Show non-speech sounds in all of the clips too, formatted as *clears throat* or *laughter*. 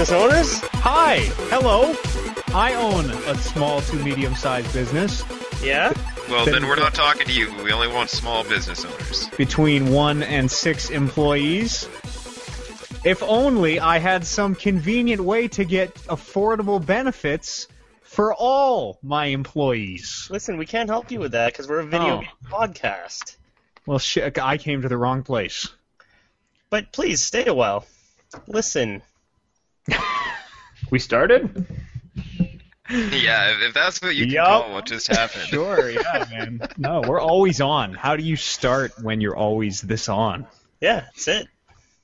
business owners. Hi, hello. I own a small to medium sized business Yeah? Well, Then- then we're not talking to you. We only want small business owners. between one and six employees. If only I had some convenient way to get affordable benefits for all my employees. Listen, we can't help you with that because we're a video Oh. game podcast. Well, shit, I came to the wrong place. But please stay a while. Listen. We started? Yeah, if, if that's what you can Yup. call what just happened. *laughs* Sure, yeah, man. No, we're always on. How do you start when you're always this on? Yeah, that's it.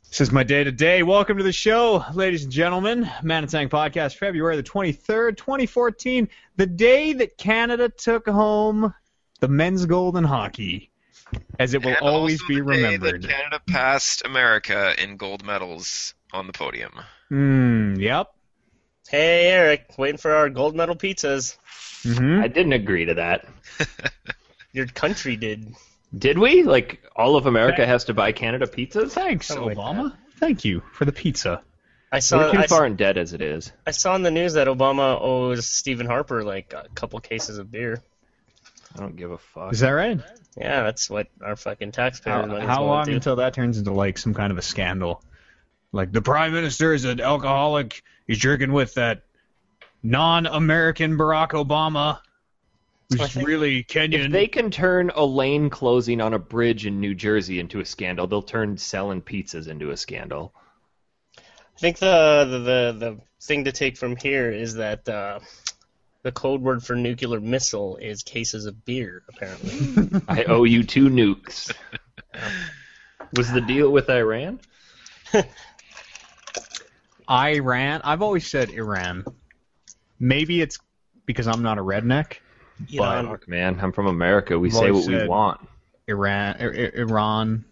This is my day to day. Welcome to the show, ladies and gentlemen. ManaTank Podcast, February the 23rd, 2014. The day that Canada took home the men's gold in hockey, as it will And always also be the day remembered. That Canada passed America in gold medals on the podium. Hmm, yep. Hey, Eric, waiting for our gold medal pizzas. hmm I didn't agree to that. *laughs* Your country did. Did we? Like, all of America has to buy Canada pizzas? Thanks, Something like Obama. Thank you for the pizza. I saw. We're too I, far in debt as it is. I saw in the news that Obama owes Stephen Harper like a couple cases of beer. I don't give a fuck. Is that right? Yeah, that's what our fucking taxpayer How, how long to. until that turns into like some kind of a scandal? Like the prime minister is an alcoholic. He's drinking with that non-American Barack Obama, who's think- really Kenyan. If they can turn a lane closing on a bridge in New Jersey into a scandal, they'll turn selling pizzas into a scandal. I think the, the the the thing to take from here is that uh, the code word for nuclear missile is cases of beer. Apparently, *laughs* I owe you two nukes. *laughs* Was the deal with Iran? *laughs* Iran. I've always said Iran. Maybe it's because I'm not a redneck. Iran. Fuck, man. I'm from America. We I've say what always we said- want. Iran, I- I- Iran,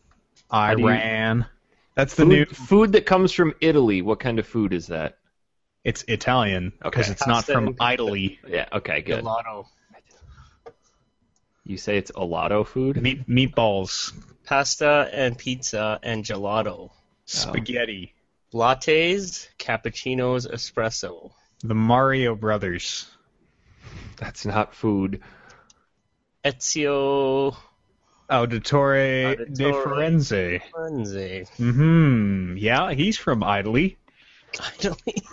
do you- Iran. That's the Food, new. food that comes from Italy. What kind of food is that? It's Italian because Okay. it's not from and- Italy. Yeah. Okay. Good. Gelato. You say it's Olato food? Meat, meatballs, Pasta and pizza and gelato. spaghetti, Lattes, cappuccinos, espresso. the Mario Brothers. That's not food. Ezio Auditore, de Auditore. Firenze. Firenze. hmm Yeah, he's from Italy. Finally.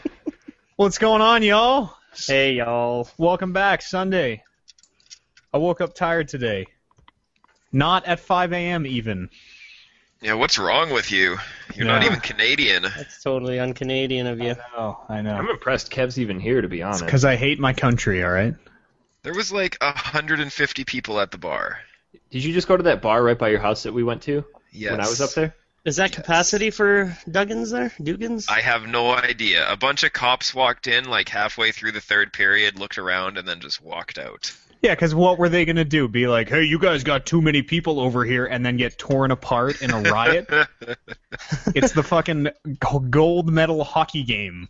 *laughs* What's going on, y'all? Hey, y'all. Welcome back, Sunday. I woke up tired today. Not at 5 a.m. even. Yeah, what's wrong with you? You're not even Canadian. That's totally un-Canadian of you. Oh, I know. I'm impressed Kev's even here, to be honest. Because I hate my country, all right? There was like 150 people at the bar. Did you just go to that bar right by your house that we went to Yes. when I was up there? Is that capacity for Duggins there? Duggins? I have no idea. A bunch of cops walked in like halfway through the third period, looked around, and then just walked out. Yeah, because what were they going to do? Be like, hey, you guys got too many people over here and then get torn apart in a riot? *laughs* it's the fucking gold medal hockey game.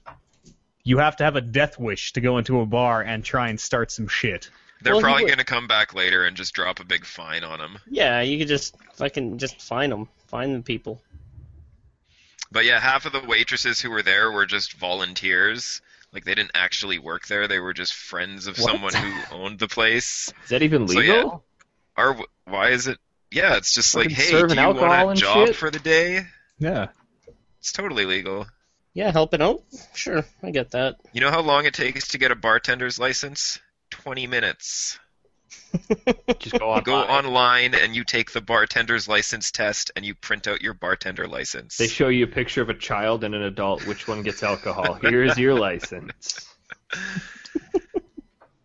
You have to have a death wish to go into a bar and try and start some shit. They're Well, probably going to come back later and just drop a big fine on them. Yeah, you could just fucking just find them. Find the people. But yeah, half of the waitresses who were there were just volunteers. Like they didn't actually work there; they were just friends of What? someone who owned the place. *laughs* Is that even So, legal? yeah. Or why is it? Yeah, it's just like, hey, do you want a job shit? for the day? Yeah. It's totally legal. Yeah, helping out? Sure, I get that. You know how long it takes to get a bartender's license? Twenty minutes. Just go on. Go online and you take the bartender's license test and you print out your bartender license. They show you a picture of a child and an adult. Which one gets alcohol? *laughs* Here's your license.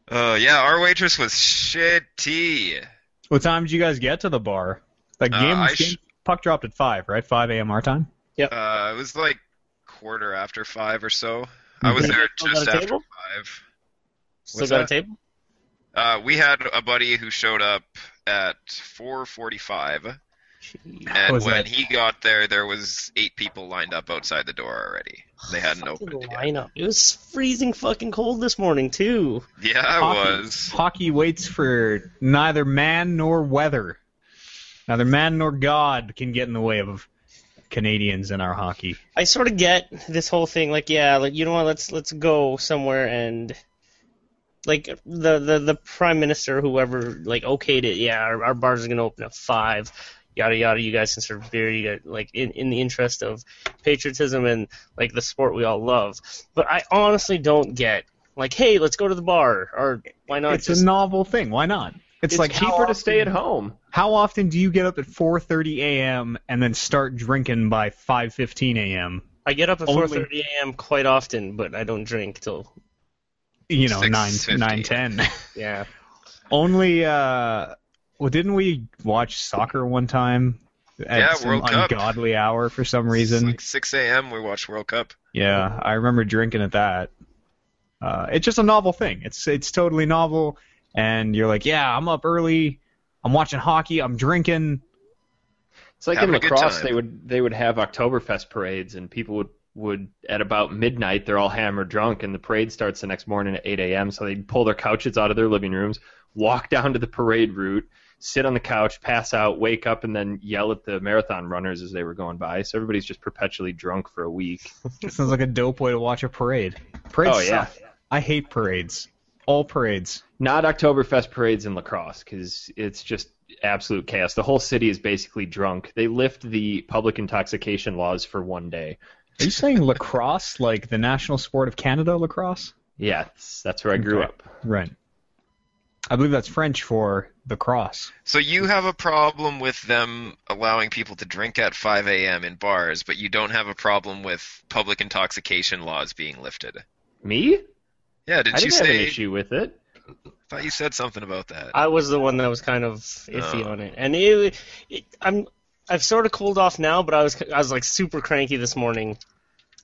Oh yeah, our waitress was shitty. What time did you guys get to the bar? Like Uh, game, game puck dropped at 5, right? 5 a.m. our time? Uh, it was like quarter after five or so. I was Mhm. there just after table? five. Still What's got that? a table? Uh, we had a buddy who showed up at 4:45, and when that? he got there, there was eight people lined up outside the door already. They hadn't Fucking opened it yet. lineup. It was freezing fucking cold this morning too. Yeah, it Hockey- was. Hockey waits for neither man nor weather. Neither man nor God can get in the way of Canadians in our hockey. I sort of get this whole thing. Like, yeah, like you know what? Let's let's go somewhere and like the the the prime minister, whoever, like okayed it. Yeah, our, our bars are gonna open at five. Yada yada. You guys can serve beer. You got like in in the interest of patriotism and like the sport we all love. But I honestly don't get like, hey, let's go to the bar or why not it's just a novel thing. Why not? It's, like how cheaper to stay at home. How often do you get up at 4:30 a.m. and then start drinking by 5:15 a.m.? I get up at Only- 4:30 a.m. quite often, but I don't drink till You know, 9 6:50. 9 10. *laughs* yeah. Only uh well didn't we watch soccer one time at Yeah, some World Cup. ungodly hour for some It's reason? like 6 a.m. We watched World Cup. Yeah, I remember drinking at that. Uh, it's just a novel thing. It's it's totally novel, and you're like, yeah, I'm up early, I'm watching hockey, I'm drinking. It's like Having in a good La Crosse, they would they would have Oktoberfest parades, and people would would at about midnight they're all hammered drunk, and the parade starts the next morning at 8 a.m. So they'd pull their couches out of their living rooms, walk down to the parade route, sit on the couch, pass out, wake up, and then yell at the marathon runners as they were going by. So everybody's just perpetually drunk for a week. It *laughs* sounds like a dope way to watch a parade. Parades Oh, yeah. suck. I hate parades. All parades. Not Oktoberfest parades in La Crosse because it's just absolute chaos. The whole city is basically drunk. They lift the public intoxication laws for one day. Are you saying lacrosse, like the national sport of Canada, lacrosse? Yeah, that's, that's where I grew Okay. up. Right. I believe that's French for the cross. So you have a problem with them allowing people to drink at 5 a.m. in bars, but you don't have a problem with public intoxication laws being lifted. Me? Yeah, didn't I you didn't have an say? issue with it. I thought you said something about that. I was the one that was kind of iffy Oh. on it, and it, it, I'm I've sort of cooled off now, but I was I was like super cranky this morning,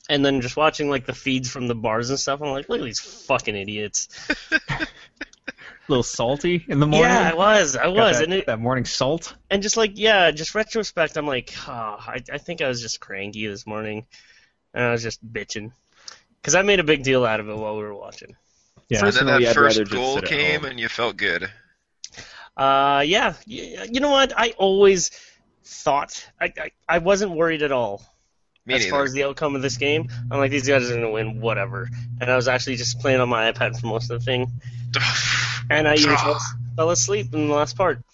and then just watching like the feeds from the bars and stuff. I'm like, look at these fucking idiots. A *laughs* little salty in the morning. Yeah, I was, I Got was, that, and it, that morning salt. and just like yeah, just retrospect, I'm like, oh, I I think I was just cranky this morning, and I was just bitching. Because I made a big deal out of it while we were watching. Yeah. and then that I'd first goal came, and you felt good. Uh, yeah, y- you know what? I always thought I, I, I wasn't worried at all Me as neither. far as the outcome of this game. I'm like, these guys are gonna win, whatever. And I was actually just playing on my iPad for most of the thing, *sighs* and I even fell, fell asleep in the last part. *laughs*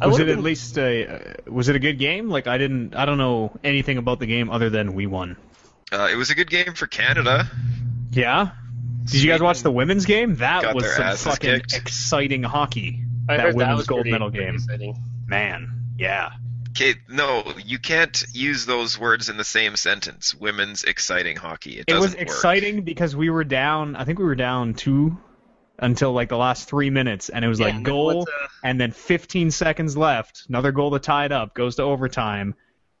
I Was it would've at least a uh, was it a good game? Like I didn't I don't know anything about the game other than we won. uh, it was a good game for Canada. Yeah. Did you guys watch the women's game? That was some fucking kicked. exciting hockey. I that heard that women's was gold pretty- medal pretty game. exciting. Man, yeah. Okay, no, you can't use those words in the same sentence. Women's exciting hockey. It It doesn't was work. exciting because we were down. I think we were down two until like the last three minutes, and it was Yeah, like goal, what's, uh, and then 15 seconds left. Another goal to tie it up goes to overtime,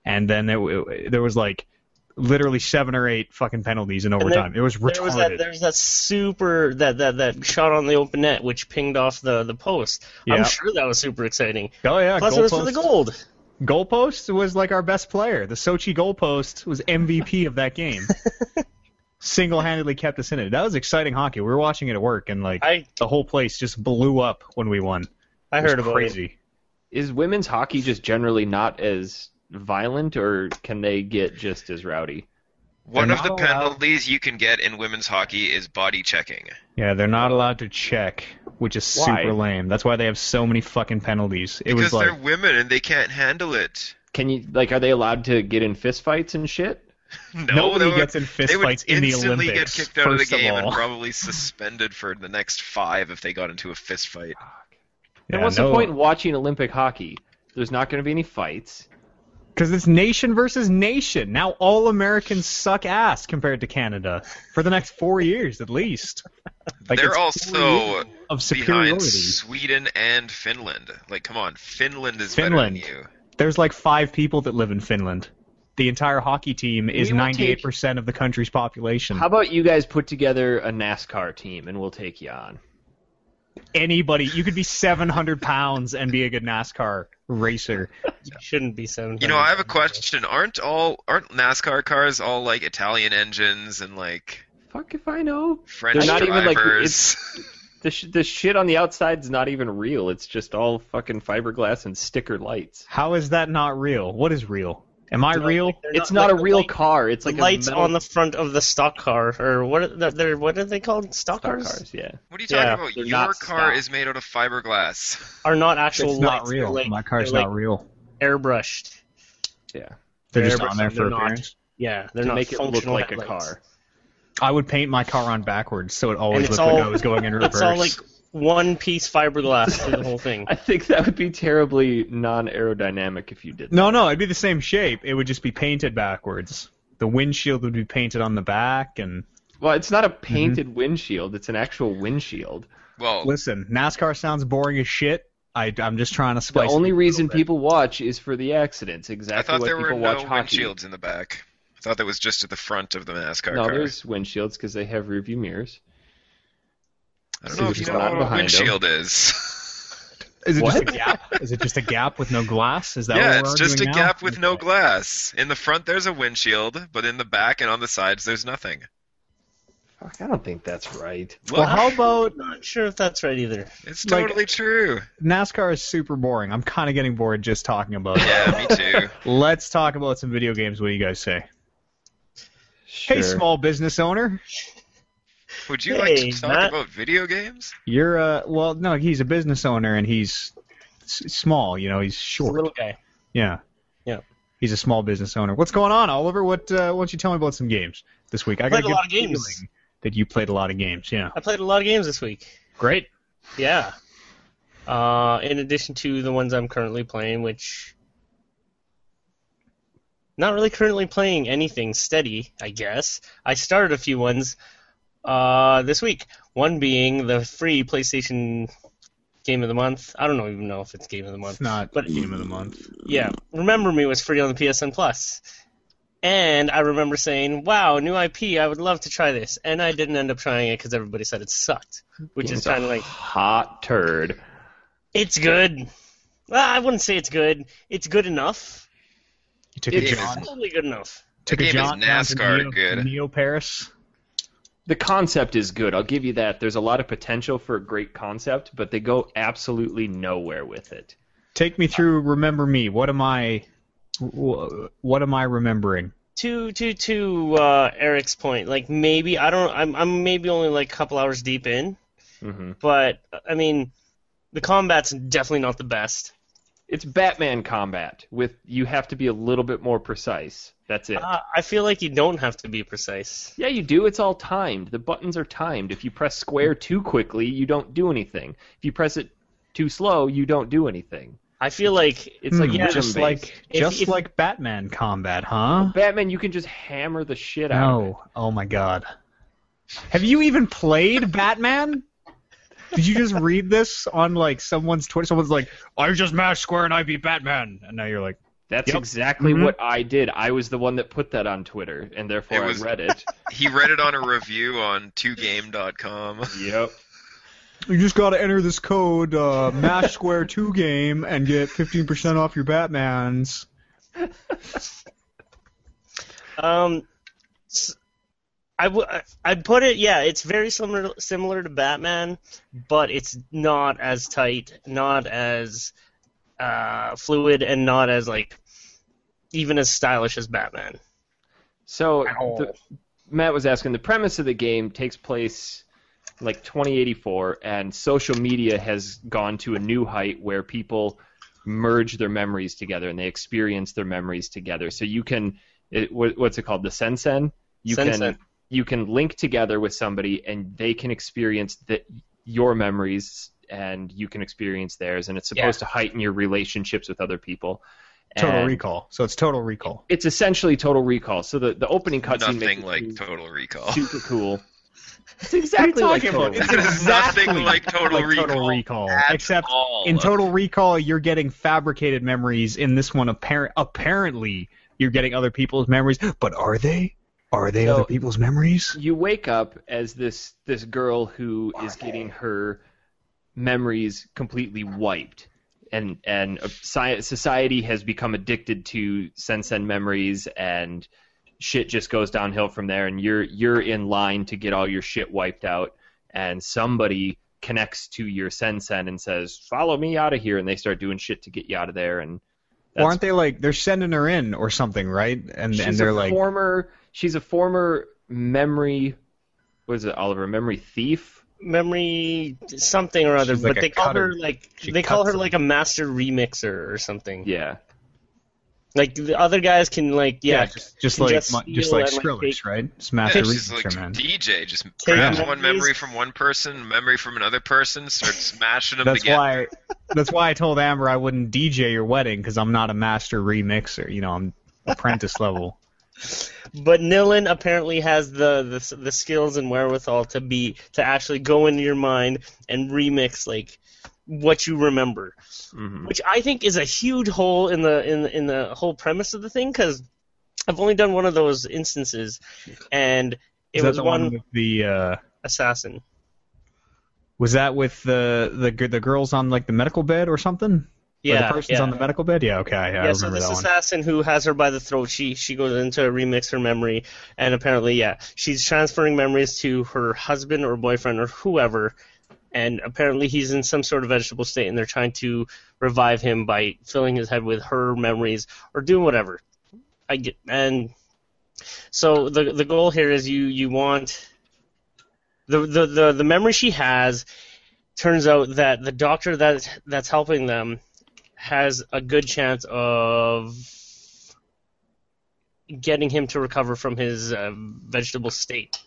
and then there, it, there was like literally seven or eight fucking penalties in then overtime. it was retarded. There was that. There was that super that, that that shot on the open net which pinged off the the post. Yeah. I'm sure that was super exciting. oh yeah, Plus, it was for the goalpost. gold. Goalpost was like our best player. The Sochi goalpost was MVP *laughs* of that game. Single-handedly kept us in it. That was exciting hockey. We were watching it at work, and like I the whole place just blew up when we won. I It was heard about it. crazy. Is women's hockey just generally not as violent, or can they get just as rowdy? One They're of the not allowed- penalties you can get in women's hockey is body checking. Yeah, they're not allowed to check, which is Why? super lame. That's why they have so many fucking penalties. It Because was like they're women and they can't handle it. Can you like? Are they allowed to get in fistfights and shit? *laughs* No, nobody they would- gets in They would fistfights in the Olympics. instantly Olympics. get kicked out of the first of game and probably suspended for the next five if they got into a fist fight. Then Yeah, what's no- the point in watching Olympic hockey? There's not going to be any fights. Because it's nation versus nation. Now all Americans suck ass compared to Canada for the next four years at least. Like, They're also years of behind superiority. Sweden and Finland. Like, come on, Finland is Finland. better than you. There's like five people that live in Finland. The entire hockey team is We will 98% of the country's population. How about you guys put together a NASCAR team and we'll take you on? Anybody, you could be 700 pounds and be a good NASCAR racer. You shouldn't be seven. You know, I have a question. Aren't all aren't NASCAR cars all like Italian engines and like Fuck if I know. French They're not even, like, drivers? The sh- the shit on the outside's not even real. It's just all fucking fiberglass and sticker lights. How is that not real? What is real? Am I real? They're It's not, like a real light- car. It's like lights a metal on the front of the stock car, or what? Are, they're what are they called? Stock, stock cars? cars. Yeah. What are you talking Yeah, about? Your car stock. is made out of fiberglass. *laughs* Are not actual It's not lights. real. Like, My car's they're not like real. airbrushed. Yeah. They're just They're on there for they're not- appearance. Yeah, they're to not make it look functional like a headlights. car. I would paint my car on backwards so it always it's looked like I was going in reverse. *laughs* It's all like one piece fiberglass through the whole *laughs* thing. I think that would be terribly non-aerodynamic if you did. that. No, no, it'd be the same shape. It would just be painted backwards. The windshield would be painted on the back, and Well, it's not a mhm. painted windshield. It's an actual windshield. Well, listen, NASCAR sounds boring as shit. I, I'm just trying to The spice. only it up a reason bit. people watch is for the accidents. Exactly. I Exactly thought what there people were no watch hockey. windshields in the back. I thought that was just at the front of the NASCAR No, car. there's windshields because they have rearview mirrors. I don't so know if there's you a know lot what a behind 'em. windshield is. *laughs* Is it What? just a gap? Is it just a gap with no glass? Is that yeah, what we're it's just a now? gap with no glass. In the front, there's a windshield, but in the back and on the sides, there's nothing. Fuck, I don't think that's right. Well, how about I'm not sure if that's right either. It's like- totally true. NASCAR is super boring. I'm kind of getting bored just talking about it. Yeah, me too. *laughs* Let's talk about some video games. What do you guys say? Sure. Hey, small business owner. Would you like to talk Matt. about video games? You're uh well no he's a business owner and he's s- small you know he's It's a short little guy. yeah Yeah. he's a small business owner what's going on Oliver what uh, why don't you tell me about some games this week I got Played a lot of games. that you played a lot of games yeah I played a lot of games this week. great Yeah. Uh, in addition to the ones I'm currently playing, which not really currently playing anything steady, I guess. I started a few ones uh, this week. One being the free PlayStation Game of the Month. I don't know, even know if it's Game of the Month. it's not But- game of the month Yeah, Remember Me was free on the PSN Plus. And I remember saying, "Wow, new IP! I would love to try this." And I didn't end up trying it because everybody said it sucked, which is Game's a kind of like hot turd. it's good. Well, I wouldn't say it's good. It's good enough. you took It a is. John It's totally good enough. took The a game is John NASCAR Neo, good. Neo Paris The concept is good. I'll give you that. There's a lot of potential for a great concept, but they go absolutely nowhere with it. take me through remember me what am I what am I remembering To to to uh, Eric's point, like maybe I don't. I'm I'm maybe only like a couple hours deep in, mm-hmm. but I mean, the combat's definitely not the best. It's Batman combat with you have to be a little bit more precise. That's it. Uh, I feel like you don't have to be precise. Yeah, you do. It's all timed. The buttons are timed. If you press square too quickly, you don't do anything. If you press it too slow, you don't do anything. I feel like It's like Hmm, yeah, just like If- just if- like Batman combat huh Batman, you can just hammer the shit out. of it. No. Oh my god. Have you even played Batman? Did you just *laughs* read this on like someone's Twitter? Someone's like, "I just mashed square and I beat Batman," and now you're like, That's Yep. exactly Mhm. what I did. I was the one that put that on Twitter, and therefore was- I read it. *laughs* He read it on a review on 2game.com. yep. "You just got to enter this code, uh, mash square two game, and get 15% off your Batman's." Um, s- I w- I'd put it. Yeah, it's very similar similar to Batman, but it's not as tight, not as uh, fluid, and not as like even as stylish as Batman. So the, Matt was asking the premise of the game takes place like 2084, and social media has gone to a new height where people merge their memories together and they experience their memories together. So you can, it, what, what's it called, the Sensen? You Sensen. can you can link together with somebody and they can experience the, your memories and you can experience theirs, and it's supposed to heighten your relationships with other people. Total And Recall. So it's Total Recall. It's essentially Total Recall. So the, the opening cutscene makes Nothing it like Total Recall. super cool. *laughs* It's exactly like talking Total about? It's Recall. is exactly nothing like Total like Recall. Total Recall, except all. in Total Recall, you're getting fabricated memories. In this one, apparent apparently, you're getting other people's memories. But are they? Are they So- other people's memories? You wake up as this this girl who is getting her memories completely wiped, and and society has become addicted to Sensen memories, and shit just goes downhill from there. And you're you're in line to get all your shit wiped out, and somebody connects to your Sensen and says, "Follow me out of here," and they start doing shit to get you out of there. And that's- aren't they like they're sending her in or something, right? And she's and they're a like, former. She's a former memory. What is it, Oliver? Memory thief. Memory something or other, She's but like a they call cutter. her like She they call her them. like a master remixer or something. Yeah. Like the other guys can like yeah, just, just can like just mu- just steal like and, like, Skrillex, take- right? Smash the Yeah, she's remixer, like man. DJ, just Take grabs memories. one memory from one person, memory from another person, starts smashing them That's together. why. That's why I told Amber I wouldn't DJ your wedding because I'm not a master remixer. You know, I'm apprentice level. But Nilin apparently has the, the the skills and wherewithal to be to actually go into your mind and remix like what you remember, hmm which I think is a huge hole in the in in the whole premise of the thing because I've only done one of those instances, and it was one with the? Uh, assassin. was that with the the the girls on like the medical bed or something? Yeah, the person's yeah. on the medical bed. Yeah, okay, yeah, I yeah, so this that one. assassin who has her by the throat, she she goes into a remix her memory, and apparently, yeah, she's transferring memories to her husband or boyfriend or whoever, and apparently he's in some sort of vegetable state, and they're trying to revive him by filling his head with her memories or doing whatever. I get and so the the goal here is you you want the the the, the memory she has turns out that the doctor that that's helping them has a good chance of getting him to recover from his uh, vegetable state.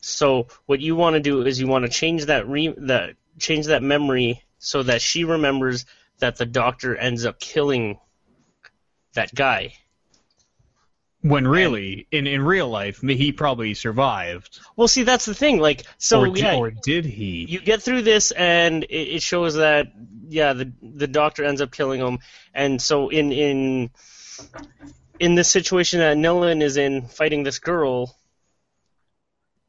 So what you want to do is you want to change that re- that change that memory so that she remembers that the doctor ends up killing that guy. When really, in in real life, he probably survived. Well, see that's the thing. Like so, or, did, yeah, or did he? you get through this and it, it shows that yeah the the doctor ends up killing him and so in in in this situation that Nolan is in fighting this girl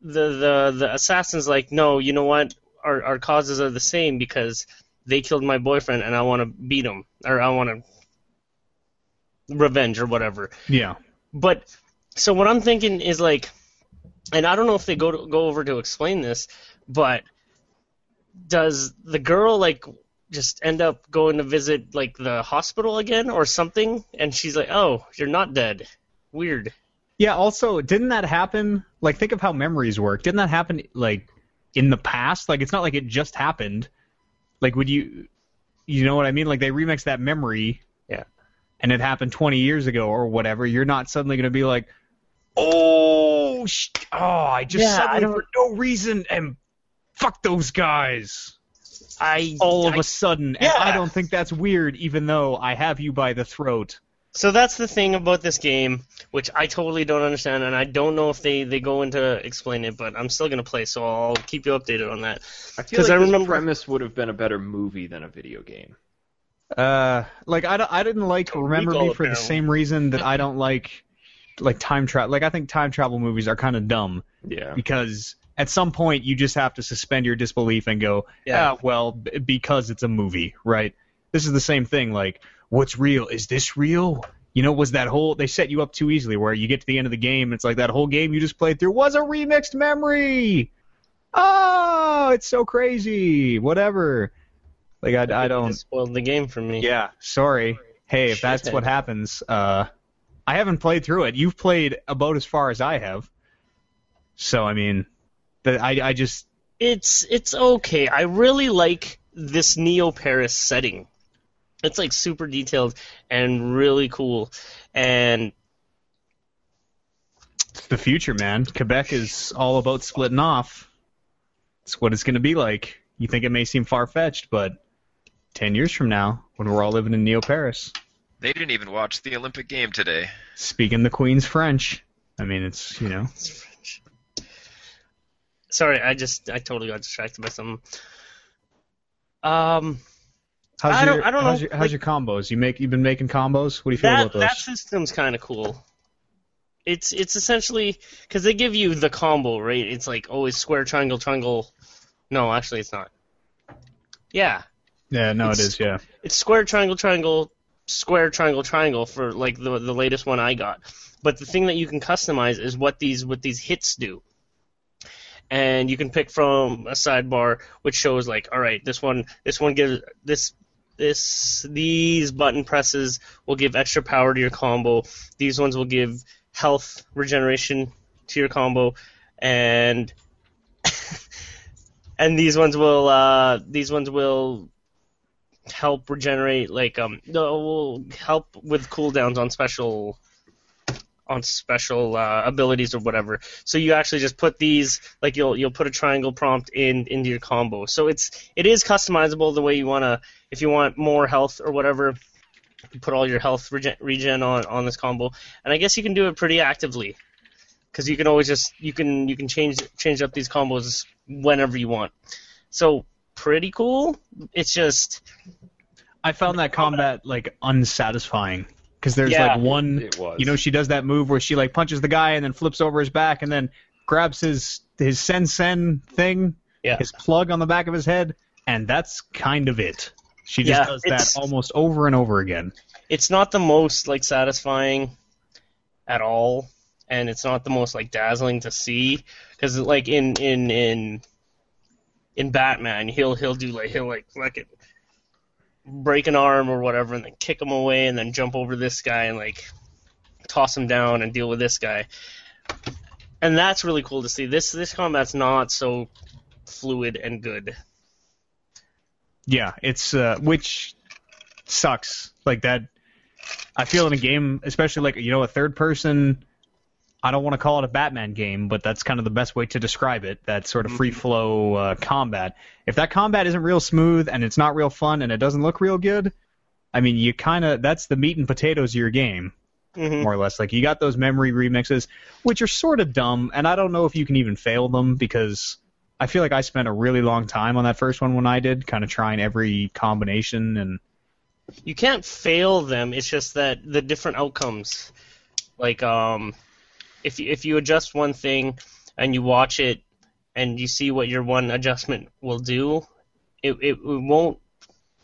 the the the assassin's like no you know what our our causes are the same because they killed my boyfriend and I want to beat him or I want to revenge or whatever yeah. But so what I'm thinking is like, and I don't know if they go to, go over to explain this, but does the girl like just end up going to visit like the hospital again or something? And she's like, "Oh, you're not dead. Weird." Yeah. Also, didn't that happen? Like, think of how memories work. Didn't that happen like in the past? Like, it's not like it just happened. Like, would you, you know what I mean? Like, they remix that memory. Yeah. And it happened 20 years ago or whatever. You're not suddenly going to be like, oh, sh- oh, I just Yeah, suddenly don't- for no reason and fuck those guys I all of I- a sudden. Yeah. And I don't think that's weird, even though I have you by the throat. So that's the thing about this game, which I totally don't understand, and I don't know if they, they go into explain it, but I'm still gonna play, so I'll keep you updated on that. I feel 'Cause like I this remember- premise would have been a better movie than a video game. Uh, like I, I didn't like Remember Me for the same reason that *laughs* I don't like like time travel. Like I think time travel movies are kind of dumb Yeah. because at some point you just have to suspend your disbelief and go, Yeah. ah, well, b- because it's a movie, right? This is the same thing. Like, what's real? Is this real? You know, was that whole they set you up too easily where you get to the end of the game, it's like that whole game you just played through was a remixed memory. Oh, it's so crazy. Whatever. Like I, I don't. spoiled the game for me. Yeah, sorry. Hey, if that's what *laughs* happens, uh, I haven't played through it. You've played about as far as I have. So I mean, the, I I just it's it's okay. I really like this Neo Paris setting. It's like super detailed and really cool. And it's the future, man. Quebec is all about splitting off. It's what it's going to be like. You think it may seem far fetched, but ten years from now, when we're all living in Neo Paris, They didn't even watch the Olympic game today. speaking the Queen's French, I mean, it's you know, sorry, I just I totally got distracted by something. Um, how's I don't- your I don't how's know, your, how's like- your combos? You make you've been making combos. What do you feel that about those? that system's kind of cool. It's it's essentially because they give you the combo, right? It's like always square, triangle, triangle. No, actually, it's not. Yeah, Yeah, no, it It's- Yeah. it's square triangle triangle square triangle triangle for like the the latest one I got. But the thing that you can customize is what these what these hits do. and you can pick from a sidebar which shows like, all right, this one, this one gives this. This these button presses will give extra power to your combo. These ones will give health regeneration to your combo, and *laughs* and these ones will uh, these ones will help regenerate like um will help with cooldowns on special on special uh, abilities or whatever. So you actually just put these like you'll you'll put a triangle prompt in into your combo. So it's it is customizable the way you wanna if you want more health or whatever. You put all your health regen, regen on on this combo, and I guess you can do it pretty actively because you can always just you can you can change change up these combos whenever you want. So pretty cool. It's just I found that combat like unsatisfying because there's Yeah. like one, It was. you know, she does that move where she like punches the guy and then flips over his back and then grabs his his sen sen thing, Yeah. his plug on the back of his head, and that's kind of it. She just Yeah, does it's- that almost over and over again. it's not the most like satisfying at all and it's not the most like dazzling to see because like in in in in batman he'll he'll do like he'll like it break an arm or whatever and then kick him away and then jump over this guy and like toss him down and deal with this guy and that's really cool to see this this combat's not so fluid and good Yeah, it's uh, which sucks. Like that, I feel in a game, especially like you know a third person. I don't want to call it a Batman game, but that's kind of the best way to describe it. That sort of free flow uh, combat. If that combat isn't real smooth and it's not real fun and it doesn't look real good, I mean, you kind of that's the meat and potatoes of your game, hmm more or less. Like you got those memory remixes, which are sort of dumb, and I don't know if you can even fail them because I feel like I spent a really long time on that first one when I did, kind of trying every combination and you can't fail them. It's just that the different outcomes, like um, if you, if you adjust one thing and you watch it and you see what your one adjustment will do, it it, it won't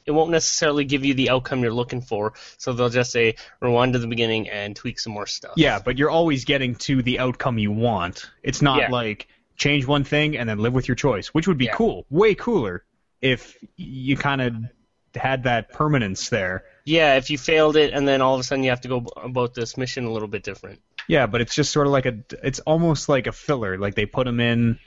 it won't necessarily give you the outcome you're looking for. So they'll just say rewind to the beginning and tweak some more stuff. yeah, but you're always getting to the outcome you want. It's not Yeah. like change one thing and then live with your choice, which would be Yeah. cool, way cooler if you kind of had that permanence there. Yeah, if you failed it and then all of a sudden you have to go about this mission a little bit different. Yeah, but it's just sort of like a, it's almost like a filler. Like they put them in.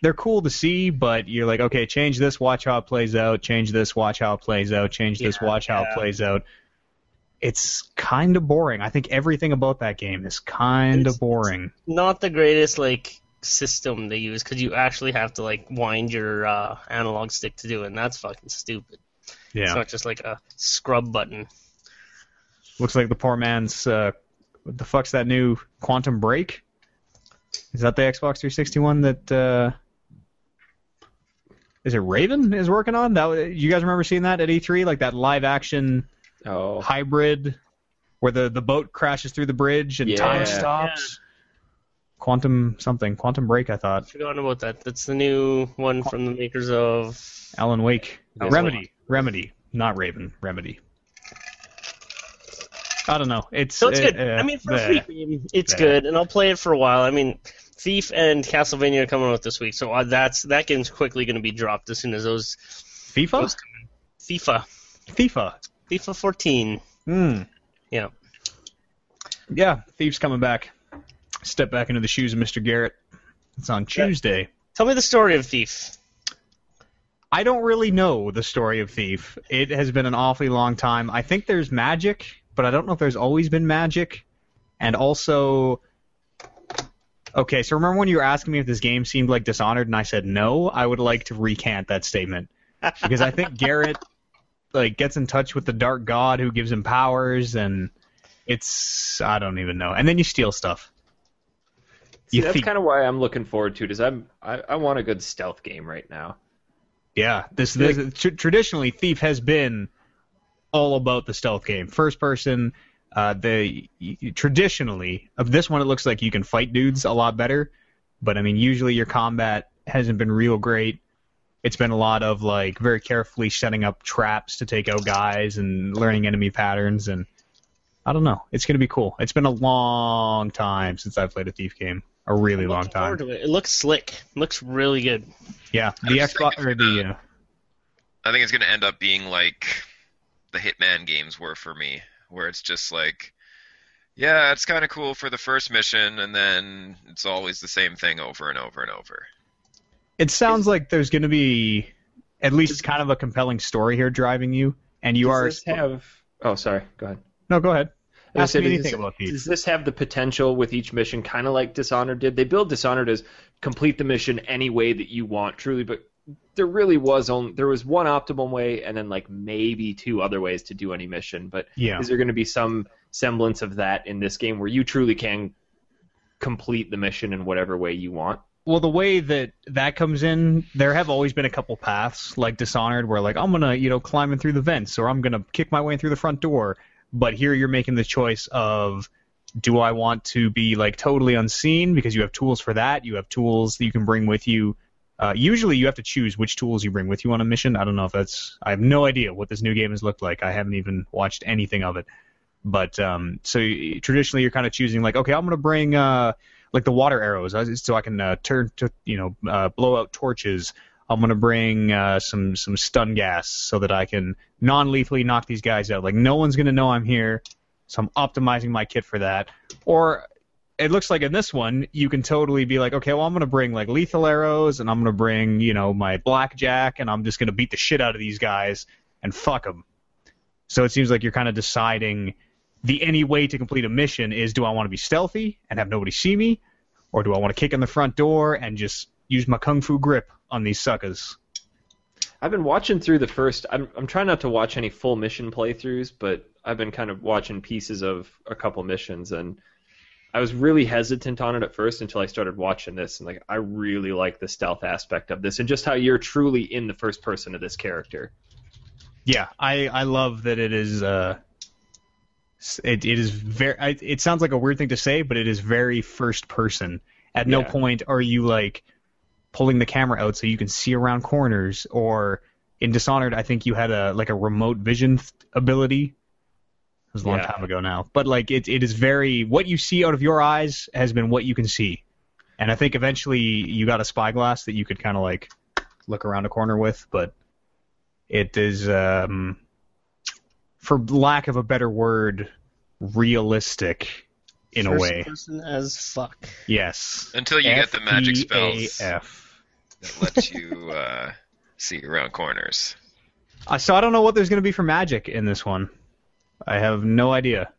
They're cool to see, but you're like, okay, change this, watch how it plays out. Change this, watch how it plays out. Change this, Yeah, watch how it plays out. It's kind of boring. I think everything about that game is kind of boring. not the greatest like system they use because you actually have to like wind your uh, analog stick to do it, and that's fucking stupid. It's not just like a scrub button. looks like the poor man's. Uh, what the fuck's that new Quantum Break? Is that the Xbox 360 one that? Uh, is it Raven is working on? That you guys remember seeing that at E3, like that live action Oh, hybrid where the, the boat crashes through the bridge and Yeah. time stops. Quantum something, Quantum Break. I thought Forgotten about that. That's the new one from the makers of. Alan Wake, Alan Remedy, Remedy, not Raven, Remedy. I don't know. It's So it's uh, good. uh, I mean, for a bleh. free game, it's Bleh. good, and I'll play it for a while. I mean, Thief and Castlevania are coming out this week, so uh, that's that game's quickly going to be dropped as soon as those. FIFA, those. FIFA, FIFA. FIFA 14. Hmm. Yeah. Yeah, Thief's coming back. Step back into the shoes of Mr. Garrett. It's on Tuesday. Tell me the story of Thief. I don't really know the story of Thief. It has been an awfully long time. I think there's magic, but I don't know if there's always been magic. And also, okay, so remember when you were asking me if this game seemed like Dishonored, and I said no? I would like to recant that statement because I think *laughs* Garrett like gets in touch with the Dark God who gives him powers, and it's I don't even know. And then you steal stuff. See, You that's thief. kind of why I'm looking forward to it. Is I'm I, I want a good stealth game right now. Yeah, this, this tr- traditionally Thief has been all about the stealth game, first person. Uh, the y- y- traditionally of this one, it looks like you can fight dudes a lot better, but I mean, usually your combat hasn't been real great. It's been a lot of like very carefully setting up traps to take out guys and learning enemy patterns, and I don't know. It's gonna be cool. It's been a long time since I've played a Thief game. A really long time. to it. It looks slick. It looks really good. Yeah, the Xbox or the uh, I think it's going to end up being like the Hitman games were for me, where it's just like, yeah, it's kind of cool for the first mission, and then it's always the same thing over and over and over. It sounds like there's going to be at least kind of a compelling story here driving you, and you Does are. this have? Oh, sorry. Go ahead. No, go ahead. Ask gonna me anything does, about Thief. does this have the potential with each mission, kind of like Dishonored did? They build Dishonored as complete the mission any way that you want, truly, but there really was only there was one optimal way, and then like maybe two other ways to do any mission. But Yeah. is there going to be some semblance of that in this game where you truly can complete the mission in whatever way you want? Well, the way that that comes in, there have always been a couple paths, like Dishonored, where like I'm gonna, you know, climb in through the vents, or I'm gonna kick my way through the front door. But here you're making the choice of, do I want to be like totally unseen because you have tools for that? You have tools that you can bring with you. Uh, usually, you have to choose which tools you bring with you on a mission. I don't know if that's. I have no idea what this new game has looked like. I haven't even watched anything of it. But um, so y- traditionally, you're kind of choosing like, okay, I'm gonna bring uh, like the water arrows, uh, so I can uh, turn to you know uh, blow out torches. I'm gonna bring uh, some some stun gas so that I can non-lethally knock these guys out. Like no one's gonna know I'm here, so I'm optimizing my kit for that. Or it looks like in this one you can totally be like, okay, well I'm gonna bring like lethal arrows and I'm gonna bring you know my blackjack and I'm just gonna beat the shit out of these guys and fuck them. So it seems like you're kind of deciding the any way to complete a mission is do I want to be stealthy and have nobody see me, or do I want to kick in the front door and just use my kung fu grip on these suckers? I've been watching through the first. I'm I'm trying not to watch any full mission playthroughs, but I've been kind of watching pieces of a couple missions, and I was really hesitant on it at first until I started watching this, and like I really like the stealth aspect of this, and just how you're truly in the first person of this character. Yeah, I I love that it is. Uh, it it is very. I, it sounds like a weird thing to say, but it is very first person. At no Yeah. point are you like pulling the camera out so you can see around corners, or in Dishonored, I think you had a like a remote vision th- ability. It was a long Yeah. time ago now, but like it it is very what you see out of your eyes has been what you can see, and I think eventually you got a spyglass that you could kind of like look around a corner with, but it is um for lack of a better word realistic in a way person as fuck. yes Until you get the magic spells F-E-A-F. that lets you uh, see around corners. Uh, so i don't know what there's going to be for magic in this one i have no idea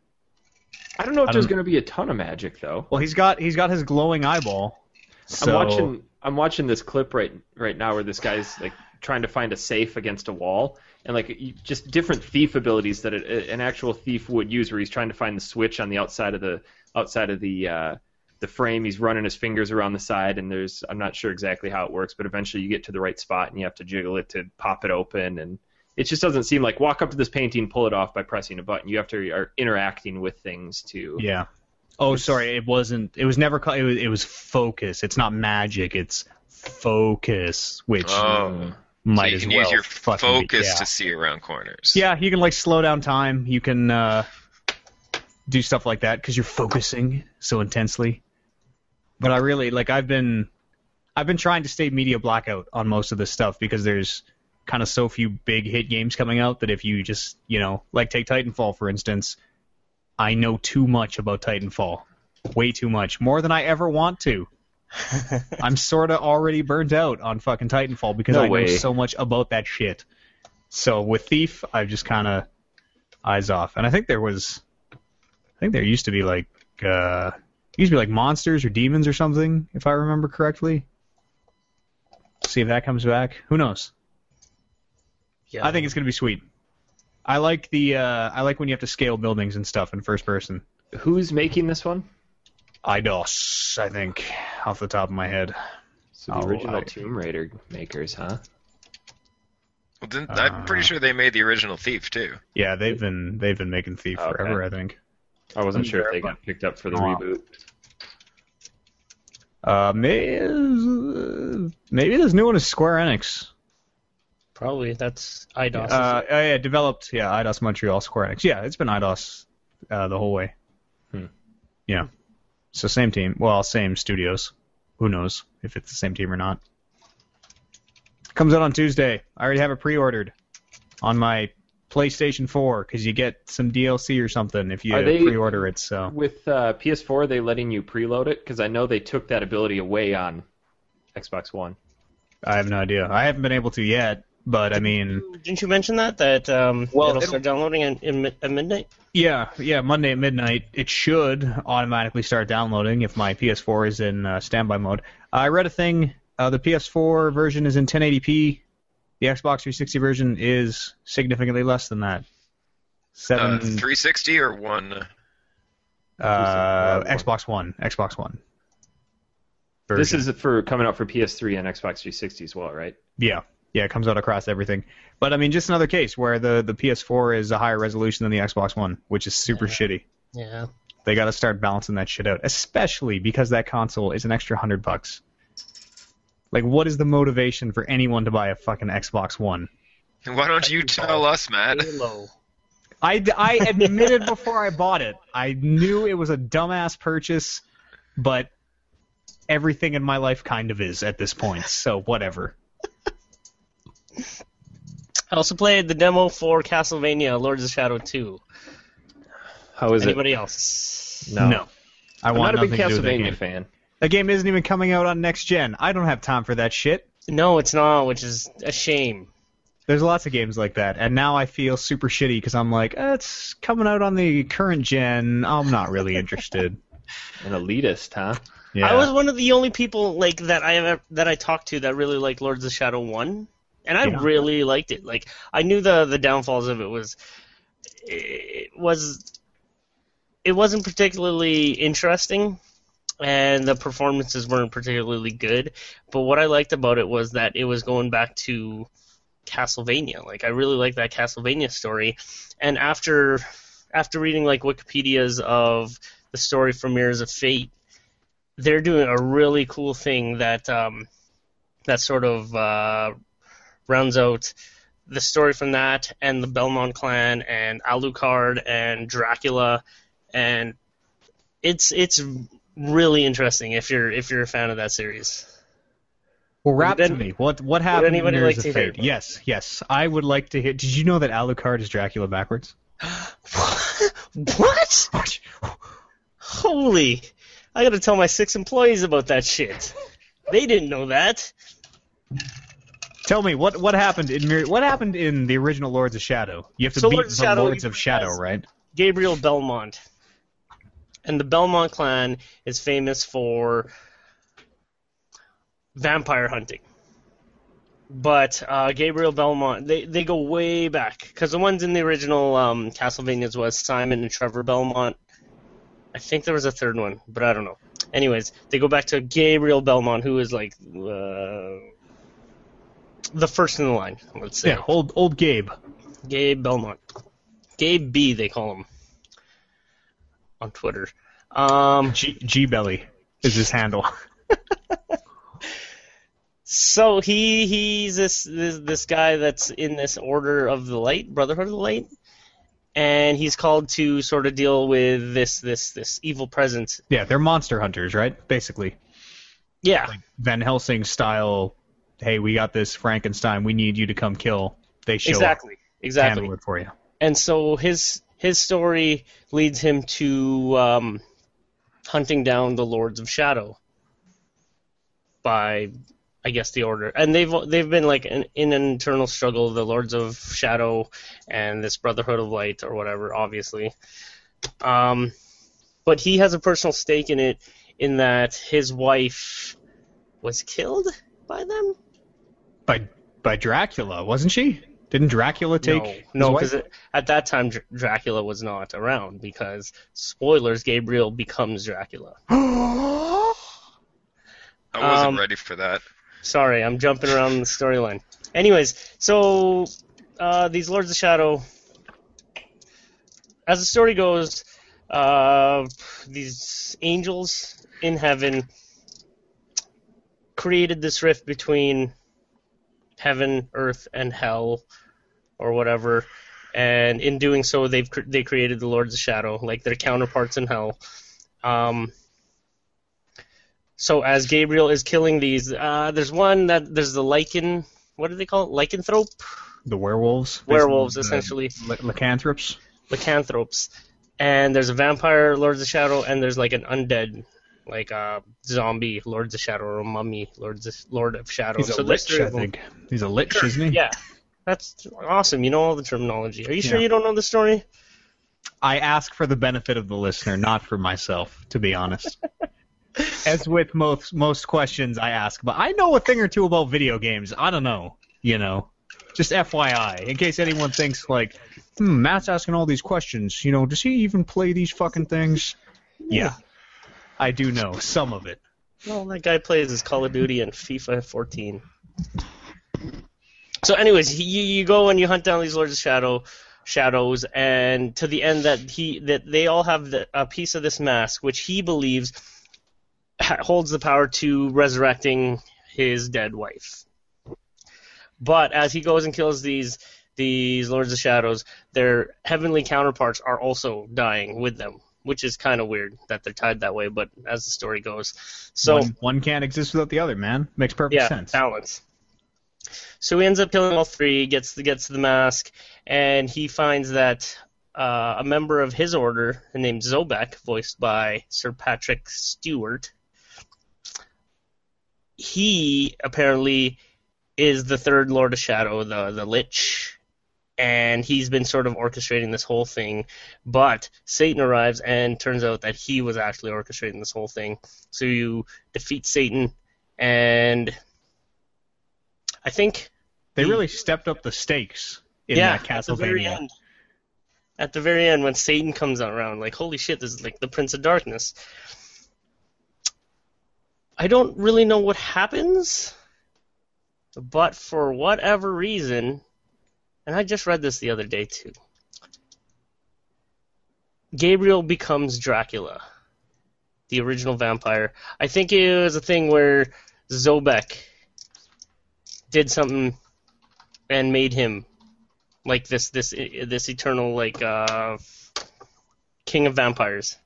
I don't know if I there's don't- going to be a ton of magic though. well he's got he's got his glowing eyeball so I'm watching I'm watching this clip right right now where this guy's like trying to find a safe against a wall and like you, just different thief abilities that a, an actual thief would use where he's trying to find the switch on the outside of the outside of the uh, the frame he's running his fingers around the side and there's I'm not sure exactly how it works but eventually you get to the right spot and you have to jiggle it to pop it open and it just doesn't seem like walk up to this painting pull it off by pressing a button you have to are interacting with things to yeah oh sorry it wasn't it was never it was, it was focus it's not magic it's focus which Oh, might so you as can well use your fucking be- focus yeah. to see around corners. Yeah, you can like slow down time. You can uh, do stuff like that because you're focusing so intensely. But I really like I've been I've been trying to stay media blackout on most of this stuff because there's kind of so few big hit games coming out that if you just you know like take Titanfall for instance, I know too much about Titanfall, way too much, more than I ever want to. *laughs* I'm sort of already burnt out on fucking Titanfall because No I know so much about that shit. So with Thief, I've just kind of eyes off. And I think there was, I think there used to be like, uh, used to be like monsters or demons or something, if I remember correctly. See if that comes back. Who knows? Yeah. I think it's gonna be sweet. I like the, uh, I like when you have to scale buildings and stuff in first person. who's making this one Eidos, I think, off the top of my head. so the Oh, original I- Tomb Raider makers huh Well, didn't, I'm pretty Uh, sure they made the original Thief too. Yeah, they've been they've been making Thief Okay. forever, I think. I wasn't I'm sure if they got picked up for the reboot. Uh, maybe, maybe this new one is Square Enix. Probably that's Eidos. Uh, oh, yeah, developed, yeah, Eidos Montreal, Square Enix. Yeah, it's been Eidos uh, the whole way. Hmm. Yeah. So same team. Well, same studios. Who knows if it's the same team or not. Comes out on Tuesday. I already have it pre-ordered on my PlayStation 4 because you get some DLC or something if you they- pre-order it. So With uh, PS4, are they letting you preload it? Because I know they took that ability away on Xbox One. I have no idea. I haven't been able to yet, but I mean, Didn't you mention that that um, Well, it'll it'll- start downloading in, in, at midnight? yeah, yeah. Monday at midnight, it should automatically start downloading if my PS4 is in uh, standby mode. I read a thing. Uh, the PS4 version is in 1080p. The Xbox 360 version is significantly less than that. Uh, Seven. 360 or one? uh, Xbox One. Xbox One. This is for coming out for PS3 and Xbox 360 as well, right? Yeah, yeah, it comes out across everything. But I mean, just another case where the the PS4 is a higher resolution than the Xbox One, which is super shitty. Yeah. They got to start balancing that shit out, especially because that console is an extra hundred bucks. Like, what is the motivation for anyone to buy a fucking Xbox One? *laughs* Why don't you tell us, Matt? Halo. I, I admitted *laughs* before I bought it, I knew it was a dumbass purchase, but everything in my life kind of is at this point, so whatever. I also played the demo for Castlevania Lords of Shadow 2. How is it? Anybody else? No. No. I I'm want not a big nothing to do that Castlevania fan. That game isn't even coming out on next gen. I don't have time for that shit. No, it's not, which is a shame. There's lots of games like that, and now I feel super shitty because I'm like, eh, it's coming out on the current gen. I'm not really *laughs* interested. An elitist, huh? Yeah. I was one of the only people like that I ever, that I talked to that really liked Lords of Shadow 1, and I Yeah. really liked it. Like I knew the the downfalls of it was it was it wasn't particularly interesting and the performances weren't particularly good, but what I liked about it was that it was going back to Castlevania. Like I really liked that Castlevania story, and after after reading like Wikipedia's of the story from Mirrors of Fate, they're doing a really cool thing that um, that sort of uh, rounds out the story from that and the Belmont clan and Alucard and Dracula and it's it's really interesting if you're if you're a fan of that series. well, rap Would to me. What what happened in anybody like to hear about? Yes, yes. I would like to hear. Did you know that Alucard is Dracula backwards? *gasps* what? what? Holy! I gotta tell my six employees about that shit. They didn't know that. Tell me what what happened in Mir- what happened in the original Lords of Shadow? You have to So beat Lords the Shadow, Lords of Shadow, right? Gabriel Belmont. And the Belmont clan is famous for vampire hunting. But uh, Gabriel Belmont, they, they go way back. Because the ones in the original um, Castlevanias was Simon and Trevor Belmont. I think there was a third one, but I don't know. Anyways, they go back to Gabriel Belmont, who is like uh, the first in the line, let's say. Yeah, old old Gabe. Gabe Belmont. Gabe B, they call him on Twitter. Um, G, G Belly is his handle. *laughs* so he he's this, this this guy that's in this Order of the Light, Brotherhood of the Light, and he's called to sort of deal with this this this evil presence. Yeah, they're monster hunters, right? Basically, Yeah, Van Helsing style. Hey, we got this Frankenstein. We need you to come kill. They show exactly, up, exactly. it for you. and so his his story leads him to um, hunting down the Lords of Shadow by, I guess, the Order, and they've they've been like in, in an internal struggle, the Lords of Shadow and this Brotherhood of Light or whatever, obviously. Um, but he has a personal stake in it, in that his wife was killed by them. By by Dracula, wasn't she? Didn't Dracula take? no, no, because wife? at that time Dr- Dracula was not around. Because spoilers, Gabriel becomes Dracula. *gasps* I wasn't Um, ready for that. Sorry, I'm jumping around the storyline. Anyways, so uh, these Lords of Shadow, as the story goes, uh, these angels in heaven created this rift between heaven, earth, and hell, or whatever, and in doing so, they've cr- they created the Lords of Shadow, like their counterparts in Hell. Um, so as Gabriel is killing these, uh, there's one that there's the lycan. What do they call it? Lycanthrope, The werewolves. werewolves essentially, ly- lycanthropes. lycanthropes, and there's a vampire Lords of Shadow, and there's like an undead, like a zombie Lords of Shadow or a mummy Lords of, Lord of Shadow. He's a so there's lich, I think. He's a lich, isn't he? Yeah, that's awesome. You know all the terminology. Are you sure Yeah. you don't know the story? I ask for the benefit of the listener, not for myself, to be honest. *laughs* As with most most questions I ask, but I know a thing or two about video games. I don't know, you know. Just FYI, in case anyone thinks like, hmm, Matt's asking all these questions. You know, does he even play these fucking things? Yeah, I do know some of it. Well, that guy plays his Call of Duty and FIFA 14. So, anyways, you, you go and you hunt down these Lords of Shadow shadows, and to the end that he that they all have the, a piece of this mask, which he believes holds the power to resurrecting his dead wife. But as he goes and kills these these Lords of Shadows, their heavenly counterparts are also dying with them, which is kind of weird that they're tied that way. But as the story goes, so one, one can't exist without the other, man. Makes perfect yeah, sense. balance. So he ends up killing all three, gets the, gets the mask, and he finds that uh, a member of his order named Zobek, voiced by Sir Patrick Stewart, he apparently is the third Lord of Shadow, the the Lich, and he's been sort of orchestrating this whole thing. But Satan arrives, and turns out that he was actually orchestrating this whole thing. So you defeat Satan, and I think They he- really stepped up the stakes in yeah, that at the very Castlevania. end. At the very end, when Satan comes around, like holy shit, this is like the Prince of Darkness. I don't really know what happens, but for whatever reason, and I just read this the other day too. Gabriel becomes Dracula, the original vampire. I think it was a thing where Zobek did something and made him like this this this eternal like uh king of vampires.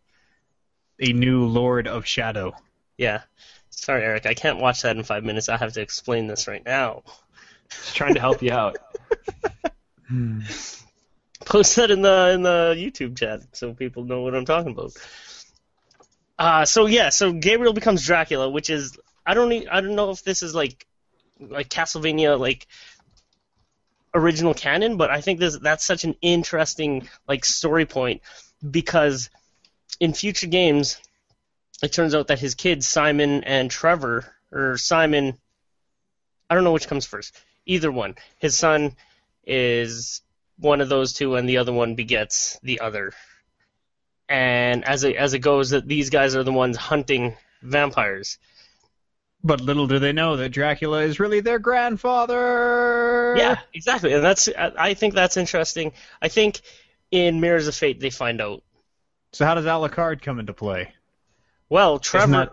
A new Lord of Shadow. Yeah. Sorry, Eric, I can't watch that in five minutes. I have to explain this right now. Just trying to help you out. *laughs* Post that in the in the YouTube chat so people know what I'm talking about. Uh so yeah, so Gabriel becomes Dracula, which is I don't I don't know if this is like like Castlevania like original canon, but I think this that's such an interesting like story point because in future games it turns out that his kids Simon and Trevor or Simon I don't know which comes first. Either one. His son is one of those two and the other one begets the other. And as it as it goes that these guys are the ones hunting vampires. But little do they know that Dracula is really their grandfather. Yeah, exactly. And that's I think that's interesting. I think in Mirrors of Fate they find out. So how does Alucard come into play? Well, Trevor that-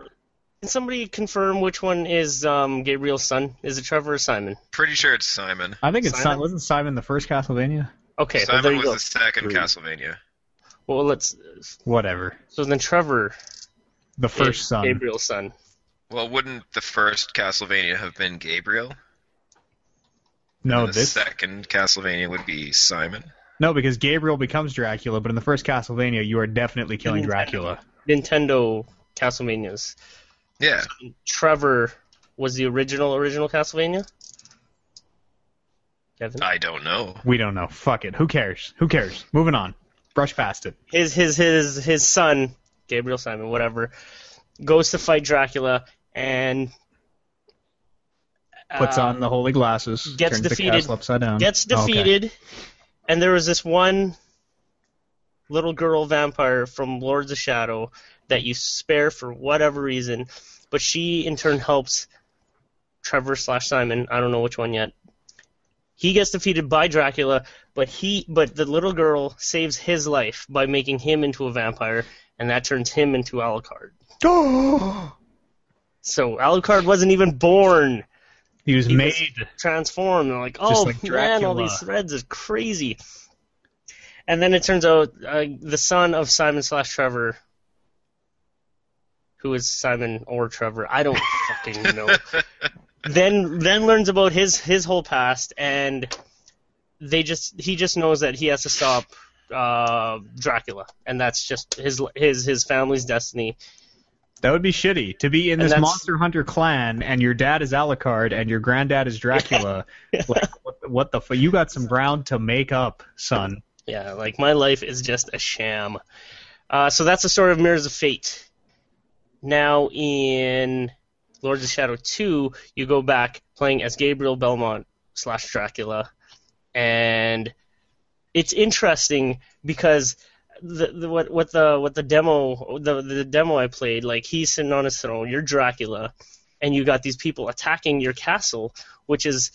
can somebody confirm which one is um, Gabriel's son? Is it Trevor or Simon? Pretty sure it's Simon. I think it's Simon? Simon. Wasn't Simon the first Castlevania? Okay, well, there Simon you was go. the second Three. Castlevania. Well, let's. Whatever. So then Trevor The is first son. Gabriel's son. Well, wouldn't the first Castlevania have been Gabriel? No, the this. second Castlevania would be Simon. No, because Gabriel becomes Dracula, but in the first Castlevania, you are definitely killing Nintendo. Dracula. Nintendo Castlevanias. Yeah. Trevor was the original original Castlevania. Kevin. I don't know. We don't know. Fuck it. Who cares? Who cares? Moving on. Brush past it. his his his his son Gabriel Simon whatever goes to fight Dracula and Puts uh, on the holy glasses. gets turns the defeated- castle upside down. gets Okay. defeated and there was this one little girl vampire from Lords of Shadow that you spare for whatever reason but she in turn helps Trevor slash Simon. I don't know which one yet. He gets defeated by Dracula but he but the little girl saves his life by making him into a vampire and that turns him into Alucard. *gasps* So Alucard wasn't even born. He was He was- made. transformed and like oh like man all these threads is crazy. And then it turns out uh, the son of Simon slash Trevor, who is Simon or Trevor, I don't fucking *laughs* know. then then learns about his his whole past, and they just he just knows that he has to stop uh, Dracula, and that's just his his his family's destiny. That would be shitty to be in this Monster Hunter clan, and your dad is Alucard, and your granddad is Dracula. *laughs* like, what, the- what the fuck? You got some ground to make up, son. Yeah, like my life is just a sham. Uh, so that's the story of Mirrors of Fate. Now in Lords of Shadow 2, you go back playing as Gabriel Belmont slash Dracula, and it's interesting because the, the what what the what the demo the the demo I played like he's sitting on his throne, you're Dracula, and you got these people attacking your castle, which is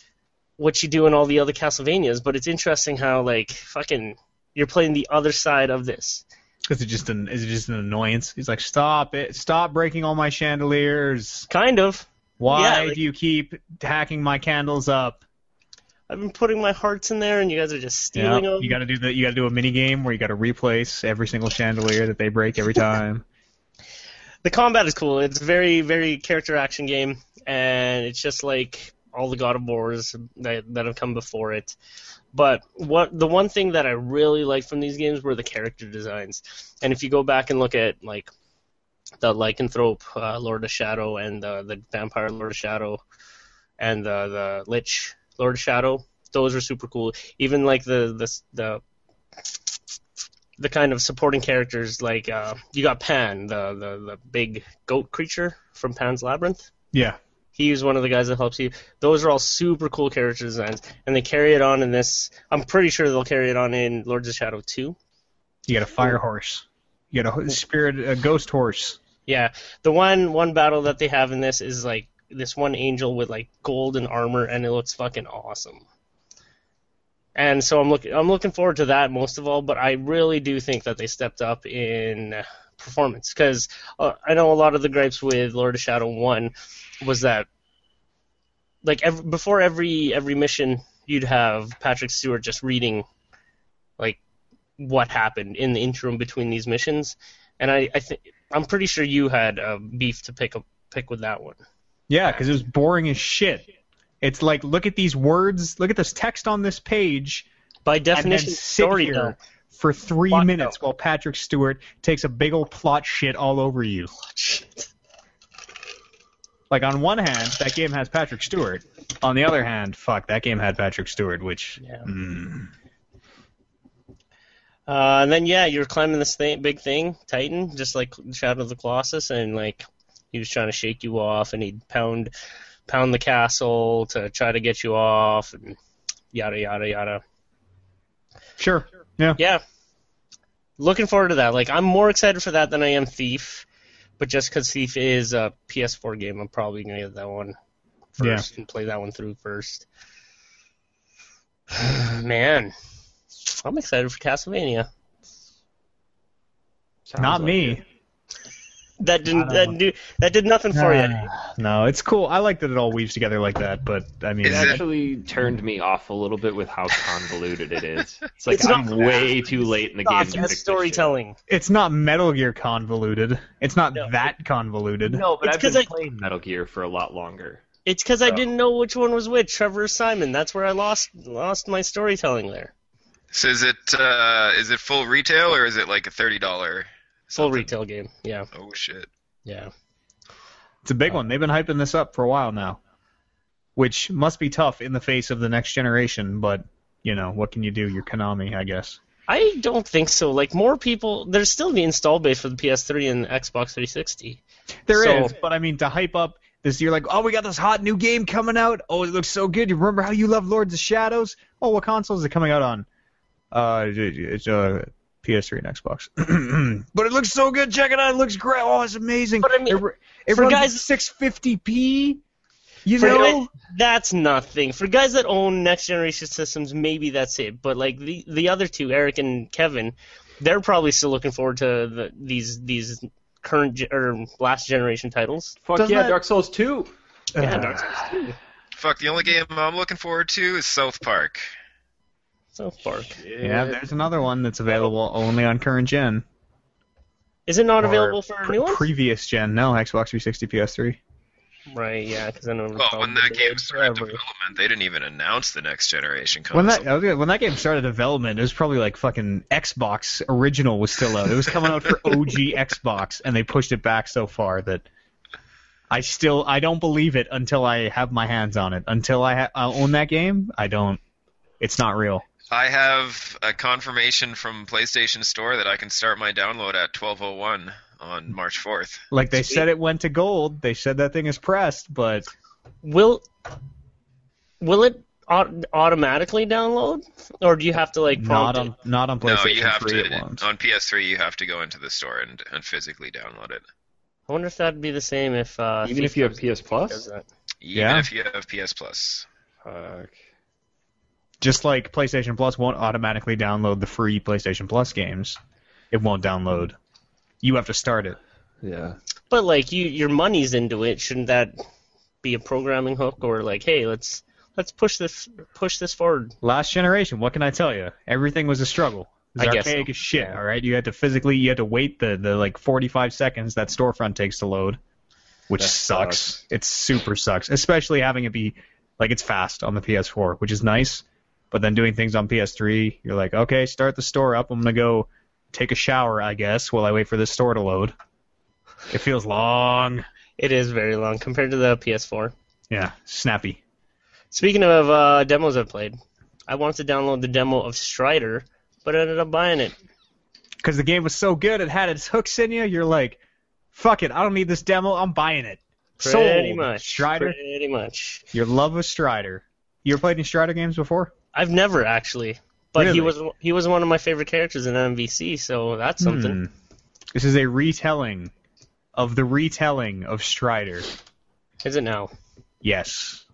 what you do in all the other Castlevanias. But it's interesting how like fucking you're playing the other side of this. Is it just an is it just an annoyance? He's like, stop it! Stop breaking all my chandeliers. Kind of. Why Yeah, like- do you keep hacking my candles up? I've been putting my hearts in there, and you guys are just stealing Yeah, them. you got to do the you got to do a mini game where you got to replace every single chandelier that they break every *laughs* time. the combat is cool. It's very, very character action game, and it's just like all the God of Wars that, that have come before it. But what the one thing that I really liked from these games were the character designs. And if you go back and look at like the Lycanthrope uh, Lord of Shadow and the the Vampire Lord of Shadow and the the Lich Lord of Shadow, those are super cool. Even like the the the the kind of supporting characters like uh, you got Pan, the, the the big goat creature from Pan's Labyrinth. Yeah, He's one of the guys that helps you. Those are all super cool character designs, and they carry it on in this. I'm pretty sure they'll carry it on in Lords of Shadow 2. you got a fire horse. You got a spirit, a ghost horse. Yeah, the one one battle that they have in this is like this one angel with like golden armor, and it looks fucking awesome. And so I'm looking I'm looking forward to that most of all, but I really do think that they stepped up in performance because uh, I know a lot of the gripes with Lord of Shadow One was that like ev before every every mission you'd have Patrick Stewart just reading like what happened in the interim between these missions, and I I think I'm pretty sure you had uh, beef to pick up pick with that one. Yeah, because it was boring as shit. It's like, look at these words, look at this text on this page, By definition, story here for three Plot minutes while Patrick Stewart takes a big old plot shit all over you. Like on one hand, that game has Patrick Stewart. On the other hand, fuck, that game had Patrick Stewart, which Yeah. mm, Uh, and then yeah, you're climbing this thing, big thing, Titan, just like Shadow of the Colossus, and like he was trying to shake you off, and he'd pound pound the castle to try to get you off, and yada yada yada. sure, yeah. Yeah, looking forward to that. Like I'm more excited for that than I am Thief, but just because Thief is a PS4 game, I'm probably gonna get that one first and play that one through first. *sighs* Man, I'm excited for Castlevania. Sounds Not like me. it. That didn't that don't that did nothing for you. *sighs* No, it's cool. I like that it all weaves together like that, but I mean, It it- actually turned me off a little bit with how convoluted it is. *laughs* It's like It's I'm not- way too late in the game Soft to as fix this storytelling. it's not Metal Gear convoluted. It's not No. that convoluted. No, but It's I've been 'cause I- playing Metal Gear for a lot longer. It's because I Oh. didn't know which one was which, Trevor or Simon. That's where I lost lost my storytelling there. So is it uh, is it full retail or is it like a thirty dollar? Full retail game. Yeah, Oh shit! yeah. It's a big one. They've been hyping this up for a while now, which must be tough in the face of the next generation. But you know, what can you do? You're Konami, I guess. I don't think so. Like more people, there's still the install base for the PS3 and Xbox 360. There is, So- but I mean, to hype up this, you're like, oh, we got this hot new game coming out. Oh, it looks so good. You remember how you love Lords of Shadows? Oh, what console is it coming out on? Uh, it's uh, PS3 and Xbox. *clears throat* but it looks so good. Check it out. It looks great. Oh, it's amazing. But I mean, it, it for guys- 650p. You For know. guys- that's nothing. For guys that own next generation systems, maybe that's it. But like the the other two, Eric and Kevin, they're probably still looking forward to the, these these current ge- or last generation titles. Fuck Doesn't yeah, that- Dark Souls 2. Yeah, Uh, Dark Souls 2. Fuck, the only game I'm looking forward to is South Park. South Park. Yeah, there's another one that's available only on current gen. Is it not Or available for pre- new one? Previous gen, no, Xbox 360, PS3. Right, yeah, because I know. Well, oh, when that game started forever. development, they didn't even announce the next generation When that I was gonna- when that game started development, it was probably like fucking Xbox original was still out. It was coming out for *laughs* OG Xbox, and they pushed it back so far that I still I don't believe it until I have my hands on it. Until I, ha- I own that game, I don't. It's not real. I have a confirmation from PlayStation Store that I can start my download at 12:01 on March 4th. Like they Sweet. said, it went to gold. They said that thing is pressed, but Will will it au- automatically download, or do you have to like prompt not prompt on it? not on No, you have 3. to it won't. on PS3. You have to go into the store and, and physically download it. I wonder if that'd be the same if uh, Even if you have PS Plus? that. Even Yeah. if you have PS Plus. Fuck. Just like PlayStation Plus won't automatically download the free PlayStation Plus games, it won't download. You have to start it. Yeah. But like you, your money's into it. Shouldn't that be a programming hook, or like, hey, let's let's push this push this forward? Last generation, what can I tell you? Everything was a struggle. It was I guess archaic so. as shit. Yeah. All right, you had to physically, you had to wait the the like 45 seconds that storefront takes to load, which sucks. sucks. It super sucks, especially having it be like it's fast on the PS4, which is nice. But then doing things on PS3, you're like, okay, start the store up. I'm gonna go take a shower, I guess, while I wait for this store to load. It feels long. It is very long compared to the PS4. Yeah, snappy. Speaking of uh, demos I've played, I wanted to download the demo of Strider, but I ended up buying it. because the game was so good, it had its hooks in you. You're like, fuck it, I don't need this demo. I'm buying it. Pretty Sold. much. Strider. Pretty much. Your love of Strider. You ever played any Strider games before? I've never actually, but he was he was one of my favorite characters in MVC, so that's something. Hmm. This is a retelling of the retelling of Strider. Is it now? Yes,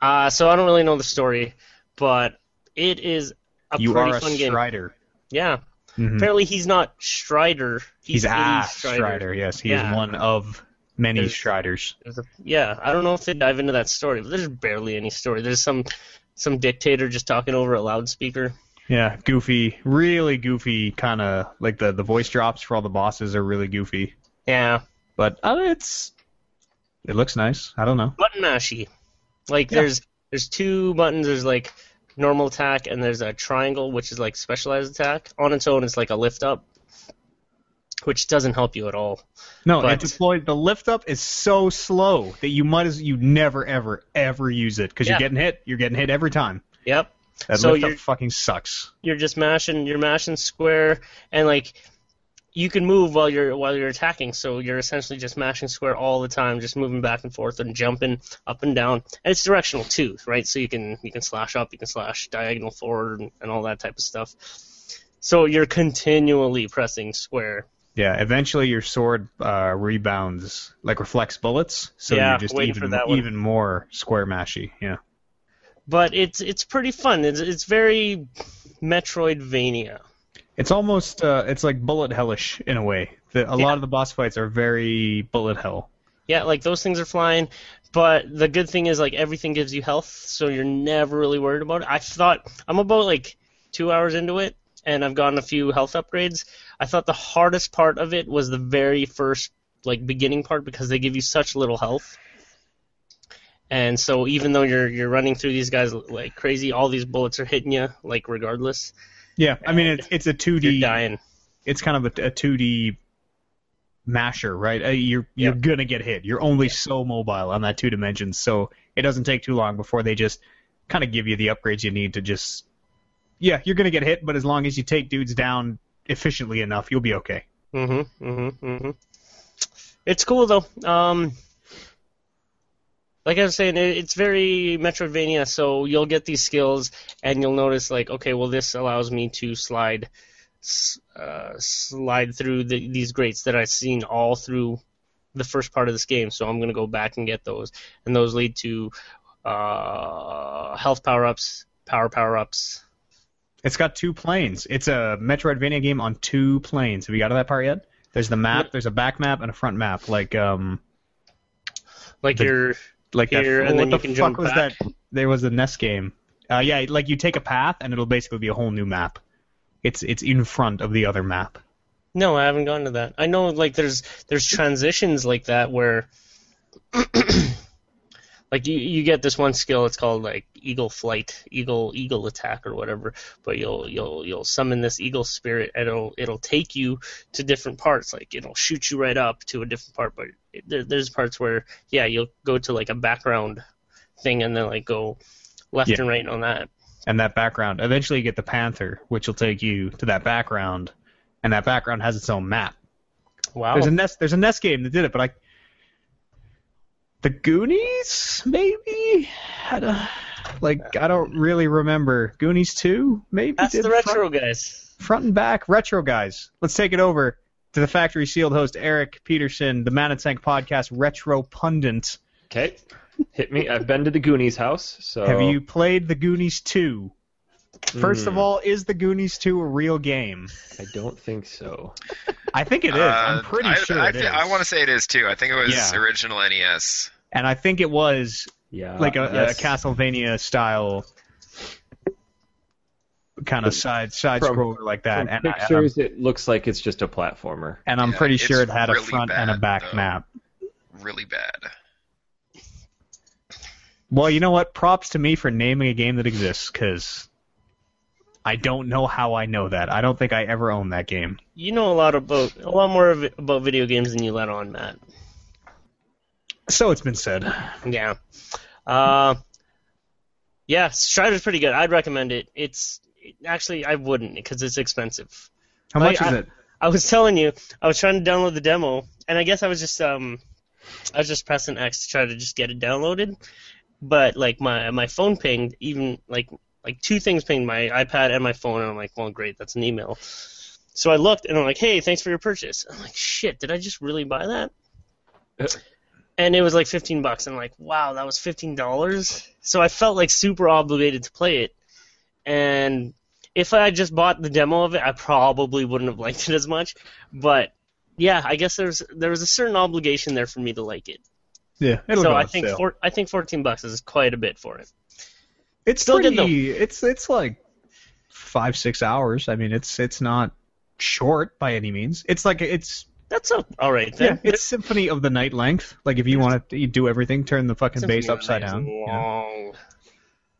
Uh, so I don't really know the story, but it is a you pretty are a fun game. Strider. Yeah. Mhm. Apparently he's not Strider. He's, He's, a a Strider. Yes, he Yeah. is one of many There's- Striders. There's a- yeah, I don't know if they dive into that story, but there's barely any story. There's some some dictator just talking over a loudspeaker. Yeah, goofy, really goofy, kind of like the the voice drops for all the bosses are really goofy. Yeah, But uh, it's it looks nice. I don't know. button mashy. Like Yeah. there's there's two buttons. There's like normal attack and there's a triangle, which is like specialized attack. On its own, it's like a lift up, which doesn't help you at all. No, But- deployed. The lift up is so slow that you might as you never ever ever use it because Yeah. you're getting hit. You're getting hit every time. Yep. That So lift up fucking sucks. You're just mashing. You're mashing square, and like you can move while you're while you're attacking. So you're essentially just mashing square all the time, just moving back and forth and jumping up and down. And it's directional too, right? So you can you can slash up, you can slash diagonal forward, and, and all that type of stuff. So you're continually pressing square. Yeah, eventually your sword uh, rebounds like reflects bullets, so Yeah, you're just even even more square mashy. Yeah. But it's it's pretty fun. It's it's very Metroidvania. It's almost uh, it's like bullet hellish in a way. The, a Yeah. lot of the boss fights are very bullet hell. Yeah, like those things are flying, but the good thing is like everything gives you health, so you're never really worried about it. I thought I'm about like two hours into it, and I've gotten a few health upgrades. I thought the hardest part of it was the very first like beginning part because they give you such little health. And so even though you're you're running through these guys like crazy, all these bullets are hitting you like regardless. Yeah, I mean it's it's a 2D. You're dying. It's kind of a, a 2D masher, right? Uh, you're you're gonna get hit. You're only so mobile on that two dimensions, so it doesn't take too long before they just kind of give you the upgrades you need to just. Yeah, you're gonna get hit, but as long as you take dudes down efficiently enough, you'll be okay. Mhm. Mhm. Mhm. It's cool though. Um, like I was saying, it's very Metroidvania. So you'll get these skills, and you'll notice like, okay, well, this allows me to slide, uh, slide through the, these grates that I've seen all through the first part of this game. So I'm gonna go back and get those, and those lead to uh, health power ups, power power ups. It's got two planes. It's a Metroidvania game on two planes. Have you got to that part yet? There's the map. There's a back map and a front map. Like um, Like The- you're like Here, that. and what then the you can fuck was back. that? There was a NES game. Uh, yeah, like you take a path and it'll basically be a whole new map. It's it's in front of the other map. No, I haven't gone to that. I know like there's there's transitions like that where *clears throat* like you, you get this one skill it's called like eagle flight eagle eagle attack or whatever but you'll you'll you'll summon this eagle spirit and it'll it'll take you to different parts like it'll shoot you right up to a different part but it, there, there's parts where yeah you'll go to like a background thing and then like go left Yeah. and right on that And that background, eventually you get the Panther, which will take you to that background, and that background has its own map. wow There's a NES there's a NES game that did it, but I the Goonies maybe had a like I don't really remember Goonies two maybe that's did the front- retro guys front and back retro guys. Let's take it over to the factory sealed host Eric Peterson, the ManaTank podcast retro pundit. Okay, hit me. I've been to the Goonies house. So Have you played the Goonies two? First of Hmm, all, is the Goonies two a real game? I don't think so. I think it is. I'm Uh, pretty I, sure I, it is. thi- I want to say it is too. I think it was Yeah. original NES. And I think it was Yeah, like a, yes. a Castlevania style kind of side side from- scroller like that. From And, I, and I'm, pictures, it looks like it's just a platformer. and I'm Yeah, pretty sure it had a really front and a back though. map. Really bad. Well, you know what? Props to me for naming a game that exists because I don't know how I know that. I don't think I ever owned that game. you know a lot about a lot more of about video games than you let on matt So it's been said. Yeah. Uh, yeah, Strider's pretty good. I'd recommend it. It's actually I wouldn't because it's expensive. How Like, much is I- it? I was telling you, I was trying to download the demo, and I guess I was just um, I was just pressing X to try to just get it downloaded, but like my my phone pinged, even like like two things pinged my iPad and my phone, and I'm like, well, great, that's an email. So I looked, and I'm like, hey, thanks for your purchase. I'm like, shit, did I just really buy that? And it was like 15 bucks. And I'm like, wow, that was 15 dollars. So I felt like super obligated to play it, and if I had just bought the demo of it, I probably wouldn't have liked it as much. But yeah, I guess there's there was a certain obligation there for me to like it. Yeah, it'll so I think four, I think 14 bucks is quite a bit for it. It's Still good, pretty. It's it's like five six hours. I mean, it's it's not short by any means. It's like it's That's a, all right yeah, it's Symphony of the Night length. Like if you want to do everything, turn the fucking Symphony bass upside down. you know. Long.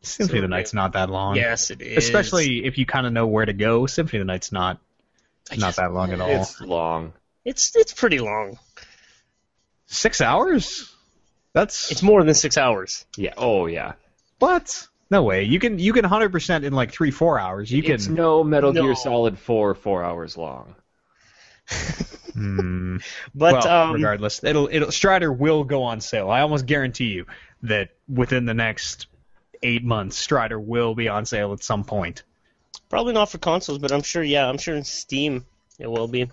Symphony of the Night's not that long. Yes, it is. Especially if you kind of know where to go. Symphony of the Night's not I not guess- that long at all. It's long. It's it's pretty long. Six hours? That's It's more than six hours. Yeah. Oh yeah. what? No way. You can you can hundred percent in like three four hours. You It's can. no Metal No. Gear Solid 4 four hours long. *laughs* Hmm. *laughs* But well, um, regardless, it'll it'll Strider will go on sale. I almost guarantee you that within the next eight months, Strider will be on sale at some point. Probably not for consoles, but I'm sure. Yeah, I'm sure in Steam it will be.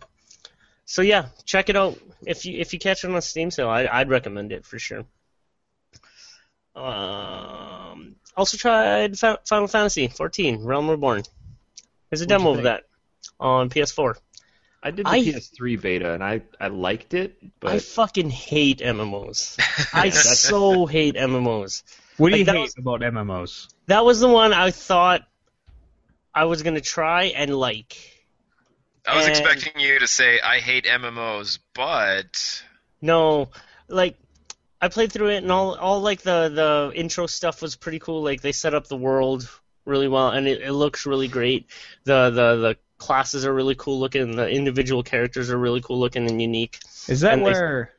So yeah, check it out. If you if you catch it on Steam sale, I, I'd recommend it for sure. Um, also tried Final Fantasy 14 Realm Reborn. There's a What'd demo of that on PS4. I did the I- PS3 beta and I I liked it, but I fucking hate MMOs. *laughs* I so hate MMOs. What do you Like, that hate was- about MMOs? That was the one I thought I was gonna try and like. I was And- expecting you to say I hate MMOs, but No, like I played through it and all all like the the intro stuff was pretty cool. Like they set up the world really well and it, it looks really great. The the the classes are really cool looking. The individual characters are really cool looking and unique. Is that And they- where,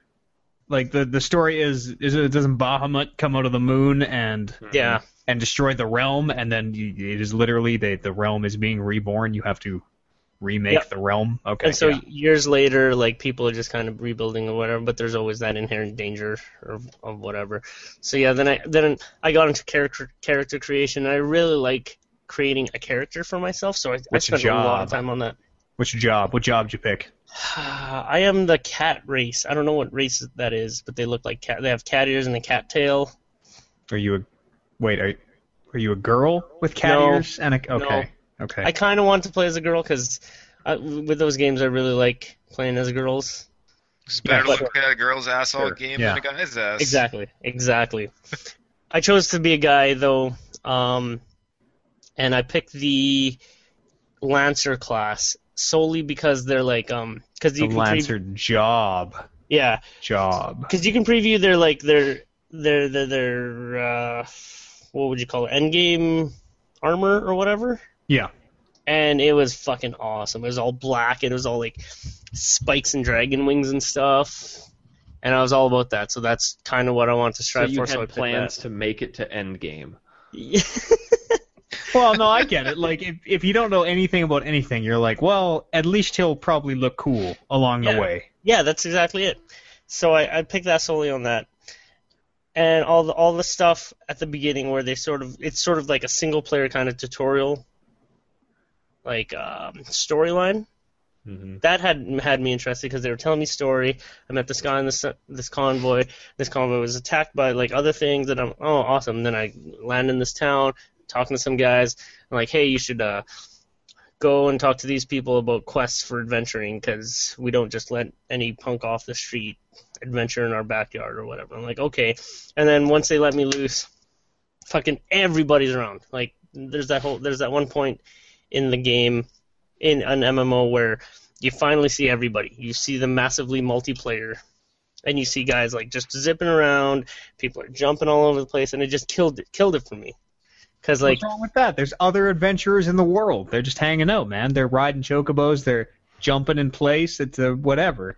like the the story is? Is it doesn't Bahamut come out of the moon and mm-hmm. Yeah, and destroy the realm, and then you, it is literally the the realm is being reborn. You have to remake Yep. the realm. Okay. and so yeah. years later, like people are just kind of rebuilding or whatever. But there's always that inherent danger of, of whatever. So yeah, then I then I got into character character creation. And I really like creating a character for myself. So I, I spent a lot of time on that. What's your job? What job did you pick? *sighs* I am the cat race. I don't know what race that is, but they look like cat. They have cat ears and a cat tail. Are you a wait? Are are you a girl with cat No. ears and a okay? Okay. I kind of want to play as a girl because with those games, I really like playing as girls. it's better Yeah, to look at a girl's ass all Sure, game yeah. than a guy's ass. Exactly, exactly. I chose to be a guy though, um, and I picked the Lancer class solely because they're like um because The you can pre- Lancer job. yeah Job. because you can preview their like their their their their uh what would you call it end game armor or whatever Yeah. and it was fucking awesome. It was all black. It was all like spikes and dragon wings and stuff. And I was all about that. So that's kind of what I want to So strive you for. had so I picked plans to make it to Endgame. that. *laughs* Well, no, I get it. Like, if, if you don't know anything about anything, you're like, well, at least he'll probably look cool along Yeah. the way. yeah, that's exactly it. So I, I picked that solely on that. And all the all the stuff at the beginning where they sort of it's sort of like a single player kind of tutorial, like um, storyline. hmm that had had me interested because they were telling me story. I met this guy in this this convoy. This convoy was attacked by like other things, and I'm oh awesome. And then I land in this town, talking to some guys. Like, hey, you should uh, go and talk to these people about quests for adventuring because we don't just let any punk off the street adventure in our backyard or whatever. I'm like, okay. And then once they let me loose, fucking everybody's around. Like there's that whole there's that one point in the game in an MMO where you finally see everybody. You see the massively multiplayer, and you see guys like just zipping around. People are jumping all over the place, and it just killed it. Killed it for me. Cause like What's wrong with that? There's other adventurers in the world. They're just hanging out, man. They're riding chocobos. They're jumping in place. It's a whatever.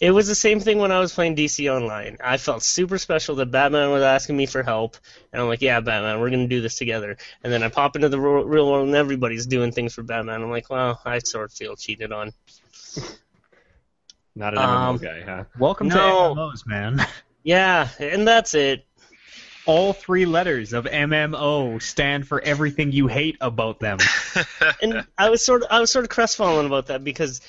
it was the same thing when I was playing DC Online. I felt super special that Batman was asking me for help, and I'm like, yeah, Batman, we're gonna do this together. And then I pop into the real world, and everybody's doing things for Batman. I'm like, well, I sort of feel cheated on. Not an Um, MMO guy, huh? Welcome No. to MMOs, man. *laughs* Yeah, and that's it. All three letters of MMO stand for everything you hate about them. *laughs* and I was sort of I was sort of crestfallen about that because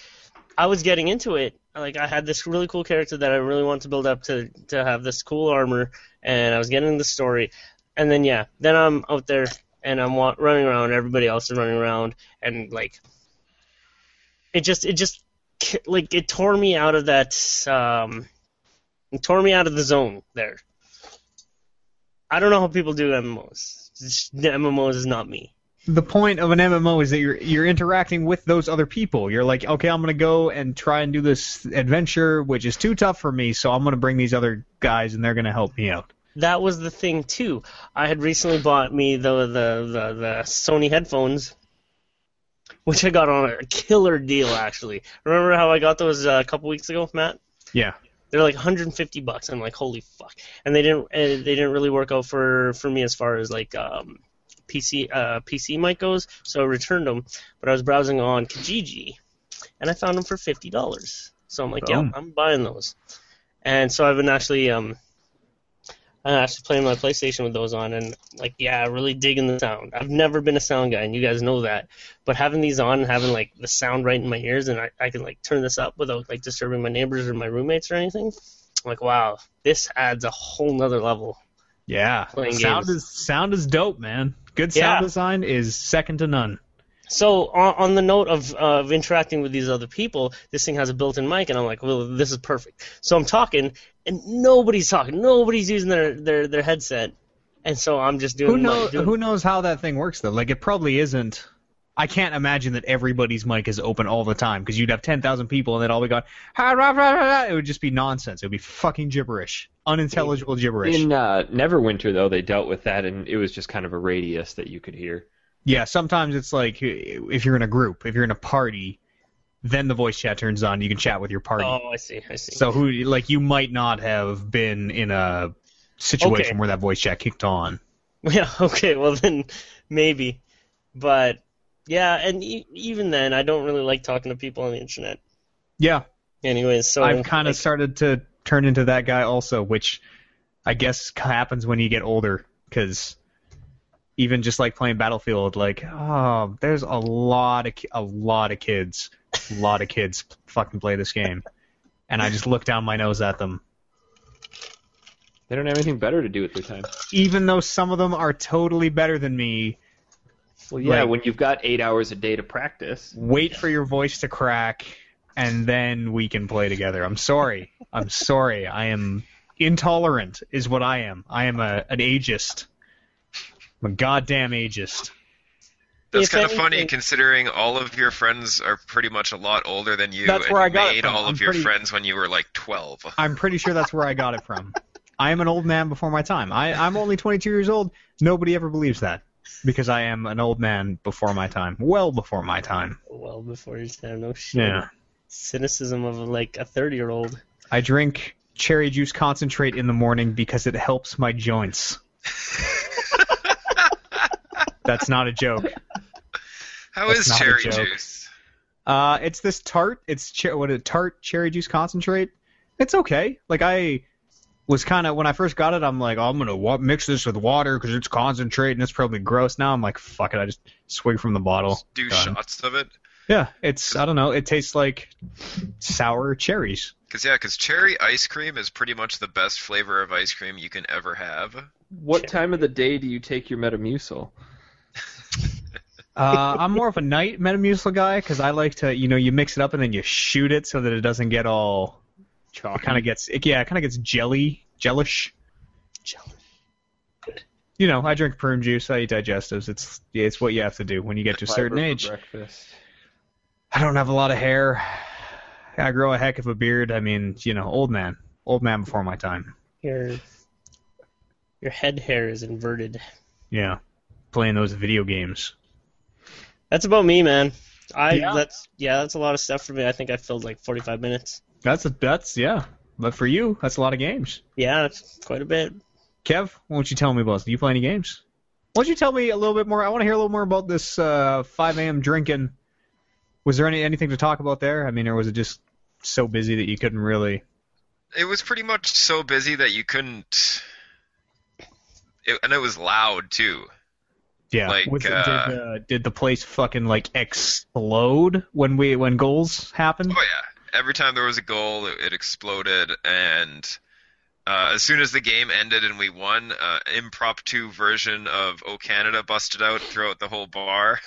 I was getting into it. Like I had this really cool character that I really wanted to build up to to have this cool armor, and I was getting the story, and then yeah, then I'm out there and I'm wa- running around. Everybody else is running around, and like it just it just like it tore me out of that um it tore me out of the zone there. I don't know how people do MMOs. Just- MMOs is not me. the point of an MMO is that you're you're interacting with those other people. You're like, okay, I'm gonna go and try and do this adventure, which is too tough for me, so I'm gonna bring these other guys and they're gonna help me out. that was the thing too. I had recently bought me the the the, the Sony headphones, which I got on a killer deal actually. Remember how I got those uh, a couple weeks ago, Matt? Yeah. They're like 150 bucks. I'm like, holy fuck! And they didn't uh, they didn't really work out for for me as far as like um, PC uh, PC mic goes. So I returned them, but I was browsing on Kijiji, and I found them for fifty dollars. So I'm like, yeah, I'm buying those. And so I've been actually um, I'm actually playing my PlayStation with those on, and like, yeah, really digging the sound. I've never been a sound guy, and you guys know that. But having these on, and having like the sound right in my ears, and I, I can like turn this up without like disturbing my neighbors or my roommates or anything. I'm like, wow, this adds a whole nother level. Yeah. Sound games. is sound is dope, man. Good Yeah. sound design is second to none. So on, on the note of of interacting with these other people, this thing has a built-in mic, and I'm like, well, this is perfect. So I'm talking, and nobody's talking, nobody's using their their, their headset, and so I'm just doing Who my- knows doing- who knows how that thing works though? Like it probably isn't I can't imagine that everybody's mic is open all the time because you'd have 10,000 people and they'd all be going, "Ha, rah, rah, rah, rah." it would just be nonsense. It would be fucking gibberish. Unintelligible gibberish. In uh, Neverwinter, though, they dealt with that, and it was just kind of a radius that you could hear. Yeah, sometimes it's like if you're in a group, if you're in a party, then the voice chat turns on. You can chat with your party. Oh, I see, I see. So who like you might not have been in a situation Okay. where that voice chat kicked on. *laughs* Yeah, okay, well then maybe. But yeah, and e- even then I don't really like talking to people on the internet. Yeah, Anyways, so I've kind of like, started to turn into that guy also, which I guess happens when you get older because even just like playing Battlefield, like oh, there's a lot of a lot of kids, a lot of kids fucking play this game, and I just look down my nose at them. They don't have anything better to do with their time. Even though some of them are totally better than me, Well, yeah, Like- when you've got eight hours a day to practice. wait for your voice to crack and then we can play together. I'm sorry. I'm sorry. I am intolerant is what I am. I am a an ageist. I'm a goddamn ageist. That's If kind of funny considering all of your friends are pretty much a lot older than you. That's and where I you got it made from. all of I'm your pretty- friends when you were like 12. *laughs* I'm pretty sure that's where I got it from. I am an old man before my time. I, I'm only 22 years old. Nobody ever believes that because I am an old man before my time, well before my time. Well, before his time, no shit. Yeah. Cynicism of like a thirty-year-old. I drink cherry juice concentrate in the morning because it helps my joints. *laughs* That's not a joke. How That's is cherry juice? Uh, it's this tart. It's cher- what a tart cherry juice concentrate. It's okay. Like I was kind of when I first got it, I'm like, oh, I'm gonna wa- mix this with water because it's concentrate and it's probably gross. Now I'm like, fuck it. I just swig from the bottle. Do Done. shots of it? Yeah, it's I don't know. It tastes like sour cherries. Because yeah, because cherry ice cream is pretty much the best flavor of ice cream you can ever have. What time of the day do you take your Metamucil? Uh, I'm more of a night Metamucil guy because I like to, you know, you mix it up and then you shoot it so that it doesn't get all. It kind of gets, it, yeah, it kind of gets jelly, jellish. Jelly. You know, I drink prune juice. I eat digestives. It's it's what you have to do when you get to a certain Fiber for age. Breakfast. I don't have a lot of hair. I grow a heck of a beard. I mean, you know, old man, old man before my time. Your your head hair is inverted. Yeah, playing those video games. That's about me, man. I Yeah. that's yeah, that's a lot of stuff for me. I think I filled like 45 minutes. That's a that's yeah. But for you, that's a lot of games. Yeah, it's quite a bit. Kev, why don't you tell me about? Do you play any games? Why don't you tell me a little bit more? I want to hear a little more about this uh, 5 a.m. drinking. Was there any anything to talk about there? I mean, or was it just so busy that you couldn't really? It was pretty much so busy that you couldn't. It, and it was loud too. Yeah. Like, Was it- uh, did, uh, did the place fucking like explode when we when goals happened? Oh yeah, every time there was a goal, it, it exploded, and uh, as soon as the game ended and we won, uh, impromptu version of "O Canada" busted out throughout the whole bar.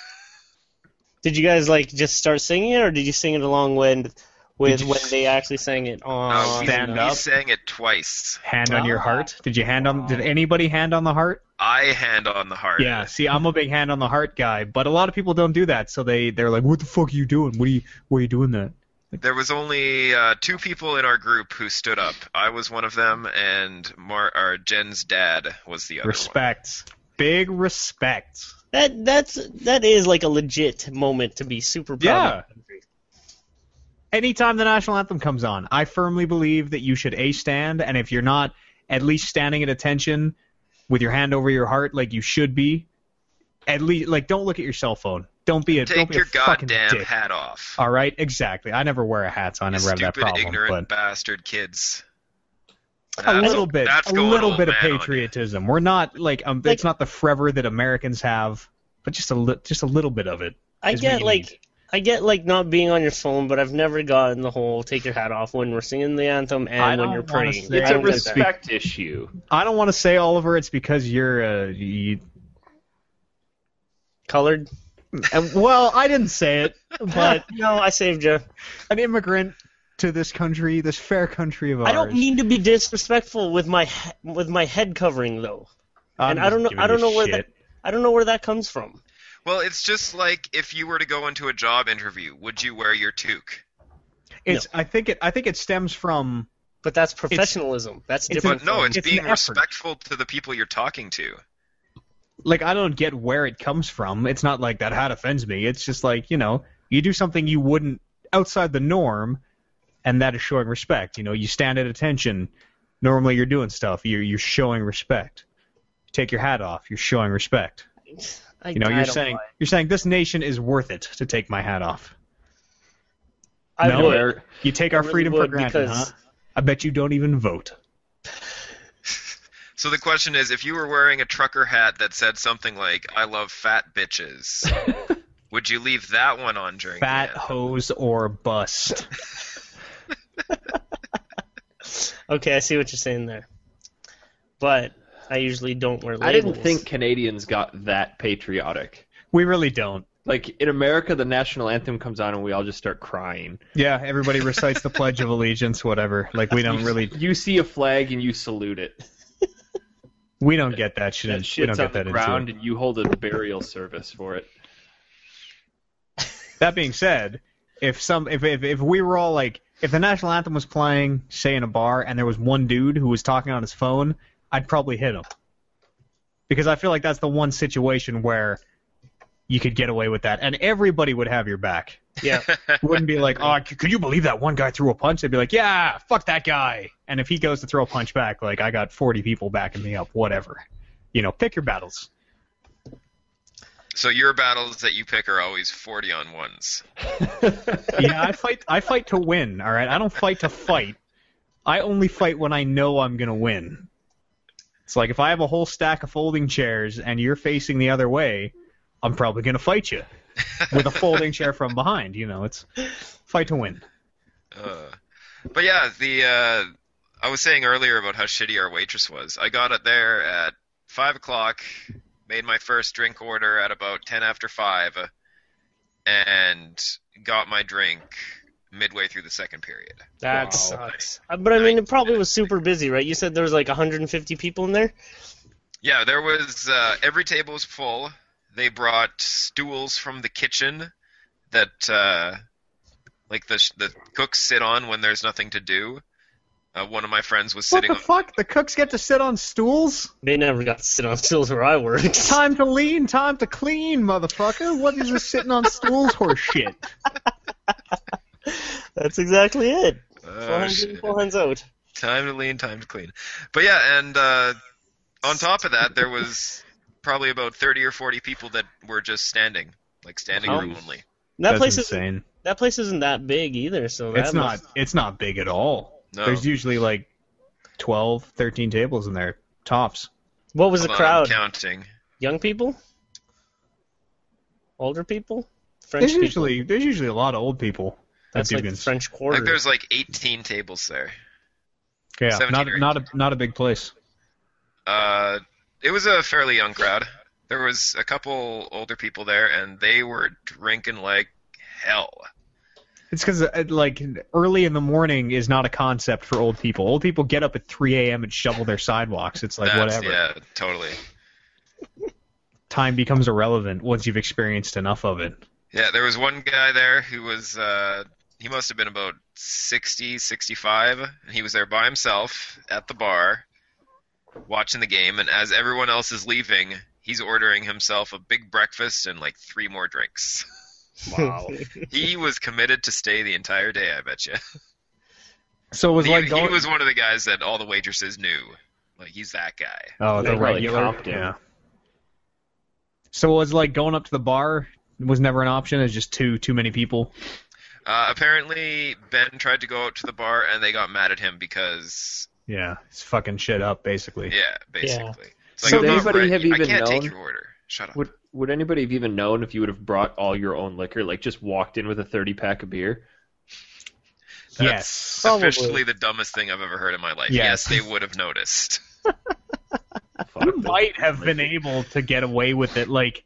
Did you guys like just start singing it, or did you sing it along with with you when they actually sang it Uh, on? we, stand we up. sang it twice. Hand on your Ah. heart. Did you hand on? Did anybody hand on the heart? I hand on the heart. Yeah, see, I'm a big hand on the heart guy, but a lot of people don't do that. So they they're like, "What the fuck are you doing? What are you why are you doing that?" There was only uh, two people in our group who stood up. I was one of them, and Mar- or Jen's dad was the other one. Respect, big respect. That that's that is like a legit moment to be super proud Yeah. of. Anytime the national anthem comes on, I firmly believe that you should a stand, and if you're not, at least standing at attention with your hand over your heart, like you should be. At least, like, don't look at your cell phone. Don't be a don't Take be your a goddamn dick. hat off. All right, exactly. I never wear a hat, so I You never have that problem. stupid, ignorant But bastard kids. a That's- little bit, that's a little bit of man on you. patriotism. We're not like um, Like- it's not the forever that Americans have, but just a li- just a little bit of it. I get like need. I get like not being on your phone, but I've never gotten the whole take your hat off when we're singing the anthem and when you're praying. say- It's I a don't get that. respect issue. I don't want to say Oliver. It's because you're uh, you, Colored? and, well, I didn't say it, but *laughs* no, I saved you. an immigrant to this country, this fair country of ours. I don't mean to be disrespectful with my with my head covering though. I'm and I don't know- I don't you know where shit. I don't know where that comes from. Well, it's just like if you were to go into a job interview, would you wear your toque? It's. I think it. I think it stems from. But that's professionalism. that's it's different. No, it's, it's being respectful to the people you're talking to. Like I don't get where it comes from. It's not like that hat offends me. It's just like you know, you do something you wouldn't outside the norm, and that is showing respect. You know, you stand at attention. Normally, you're doing stuff. You're you're showing respect. You take your hat off. You're showing respect. *laughs* I, You know, I you're saying buy you're saying this nation is worth it to take my hat off. I No, would. You take I our really freedom for granted, because- huh? I bet you don't even vote. So the question is, if you were wearing a trucker hat that said something like "I love fat bitches," *laughs* would you leave that one on during the Fat anthem? hose or bust. *laughs* *laughs* Okay, I see what you're saying there. But I usually don't wear labels. I didn't think Canadians got that patriotic. We really don't. Like in America, the national anthem comes on and we all just start crying. Yeah, everybody recites the Pledge of Allegiance, whatever. Like we don't really, You see a flag and you salute it. we don't get that shit. in- That we shit's don't on get the that ground and you hold a burial service for it. That being said, if some if, if if we were all like if the national anthem was playing, say in a bar, and there was one dude who was talking on his phone, I'd probably hit him. Because I feel like that's the one situation where you could get away with that, and everybody would have your back. Yeah. *laughs* Wouldn't be like, oh, could you believe that one guy threw a punch? They'd be like, yeah, fuck that guy. And if he goes to throw a punch back, like I got 40 people backing me up, whatever. You know, pick your battles. So your battles that you pick are always 40 on ones. *laughs* yeah, I fight. I fight to win. All right, I don't fight to fight. I only fight when I know I'm gonna win. It's like if I have a whole stack of folding chairs and you're facing the other way, I'm probably gonna fight you with a *laughs* folding chair from behind. You know, it's fight to win. Uh, but yeah, the uh, I was saying earlier about how shitty our waitress was. I got it there at five o'clock, made my first drink order at about ten after five, uh, and got my drink midway through the second period. That Wow. sucks. Uh, But I mean, it probably was super busy, right? You said there was like 150 people in there. Yeah, there was uh, every table was full. They brought stools from the kitchen that uh, like the the cooks sit on when there's nothing to do. Uh, one of my friends was sitting. What sitting the fuck? The cooks get to sit on stools? They never got to sit on stools where I worked. *laughs* Time to lean, time to clean, motherfucker. What is this sitting on stools horse shit? *laughs* *laughs* That's exactly it. on. Full Oh, hands in, shit. full hands out. Time to lean, time to clean. But yeah, and uh, on top of that, there was probably about 30 or 40 people that were just standing, like standing Oh. room only. And that That's place is insane. that place isn't that big either. So that It's not. must- It's not big at all. No. There's usually like 12, 13 tables in there, tops. What was the Hold on, I'm crowd? counting. Young people? Older people? French There's people? usually there's usually a lot of old people. At That's like the French Quarter. think there's like 18 tables there. yeah, not not a not a big place. Uh, it was a fairly young crowd. There was a couple older people there, and they were drinking like hell. It's because like early in the morning is not a concept for old people. Old people get up at 3 a.m. and shovel their sidewalks. It's like That's- whatever. Yeah, totally. Time becomes irrelevant once you've experienced enough of it. Yeah, there was one guy there who was uh he must have been about 60, 65, and he was there by himself at the bar watching the game and as everyone else is leaving, he's ordering himself a big breakfast and like three more drinks. *laughs* Wow. he was committed to stay the entire day, I bet you. so it was He, like he was one of the guys that all the waitresses knew. Like he's that guy. oh, the regular. comped. Yeah. So it was like going up to the bar was never an option. It's just too too many people. Uh, apparently, Ben tried to go out to the bar and they got mad at him because, Yeah, it's fucking shit up basically. yeah, basically. It's So "I'm would not anybody ready. have I even can't take known- your order. Shut up. Would Would anybody have even known if you would have brought all your own liquor, like just walked in with a thirty pack of beer? Yes. That's Probably. officially the dumbest thing I've ever heard in my life. Yes. Yes, they would have noticed. *laughs* Fuck, You those- might have been able to get away with it. Like,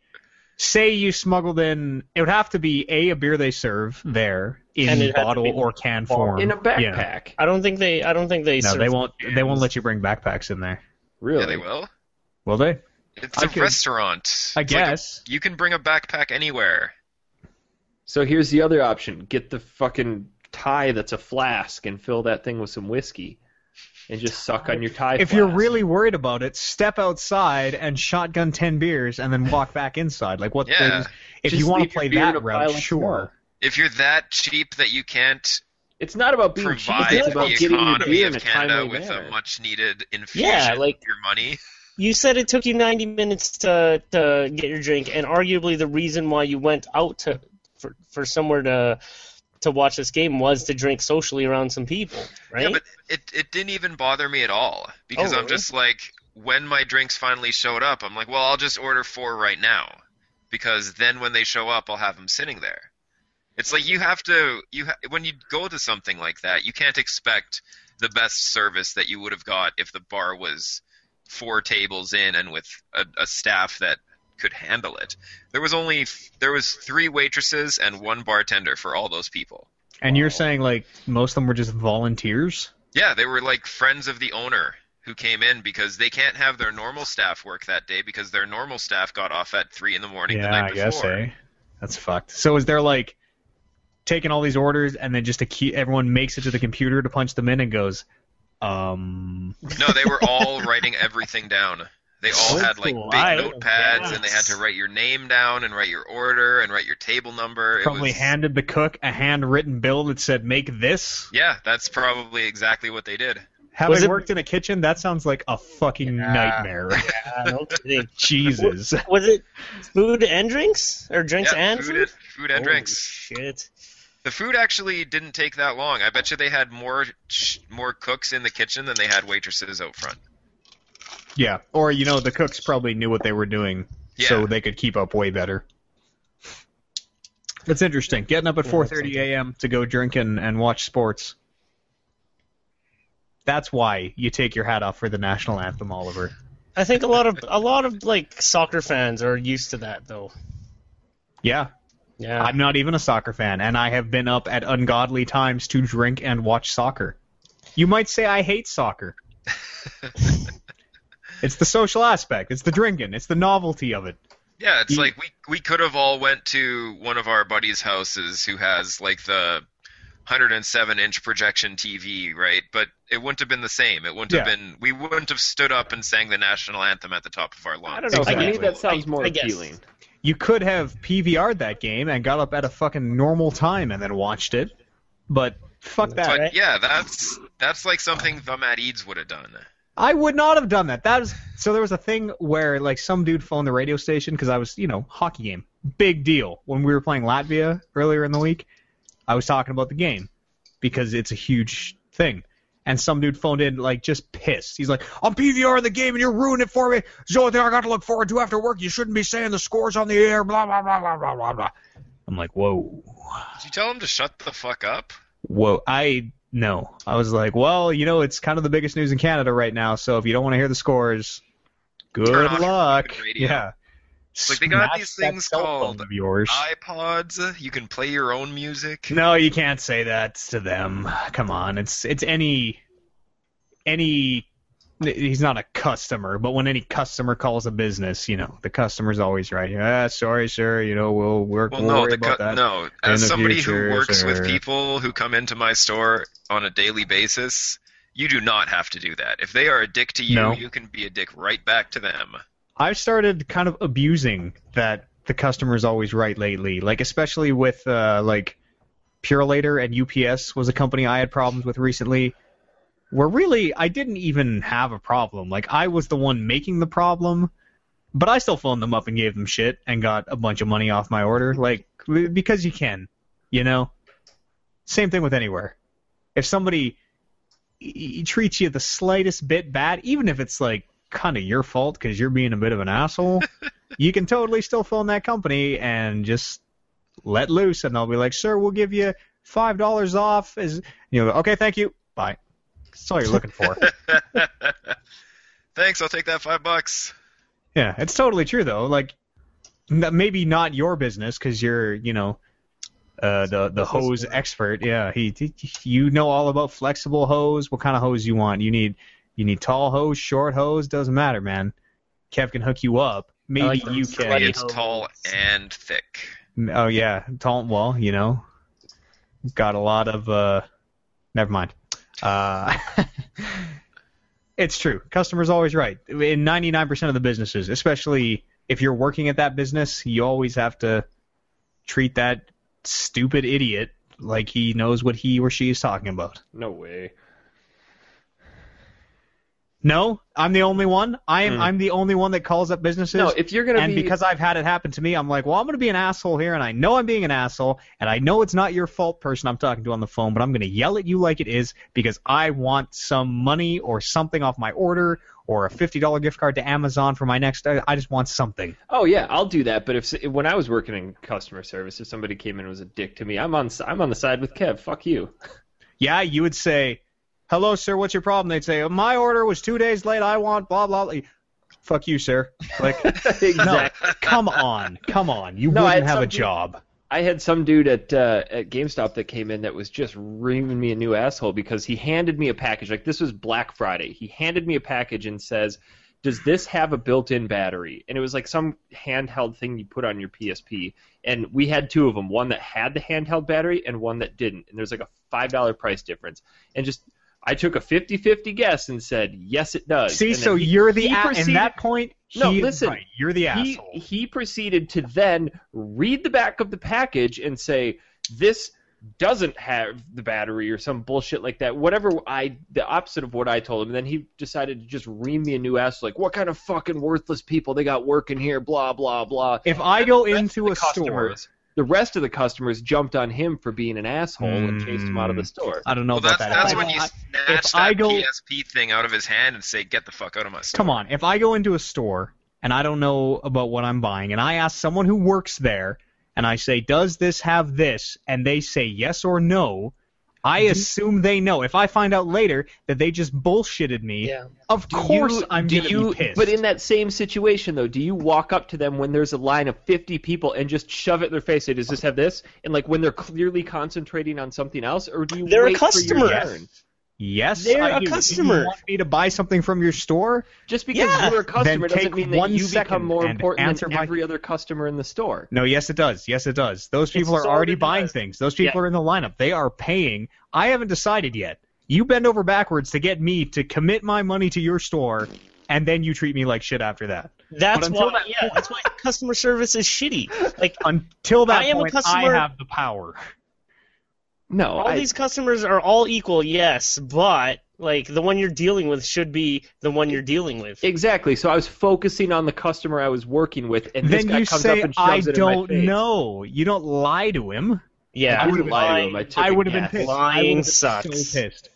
say you smuggled in, it would have to be a a beer they serve hmm. there in it bottle be or can form in a Yeah. backpack. I don't think they. I don't think they. No, serve they won't. They won't let you bring backpacks in there. Really? Yeah, they will. Will they? It's I a could- restaurant. I It's like a- guess. you can bring a backpack anywhere. So here's the other option: get the fucking tie that's a flask and fill that thing with some whiskey, and just suck on your tie. if you're really worried about it, step outside and shotgun ten beers, and then walk back inside. Like what? Yeah. if Just you want to play that route, sure. If you're that cheap that you can't it's not about being cheap; provide it's about getting your economy beer in of a Canada timely with manner. a much needed infusion Yeah, like- of your money. You said it took you 90 minutes to to get your drink, and arguably the reason why you went out to for for somewhere to to watch this game was to drink socially around some people, right? Yeah, but it it didn't even bother me at all because Oh, I'm really? just like when my drinks finally showed up, I'm like, well, I'll just order four right now because then when they show up, I'll have them sitting there. It's like you have to you ha- when you go to something like that, you can't expect the best service that you would have got if the bar was four tables in and with a, a staff that could handle it. There was only there was three waitresses and one bartender for all those people. And you're saying like most of them were just volunteers? Yeah, they were like friends of the owner who came in because they can't have their normal staff work that day because their normal staff got off at three in the morning the yeah, night I guess, eh? That's fucked. So is there like taking all these orders, and then just to keep everyone makes it to the computer to punch them in and goes, um, No, they were all writing everything down. They all Old had like school. big I- notepads, and they had to write your name down and write your order and write your table number. It probably was, handed the cook a handwritten bill that said "make this." Yeah, that's probably exactly what they did. Having Was it- worked in a kitchen, that sounds like a fucking Yeah. nightmare. *laughs* Yeah, no. *laughs* Jesus. Was it food and drinks or drinks yeah, and food, food? and, food and Holy drinks. Shit. The food actually didn't take that long. I bet you they had more sh- more cooks in the kitchen than they had waitresses out front. Yeah, or you know, the cooks probably knew what they were doing, so they could keep up way better. That's interesting. Getting up at 4:30 a.m. to go drink and, and watch sports. That's why you take your hat off for the national anthem, Oliver. I think a lot of a lot of like soccer fans are used to that though. Yeah, Yeah. I'm not even a soccer fan, and I have been up at ungodly times to drink and watch soccer. You might say I hate soccer. *laughs* it's the social aspect. It's the drinking. It's the novelty of it. Yeah, it's You- like we we could have all went to one of our buddies' houses who has like the 107 inch projection TV, right? But it wouldn't have been the same. It wouldn't have been. We wouldn't have stood up and sang the national anthem at the top of our lungs. I don't know. To me, Exactly. that sounds more I guess. appealing. You could have PVR'd that game and got up at a fucking normal time and then watched it, but fuck that. But right? yeah, that's that's like something the Matt Eads would have done. I would not have done that. That was so there was a thing where like some dude phoned the radio station because I was you know hockey game big deal when we were playing Latvia earlier in the week. I was talking about the game because it's a huge thing. And some dude phoned in like just pissed. He's like, "I'm PVR the game and you're ruining it for me. It's the only thing I got to look forward to after work. You shouldn't be saying the scores on the air." Blah blah blah blah blah blah blah. I'm like, "Whoa." Did you tell him to shut the fuck up? Whoa, I no. I was like, well, you know, it's kind of the biggest news in Canada right now. So if you don't want to hear the scores, good Turn off your luck. Yeah. Like, they got Smash these things called of yours. iPods. You can play your own music. No, you can't say that to them. Come on, it's it's any any. He's not a customer, but when any customer calls a business, you know, the customer's always right. Ah, sorry, sir. You know, we'll work. Well, we'll no, the cu- that. no. As somebody future, who works sir. with people who come into my store on a daily basis, you do not have to do that. If they are a dick to you, No. you can be a dick right back to them. I've started kind of abusing that the customer's always right lately. Like especially with uh, like Purolator and UPS was a company I had problems with recently. Where really I didn't even have a problem. Like I was the one making the problem, but I still phoned them up and gave them shit and got a bunch of money off my order. Like because you can, you know. Same thing with anywhere. If somebody treats you the slightest bit bad, even if it's like kind of your fault because you're being a bit of an asshole, *laughs* you can totally still phone that company and just let loose, and they'll be like, "Sir, we'll give you five dollars off." Is you know, okay, thank you, bye. That's all you're looking for. *laughs* Thanks, I'll take that five bucks. yeah, it's totally true though. Like, maybe not your business because you're, you know, uh, the the hose expert. Yeah, he, he, you know all about flexible hose. What kind of hose you want? You need you need tall hose, short hose. Doesn't matter, man. Kev can hook you up. Maybe like you sweaty can. It's tall and thick. Oh yeah, tall. Well, you know, got a lot of. uh Never mind. Uh, *laughs* it's true. Customer's always right. In 99% of the businesses, especially if you're working at that business, you always have to treat that stupid idiot like he knows what he or she is talking about. No way. No, I'm the only one. I am. Hmm. I'm the only one that calls up businesses. No, if you're gonna and be because I've had it happen to me, I'm like, well, I'm going to be an asshole here, and I know I'm being an asshole, and I know it's not your fault, person I'm talking to on the phone, but I'm going to yell at you like it is because I want some money or something off my order or a $50 gift card to Amazon for my next. I I just want something. Oh yeah, I'll do that. But if when I was working in customer service, if somebody came in and was a dick to me, I'm on I'm on the side with Kev. Fuck you. Yeah, you would say, hello, sir, what's your problem? They'd say, my order was two days late. I want blah blah. blah. Fuck you, sir. Like, *laughs* no, come on, come on. You No, wouldn't have a job. I had some dude at uh, at GameStop that came in that was just reaming me a new asshole because he handed me a package. Like this was Black Friday. He handed me a package and says, does this have a built-in battery? And it was like some handheld thing you put on your PSP. And we had two of them, one that had the handheld battery and one that didn't. And there's like a five dollar price difference. And just I took a 50-50 guess and said yes, it does. See, so he- you're the he a- proceeded- that point. No, he is listen, right. You're the he, asshole. he proceeded to then read the back of the package and say this doesn't have the battery or some bullshit like that whatever i the opposite of what i told him and then he decided to just ream me a new ass like what kind of fucking worthless people they got working here blah blah blah if I go into a store, the rest of the customers jumped on him for being an asshole and chased him out of the hmm. store I don't know Well, about that's that. that's If when I- you I- snatch if that I go- PSP thing out of his hand and say, "Get the fuck out of my store." Come on, if I go into a store and I don't know about what I'm buying, and I ask someone who works there, and I say, "Does this have this?" and they say yes or no, I Mm-hmm. assume they know. If I find out later that they just bullshitted me, Yeah. of Do course you, I'm do gonna you, be pissed. But in that same situation, though, do you walk up to them when there's a line of 50 people and just shove it in their face? Say, does this have this? And like when they're clearly concentrating on something else, or do you They're a wait for customer. Your turn? yes, They're I a do. Do customer. You want me to buy something from your store? Just because Yeah. you're a customer Then doesn't take mean that one you become more important answer than my- every other customer in the store. No, yes, it does. Yes, it does. Those people are sort already buying does. things. Those people Yeah. are in the lineup. They are paying. I haven't decided yet. You bend over backwards to get me to commit my money to your store, and then you treat me like shit after that. That's why. that yeah, that's why customer service is shitty. Like Until that I am a point, customer- I have the power. No, all I, these customers are all equal, yes, but like the one you're dealing with should be the one you're dealing with. exactly. So I was focusing on the customer I was working with, and this Then guy you comes say, up and "I shoves it in my don't face. know." You don't lie to him. yeah, I wouldn't lie to him. I took I a would have been pissed. Lying would have been sucks. So pissed.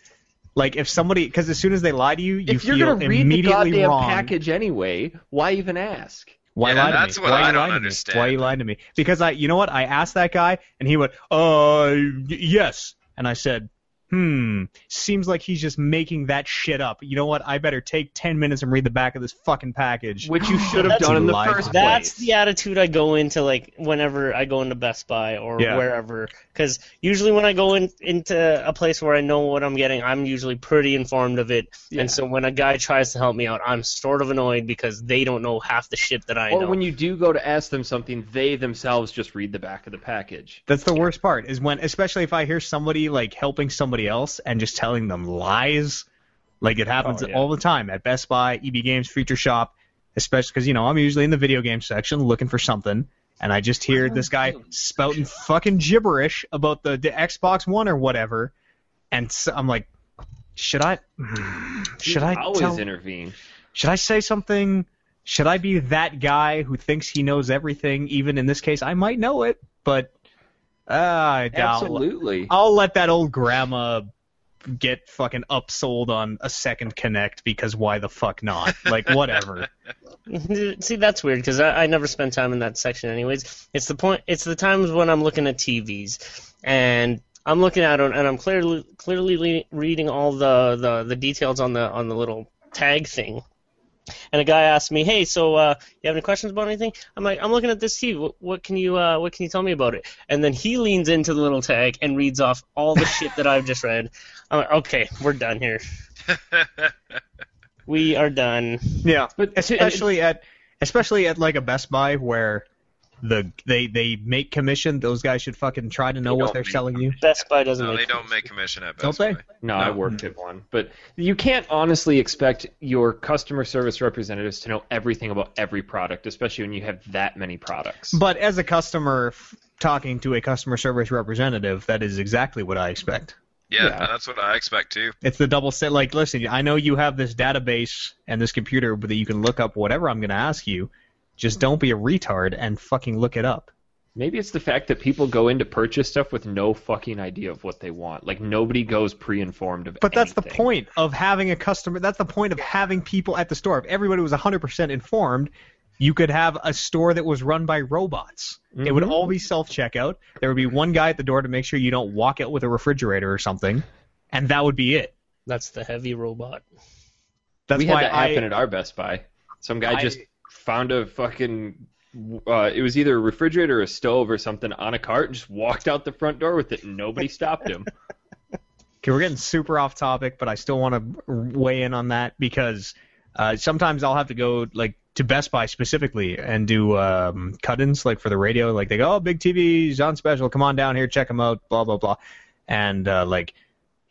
Like if somebody, because as soon as they lie to you, you If you're feel gonna read the goddamn wrong. package anyway, why even ask? Why Yeah, lie to that's me? what Why I don't to understand. Me? Why you lying to me? Because I, you know what? I asked that guy, and he went, "Uh, y- yes," and I said, "Hmm, seems like he's just making that shit up." You know what? I better take ten minutes and read the back of this fucking package. Which you should have done in the first place. That's the attitude I go into like whenever I go into Best Buy or Yeah. wherever. Because usually when I go in, into a place where I know what I'm getting, I'm usually pretty informed of it. Yeah. And so when a guy tries to help me out, I'm sort of annoyed because they don't know half the shit that I Or know. when you do go to ask them something, they themselves just read the back of the package. That's the worst part is when, especially if I hear somebody like helping somebody else and just telling them lies. Like it happens Oh, yeah. all the time at Best Buy, EB Games, Future Shop, especially because you know I'm usually in the video game section looking for something, and I just hear this guy spouting fucking gibberish about the, the Xbox One or whatever, and so I'm like, should I, hmm. should I always tell, intervene? should I say something? Should I be that guy who thinks he knows everything? Even in this case, I might know it, but Ah, I doubt. Absolutely. I'll let that old grandma get fucking upsold on a second Kinect because why the fuck not? Like *laughs* whatever. *laughs* See, that's weird because I, I never spend time in that section, anyways. It's the point. It's the times when I'm looking at TVs, and I'm looking at them, and I'm clearly clearly reading all the, the, the details on the on the little tag thing. And a guy asked me, "Hey, so uh, you have any questions about anything?" I'm like, "I'm looking at this TV. What, what can you uh, what can you tell me about it?" And then he leans into the little tag and reads off all the shit that I've just read. I'm like, "Okay, we're done here. *laughs* We are done." Yeah, But especially at especially at like a Best Buy where the they they make commission. Those guys should fucking try to know They what they're make selling you. Best Buy doesn't No, make they don't make commission at Best Don't Best they? Buy. No, I worked at one. But you can't honestly expect your customer service representatives to know everything about every product, especially when you have that many products. But as a customer f- talking to a customer service representative, that is exactly what I expect. Yeah, Yeah. that's what I expect too. It's the double set. Like, listen, I know you have this database and this computer that you can look up whatever I'm going to ask you. Just don't be a retard and fucking look it up. Maybe it's the fact that people go in to purchase stuff with no fucking idea of what they want. Like nobody goes pre-informed of But that's the point of having a customer. That's the point of having people at the store. If everybody was 100% informed, you could have a store that was run by robots. It would Mhm. all be self checkout. There would be one guy at the door to make sure you don't walk out with a refrigerator or something, and that would be it. That's the heavy robot. That's we had why that I, happen at our Best Buy. Some guy I- just found a fucking. Uh, it was either a refrigerator or a stove or something on a cart and just walked out the front door with it and nobody stopped him. *laughs* Okay, we're getting super off topic, but I still want to weigh in on that because Uh, sometimes I'll have to go like to Best Buy specifically and do um, cut-ins like for the radio. Like they go, oh, big TV's on special. Come on down here, check them out. Blah blah blah. And uh, like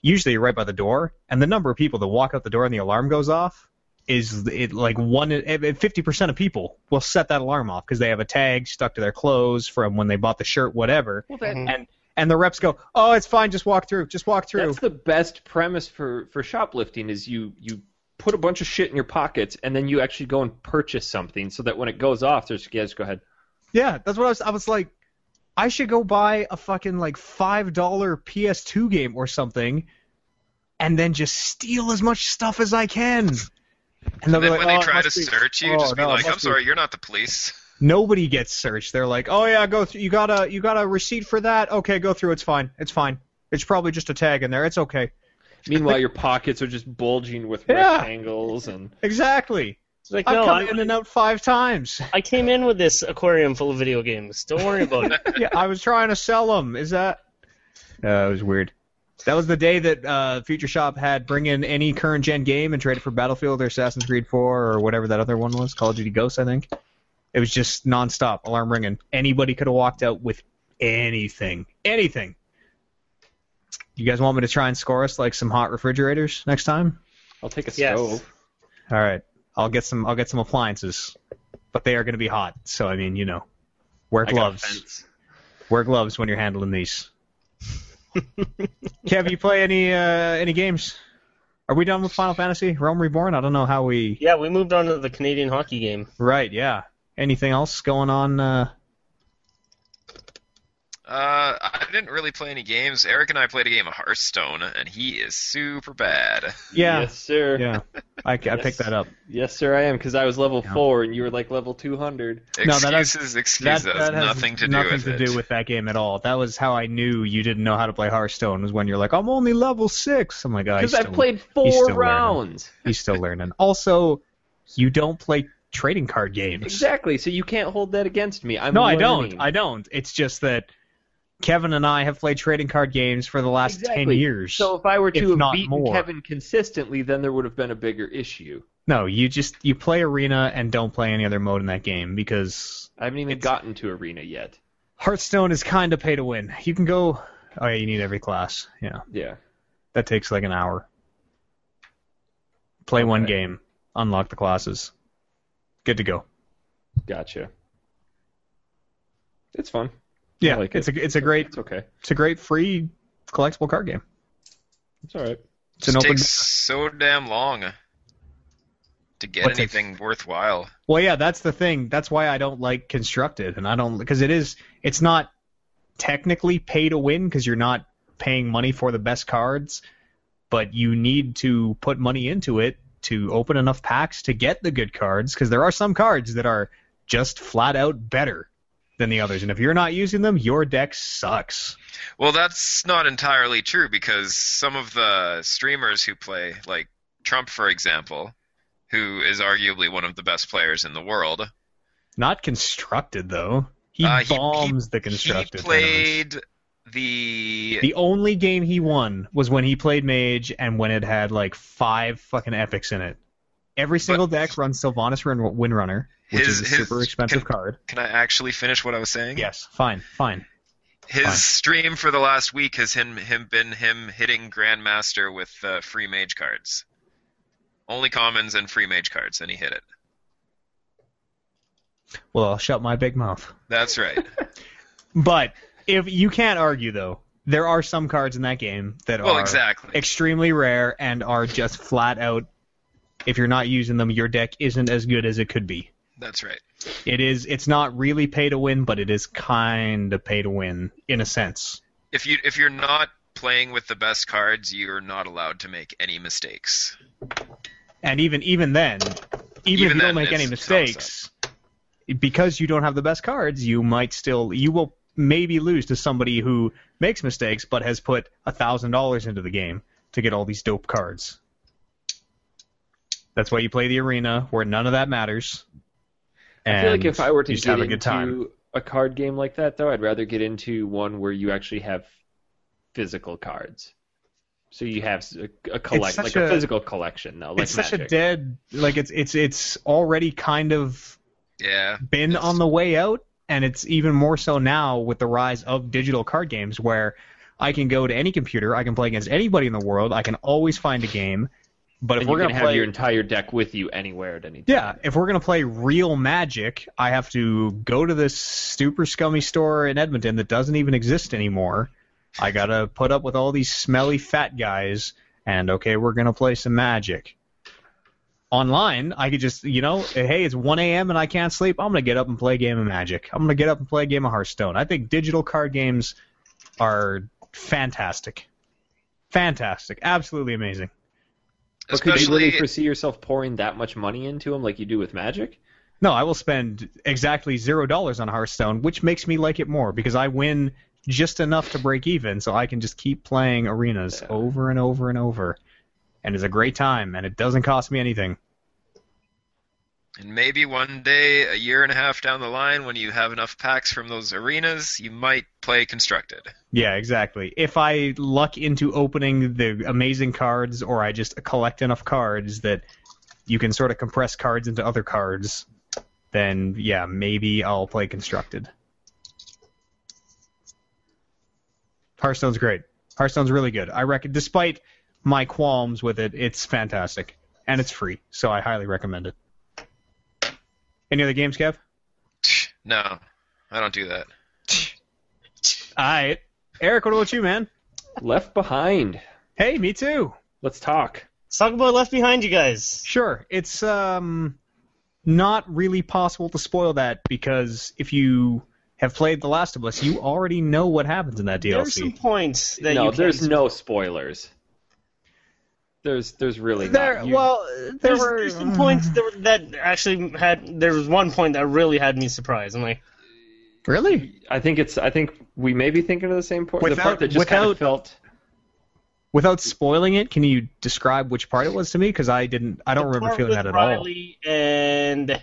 usually right by the door, and the number of people that walk out the door and the alarm goes off is it like one fifty percent of people will set that alarm off because they have a tag stuck to their clothes from when they bought the shirt, whatever. Well, that, Mhm. And and the reps go, oh, it's fine, just walk through, just walk through. That's the best premise for for shoplifting is you you put a bunch of shit in your pockets and then you actually go and purchase something so that when it goes off, there's yeah, just go ahead. Yeah, that's what I was. I was like, I should go buy a fucking like five dollar PS2 game or something, and then just steal as much stuff as I can. And, And then like, when "Oh, they try to be-" search you, Oh, just be no, it like, "I'm be- sorry, you're not the police." Nobody gets searched. They're like, oh yeah, go through. You got a you got a receipt for that? Okay, go through. It's fine. It's fine. It's probably just a tag in there. It's okay. Meanwhile, *laughs* your pockets are just bulging with Yeah. rectangles and Exactly. It's like, I've no, come I, in and out five times. *laughs* I came in with this aquarium full of video games. Don't worry about it. *laughs* yeah, I was trying to sell them. Is that? Uh, it was weird. That was the day that uh, Future Shop had bring in any current gen game and trade it for Battlefield or Assassin's Creed 4 or whatever that other one was, Call of Duty Ghosts, I think. It was just nonstop, alarm ringing. Anybody could have walked out with anything, anything. You guys want me to try and score us like some hot refrigerators next time? I'll take a Yes. stove. All right, I'll get some. I'll get some appliances, but they are going to be hot. So I mean, you know, wear I got a gloves. fence. Wear gloves when you're handling these. Kev, you play any uh, any games? Are we done with Final Fantasy Realm Reborn? I don't know how we. Yeah, we moved on to the Canadian hockey game. Right, yeah. Anything else going on? Uh... Uh, I didn't really play any games. Eric and I played a game of Hearthstone, and he is super bad. Yeah, Yes, sir. yeah. I, I Yes. picked that up. *laughs* Yes, sir, I am because I was level Yeah. four and you were like level two hundred. No, that has- Excuses, excuses. That, has nothing to do nothing with to it. do with that game at all. That was how I knew you didn't know how to play Hearthstone. Was when you're like, I'm only level six. I'm like, oh, Because he's I've still- played he's four still learning. rounds. He's still learning. Also, you don't play trading card games. Exactly. So you can't hold that against me. I'm no, I don't. I don't. It's just that Kevin and I have played trading card games for the last ten years. So if I were to have beaten more. Kevin consistently, then there would have been a bigger issue. no, you just you play arena and don't play any other mode in that game because I haven't even gotten to arena yet. Hearthstone is kind of pay to win. You can go. Oh yeah, you need every class. Yeah, Yeah. that takes like an hour. Play one game, unlock the classes. Good to go. Gotcha. It's fun. Yeah, like it's it. a it's a great It's okay. it's a great free collectible card game. It's all right. It's an It open. takes so damn long to get What takes- anything worthwhile. Well, yeah, that's the thing. That's why I don't like constructed, and I don't because it is. It's not technically pay to win because you're not paying money for the best cards, but you need to put money into it to open enough packs to get the good cards because there are some cards that are just flat out better than the others, and if you're not using them, your deck sucks. Well, that's not entirely true because some of the streamers who play, like Trump, for example, who is arguably one of the best players in the world, Not constructed though. He Uh, he- bombs the he constructed. tournaments. played the The only game he won was when he played Mage and when it had like five fucking epics in it. Every single deck runs Sylvanas Win- Windrunner, which His- is a his- super expensive can- card. Can I actually finish what I was saying? Yes, fine, fine. His Fine. stream for the last week has him him been him hitting Grandmaster with uh, free mage cards. Only commons and free mage cards, and he hit it. Well, I'll shut my big mouth. That's right. *laughs* But if you can't argue though, there are some cards in that game that well, are exactly. extremely rare and are just flat out. If you're not using them, your deck isn't as good as it could be. That's right. It is. It's not really pay to win, but it is kind of pay to win in a sense. If you if you're not playing with the best cards, you're not allowed to make any mistakes. And even even then, even, Even if you don't make any mistakes, because you don't have the best cards, you might still you will maybe lose to somebody who makes mistakes but has put a thousand dollars into the game to get all these dope cards. That's why you play the arena where none of that matters. I feel like if I were to you get have a good into time. a card game like that, though, I'd rather get into one where you actually have physical cards. So you have s- a, a collect, like a, a- physical collection though, like it's such a dead like it's it's it's already kind of Yeah. been on the way out, and it's even more so now with the rise of digital card games, where I can go to any computer, I can play against anybody in the world, I can always find a game. But if and we're gonna have your entire deck with you anywhere at any time. yeah, if we're gonna play real Magic, I have to go to this super scummy store in Edmonton that doesn't even exist anymore. I gotta put up with all these smelly fat guys, and okay, we're gonna play some Magic. Online, I could just, you know, hey, it's 1 a.m. and I can't sleep. I'm gonna get up and play a game of Magic. I'm gonna get up and play a game of Hearthstone. I think digital card games are fantastic, fantastic, absolutely amazing. But could you Especially really foresee yourself pouring that much money into them like you do with Magic? No, I will spend exactly zero dollars on Hearthstone, which makes me like it more because I win just enough to break even, so I can just keep playing arenas Yeah. over and over and over. And it's a great time, and it doesn't cost me anything. And maybe one day, a year and a half down the line, when you have enough packs from those arenas, you might play constructed. Yeah, exactly. If I luck into opening the amazing cards, or I just collect enough cards that you can sort of compress cards into other cards, then yeah, maybe I'll play constructed. Hearthstone's great. Hearthstone's really good. I reckon, despite my qualms with it, it's fantastic and it's free, so I highly recommend it. Any other games, Kev? No, I don't do that. All right, Eric. What about you, man? Left Behind. Hey, me too. Let's talk. Let's talk about Left Behind, you guys. Sure. It's um not really possible to spoil that because if you have played The Last of Us, you already know what happens in that DLC. There's some points that no, you there's can no spoilers. There's there's really There, not. You- well, there There's, were there's some *laughs* points that, were- that actually had. There was one point that really had me surprised. I'm like, really I think it's. I think we may be thinking of the same point. the part that just kind of felt. without spoiling it. Can you describe which part it was to me? Because I didn't. I don't remember feeling that at all. Riley and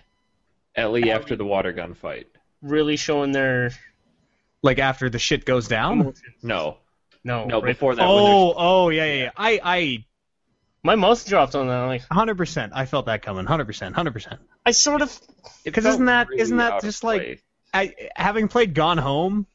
Ellie after the water gun fight. really showing their Like after the shit goes down. No, No, no, right- before that. when Oh, oh yeah, yeah. yeah. I, I, my mouth dropped on that. Like, hundred percent. I felt that coming. Hundred percent. Hundred percent. I sort of. because isn't that- really isn't that just like- I, having played Gone Home,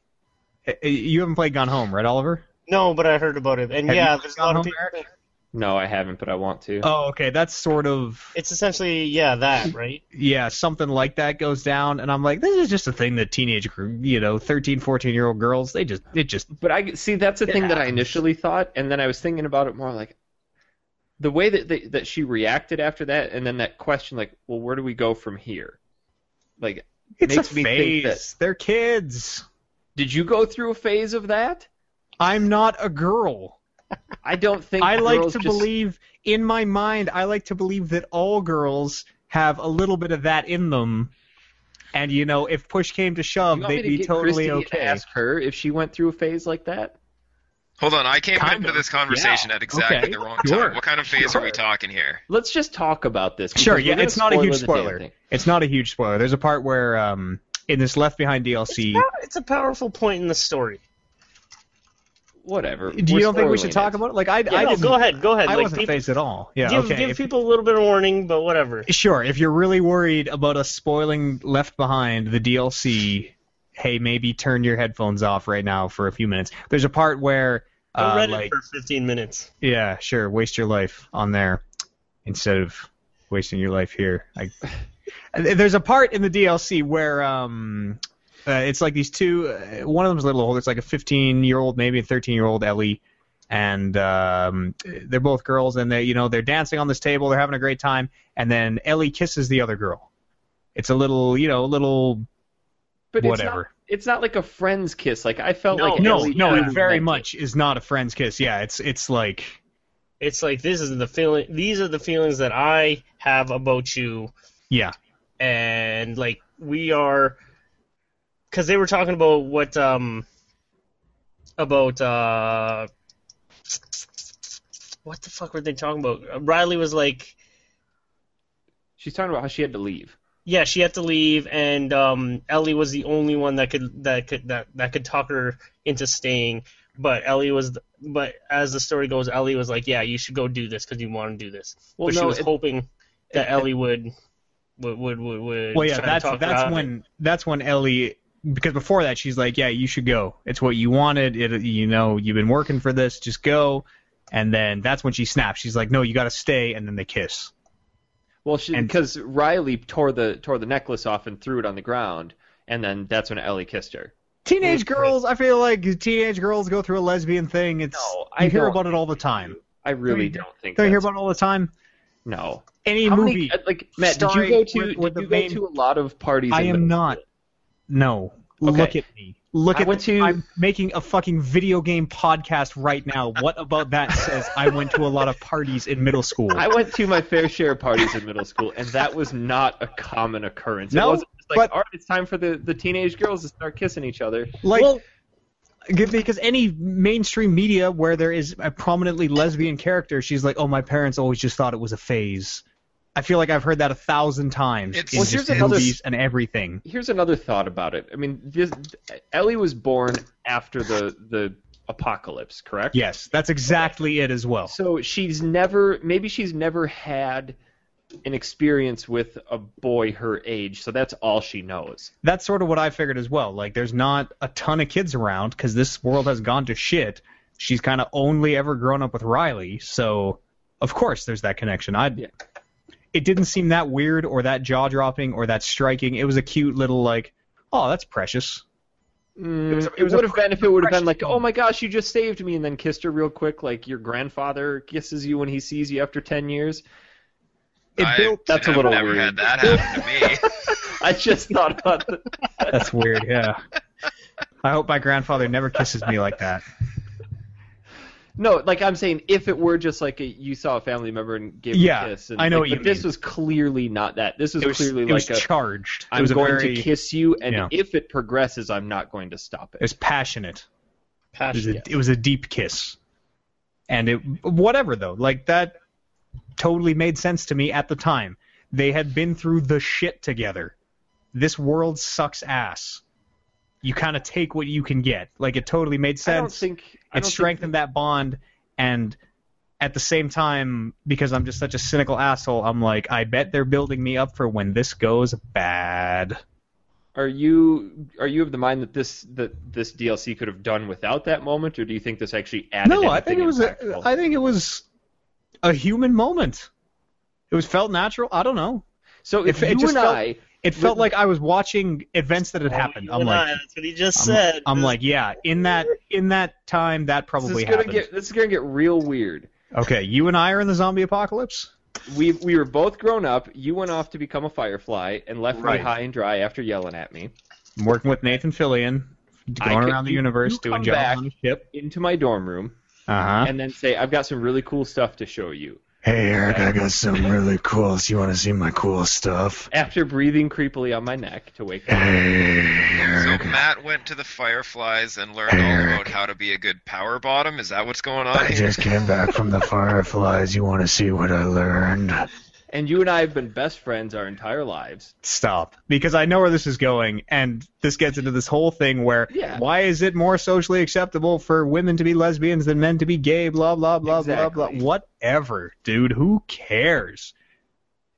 eh, eh, you haven't played Gone Home, right, Oliver? No, but I heard about it, and Have yeah, you there's a gone lot of home, people. Eric? No, I haven't, but I want to. Oh, okay. That's sort of It's essentially yeah that right. yeah, something like that goes down, and I'm like, this is just a thing that teenage, you know, 13, 14 year old girls, they just, it just, But I see that's the It thing that I initially thought, and then I was thinking about it more like the way that they, that she reacted after that, and then that question like, well, where do we go from here? Like, it's makes a me phase. think that They're kids. did you go through a phase of that? I'm not a girl. I don't think I like to just- believe, in my mind, I like to believe that all girls have a little bit of that in them. And, you know, if push came to shove, they'd to be totally Christy okay. Ask her if she went through a phase like that. Hold on, I came Kind into of, this conversation yeah. at exactly Okay, the wrong sure, time. What kind of phase are we talking here? Let's just talk about this. Sure, yeah, it's not a huge spoiler. It's not a huge spoiler. There's a part where, um, in this Left Behind DLC, It's a powerful point in the story. Whatever. do you We're don't think we should talk it. about it? Like, I, Yeah, I no, didn't, go ahead, go ahead. I like, wasn't people, phased at all. Yeah, give, okay. give if- people a little bit of warning, but whatever. Sure, if you're really worried about us spoiling Left Behind, the DLC, hey, maybe turn your headphones off right now for a few minutes. There's a part where, Go uh, Reddit like, for 15 minutes. yeah, sure, waste your life on there instead of wasting your life here. I, *laughs* there's a part in the DLC where um, uh, it's like these two. Uh, one of them's a little older. It's like a 15 year old, maybe a 13 year old Ellie, and um, they're both girls, and they, you know, they're dancing on this table. They're having a great time, and then Ellie kisses the other girl. It's a little, you know, a little But whatever. It's not, like a friend's kiss. Like I felt No, like no, Ellie no, it very much is not a friend's kiss. Yeah, it's it's like It's like this is the feeling. These are the feelings that I have about you, yeah, and like we are, because they were talking about what um about uh what the fuck were they talking about? Riley was like, She's talking about how she had to leave. Yeah, she had to leave, and um, Ellie was the only one that could that could that that could talk her into staying. But Ellie was, the, but as the story goes, Ellie was like, "Yeah, you should go do this because you want to do this." Well, but she was it- hoping that it- Ellie would, would, would, would, would Well, yeah, try to that's talk her that's out of it. when that's when Ellie because before that she's like, yeah, you should go. It's what you wanted. It you know you've been working for this. Just go. And then that's when she snaps. She's like, no, you got to stay. And then they kiss. Well, she And- because Riley tore the tore the necklace off and threw it on the ground, and then that's when Ellie kissed her. Teenage girls, I feel like teenage girls go through a lesbian thing. It's No, I you hear about it all the time. I really Don't you- don't think. Don't you hear about it all the time? No. Any How movie. many, uh, like Matt, did you go to with- with did the you go main- to a lot of parties? I am not. No. Okay. Look at me. Look I at went the- to- I'm making a fucking video game podcast right now. What about that says I went to a lot of parties in middle school? I went to my fair share of parties in middle school, and that was not a common occurrence. No, it wasn't just like, but- all right, it's time for the, the teenage girls to start kissing each other. Like, Well- because any mainstream media where there is a prominently lesbian character, she's like, "Oh, my parents always just thought it was a phase." I feel like I've heard that a thousand times It's- in Well, just another- movies and everything. Here's another thought about it. I mean, this, Ellie was born after the the apocalypse, correct? Yes, that's exactly it as well. So she's never, maybe she's never had an experience with a boy her age, so that's all she knows. That's sort of what I figured as well. Like, there's not a ton of kids around because this world has gone to shit. She's kind of only ever grown up with Riley, so of course there's that connection. I, Yeah. It didn't seem that weird or that jaw dropping or that striking. It was a cute little like, oh, that's precious. Mm, was it, a- it was a would have been if it would have been like, oh my gosh, you just saved me, and then kissed her real quick, like your grandfather kisses you when he sees you after ten years. It I, built- That's a I've little never weird. had that happen to me. *laughs* *laughs* I just thought about *laughs* that. That's weird. Yeah. I hope my grandfather never kisses me like that. No, like I'm saying, if it were just like a, you saw a family member and gave Yeah, a kiss, and, I know like, what you but this mean. was clearly not that. This was, was, clearly it like was a charged. It I'm was going very, to kiss you, and Yeah. if it progresses, I'm not going to stop It it. was passionate. It was, a, it was a deep kiss. And it whatever though, like that totally made sense to me at the time. They had been through the shit together. This world sucks ass. You kind of take what you can get. Like it totally made sense. I don't sense. think I it strengthened that bond and at the same time because i'm just such a cynical asshole i'm like i bet they're building me up for when this goes bad. Are you are you of the mind that this that this DLC could have done without that moment, or do you think this actually added? no i think it was a, i think it was a human moment. It was felt natural. I don't know. So if it- it you and felt- I, it felt like i was watching events that had happened i'm like I, that's what he just I'm, said. I'm like yeah in that in that time that this probably is gonna happened get this is gonna get real weird. okay you and i are in the zombie apocalypse We we were both grown up. You went off to become a firefly and left Right. me high and dry after yelling at me. i'm working with nathan fillion I going could- around the you- universe you doing come jobs back. on a ship Into my dorm room uh-huh and then say, "I've got some really cool stuff to show you." Hey Eric, I got something really cool. So you want to see my cool stuff? After breathing creepily on my neck to wake up. Hey Eric. So Matt went to the Fireflies and learned all Eric. about how to be a good power bottom. Is that what's going on I here? just came back from the *laughs* Fireflies. You want to see what I learned? And you and I have been best friends our entire lives. stop because I know where this is going, and this gets into this whole thing where Yeah. why is it more socially acceptable for women to be lesbians than men to be gay? Blah blah blah blah blah. Whatever, dude. Who cares?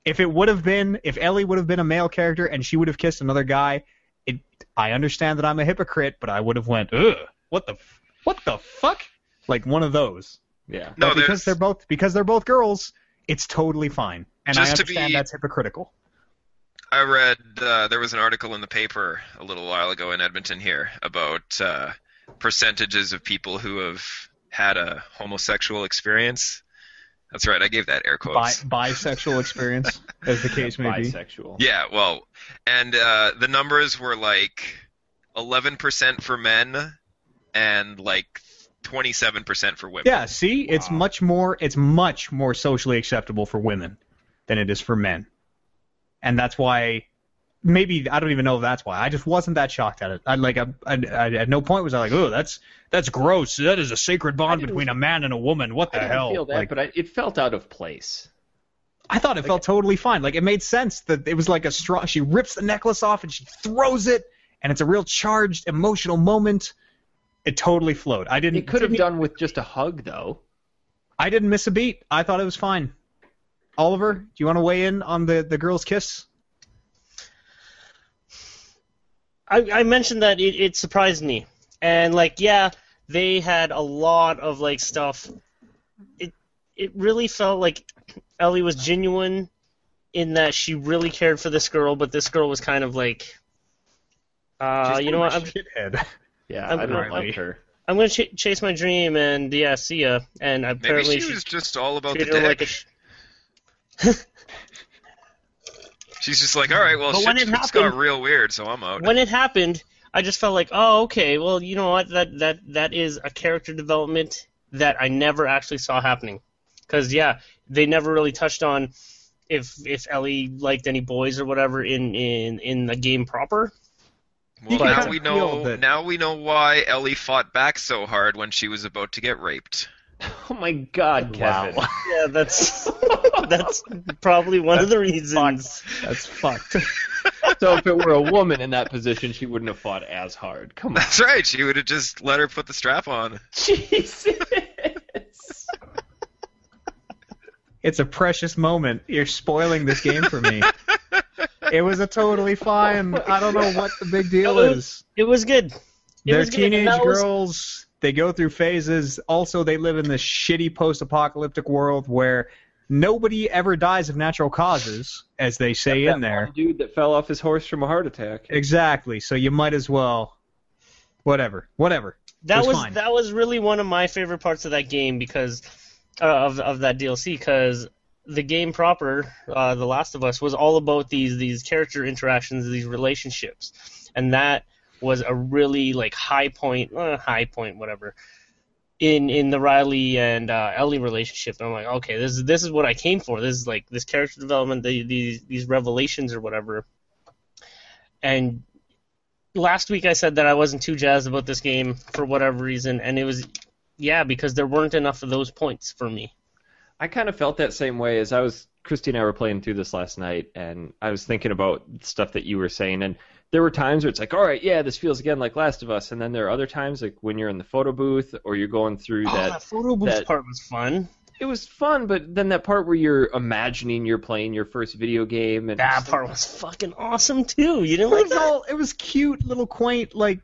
If it would have been, if Ellie would have been a male character and she would have kissed another guy, it. I understand that I'm a hypocrite, but I would have went, ugh, what the, what the fuck? Like one of those. Yeah. No, because they're both because they're both girls, it's totally fine, and I Just to understand be- that's hypocritical. I read uh, there was an article in the paper a little while ago in Edmonton here about uh, percentages of people who have had a homosexual experience. That's right, I gave that air Bi- quotes. bisexual experience, as the case may be. Bisexual. Yeah, well, and uh, the numbers were like 11% for men and like 27% for women. Yeah, see, it's much more it's much more socially acceptable for women than it is for men. And that's why maybe I don't even know if that's why. I just wasn't that shocked at it. I like I, I, I at no point was I like, "Oh, that's that's gross. That is a sacred bond between a man and a woman. What I the didn't hell?" feel that, Like, but I, it felt out of place. I thought it felt totally fine. Like it made sense that it was like a strong. She rips the necklace off and she throws it, and it's a real charged, emotional moment. It totally flowed. I didn't. It could have done with just a hug, though. I didn't miss a beat. I thought it was fine. Oliver, do you want to weigh in on the the girl's kiss? I, I mentioned that it, it surprised me, and like, yeah, they had a lot of like stuff. It it really felt like Ellie was genuine in that she really cared for this girl, but this girl was kind of like, uh, you know what? I'm, of a shithead. Yeah, I'm- I don't I'm- like her. I'm gonna ch- chase my dream, and yeah, see ya. And Maybe apparently she was just all about the treated her like a. dick. sh- She's just like, all right, well, But shit when it just got real weird, so I'm out. when it happened, I just felt like, oh, okay, well, you know what? That that that is a character development that I never actually saw happening. Because yeah, they never really touched on if if Ellie liked any boys or whatever in in in the game proper. well, can now we know. Now we know why Ellie fought back so hard when she was about to get raped. *laughs* Oh my God, Kevin. Wow. *laughs* Yeah, that's *laughs* that's probably one of the reasons. That's fucked. so if it were a woman in that position, she wouldn't have fought as hard. Come on. That's right. She would have just let her put the strap on. Jesus. It's a precious moment. You're spoiling this game for me. it was a totally fine. I don't know what the big deal it was- is. It was good. It They're was good, and teenage that was- girls. They go through phases. Also, they live in this shitty post-apocalyptic world where nobody ever dies of natural causes, as they say in That there. one dude that fell off his horse from a heart attack. Exactly. So you might as well, whatever, whatever. That was was that was really one of my favorite parts of that game because uh, of of that DLC because the game proper, uh, The Last of Us, was all about these these character interactions, these relationships, and that was a really like high point, uh, high point, whatever. In, in the Riley and uh, Ellie relationship, and I'm like, okay, this is this is what I came for. This is like this character development, the, these these revelations or whatever. And last week I said that I wasn't too jazzed about this game for whatever reason, and it was, yeah, because there weren't enough of those points for me. I kind of felt that same way as I was. Christy and I were playing through this last night, and I was thinking about stuff that you were saying, and there were times where it's like, all right, yeah, this feels again like Last of Us, and then there are other times like when you're in the photo booth or you're going through Oh, that. that photo booth that- part was fun. It was fun, but then that part where you're imagining you're playing your first video game, and That part was fucking awesome too. You didn't It like was that? all. It was cute, little quaint, like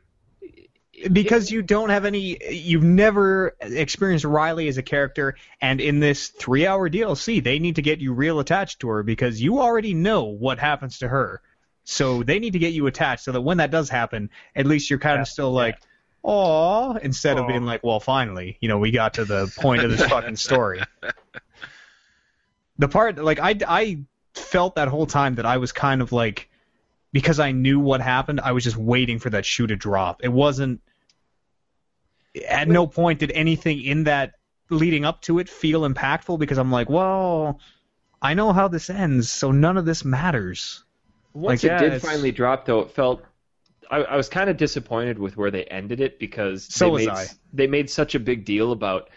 because you don't have any. You've never experienced Riley as a character, and in this three-hour DLC, they need to get you real attached to her because you already know what happens to her. So they need to get you attached so that when that does happen, at least you're kind Yeah, of still like, "Aw," instead of being like, "Well, finally, you know, we got to the point of this *laughs* fucking story." The part, like, I, I felt that whole time that I was kind of like, because I knew what happened, I was just waiting for that shoe to drop. It wasn't. At no point did anything in that leading up to it feel impactful because I'm like, well, I know how this ends, so none of this matters. Once Like, yeah, it did it's- finally drop, though, it felt. I, I was kind of disappointed with where they ended it because So they made I. they made such a big deal about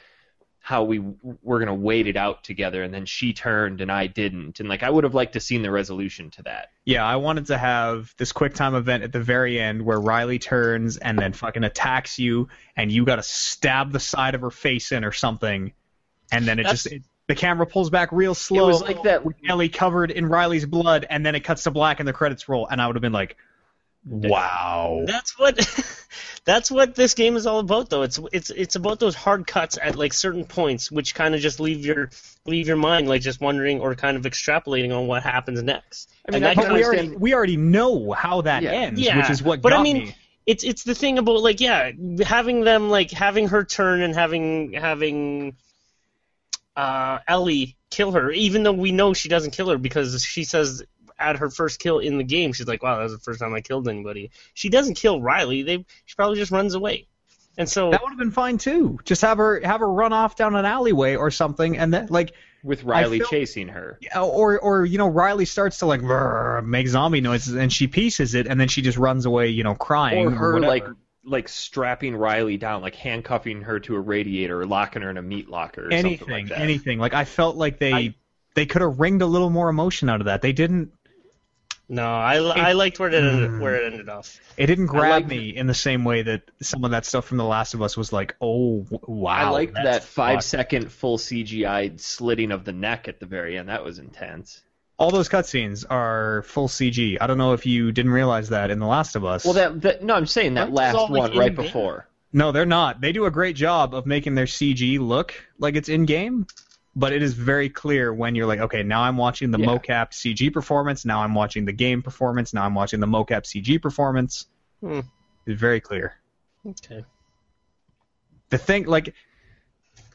how we w- were gonna wait it out together, and then she turned and I didn't, and like I would have liked to seen the resolution to that. Yeah, I wanted to have this quick time event at the very end where Riley turns and then fucking attacks you, and you got to stab the side of her face in or something, and then it That's- just it, the camera pulls back real slow. It was like that. with Ellie covered in Riley's blood, and then it cuts to black and the credits roll, and I would have been like, "Wow." That's what *laughs* that's what this game is all about though. It's it's it's about those hard cuts at like certain points which kind of just leave your leave your mind like just wondering or kind of extrapolating on what happens next. I mean, And that we already we already know how that Yeah. ends, Yeah, which is what but I mean, me. it's it's the thing about like yeah, having them like having her turn and having having uh, Ellie kill her, even though we know she doesn't kill her because she says at her first kill in the game, she's like, "Wow, that was the first time I killed anybody." She doesn't kill Riley. They she probably just runs away, and so That would have been fine too. Just have her have her run off down an alleyway or something, and then like with Riley feel- chasing her. Yeah or or you know Riley starts to like "Brr," make zombie noises and she pieces it and then she just runs away you know crying Or her whatever. like like strapping Riley down, like handcuffing her to a radiator, or locking her in a meat locker, or something anything like that. anything like I felt like they I- they could have wringed a little more emotion out of that they didn't No, I, I liked where it ended, Mm. where it ended off. It didn't grab like- me in the same way that some of that stuff from The Last of Us was like, oh wow. I liked that five-second full CGI slitting of the neck at the very end. That was intense. All those cutscenes are full CG. I don't know if you didn't realize that in The Last of Us. Well, that, that no, I'm saying that Aren't last all, like, one right in-game? before. No, they're not. They do a great job of making their CG look like it's in game, but it is very clear when you're like, okay, now I'm watching the Yeah. mocap CG performance, now I'm watching the game performance, now I'm watching the mocap CG performance. Hmm. It's very clear. Okay. The thing, like,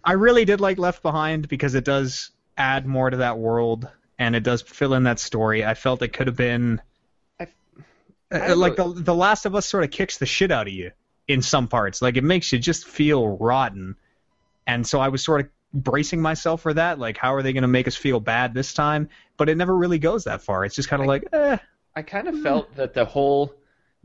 I really did like Left Behind because it does add more to that world and it does fill in that story. I felt it could have been. I- Uh, like the the Last of Us sort of kicks the shit out of you in some parts. Like it makes you just feel rotten, and so I was sort of bracing myself for that. Like, how are they going to make us feel bad this time? But it never really goes that far. It's just kind of like, eh. I kind of felt that the whole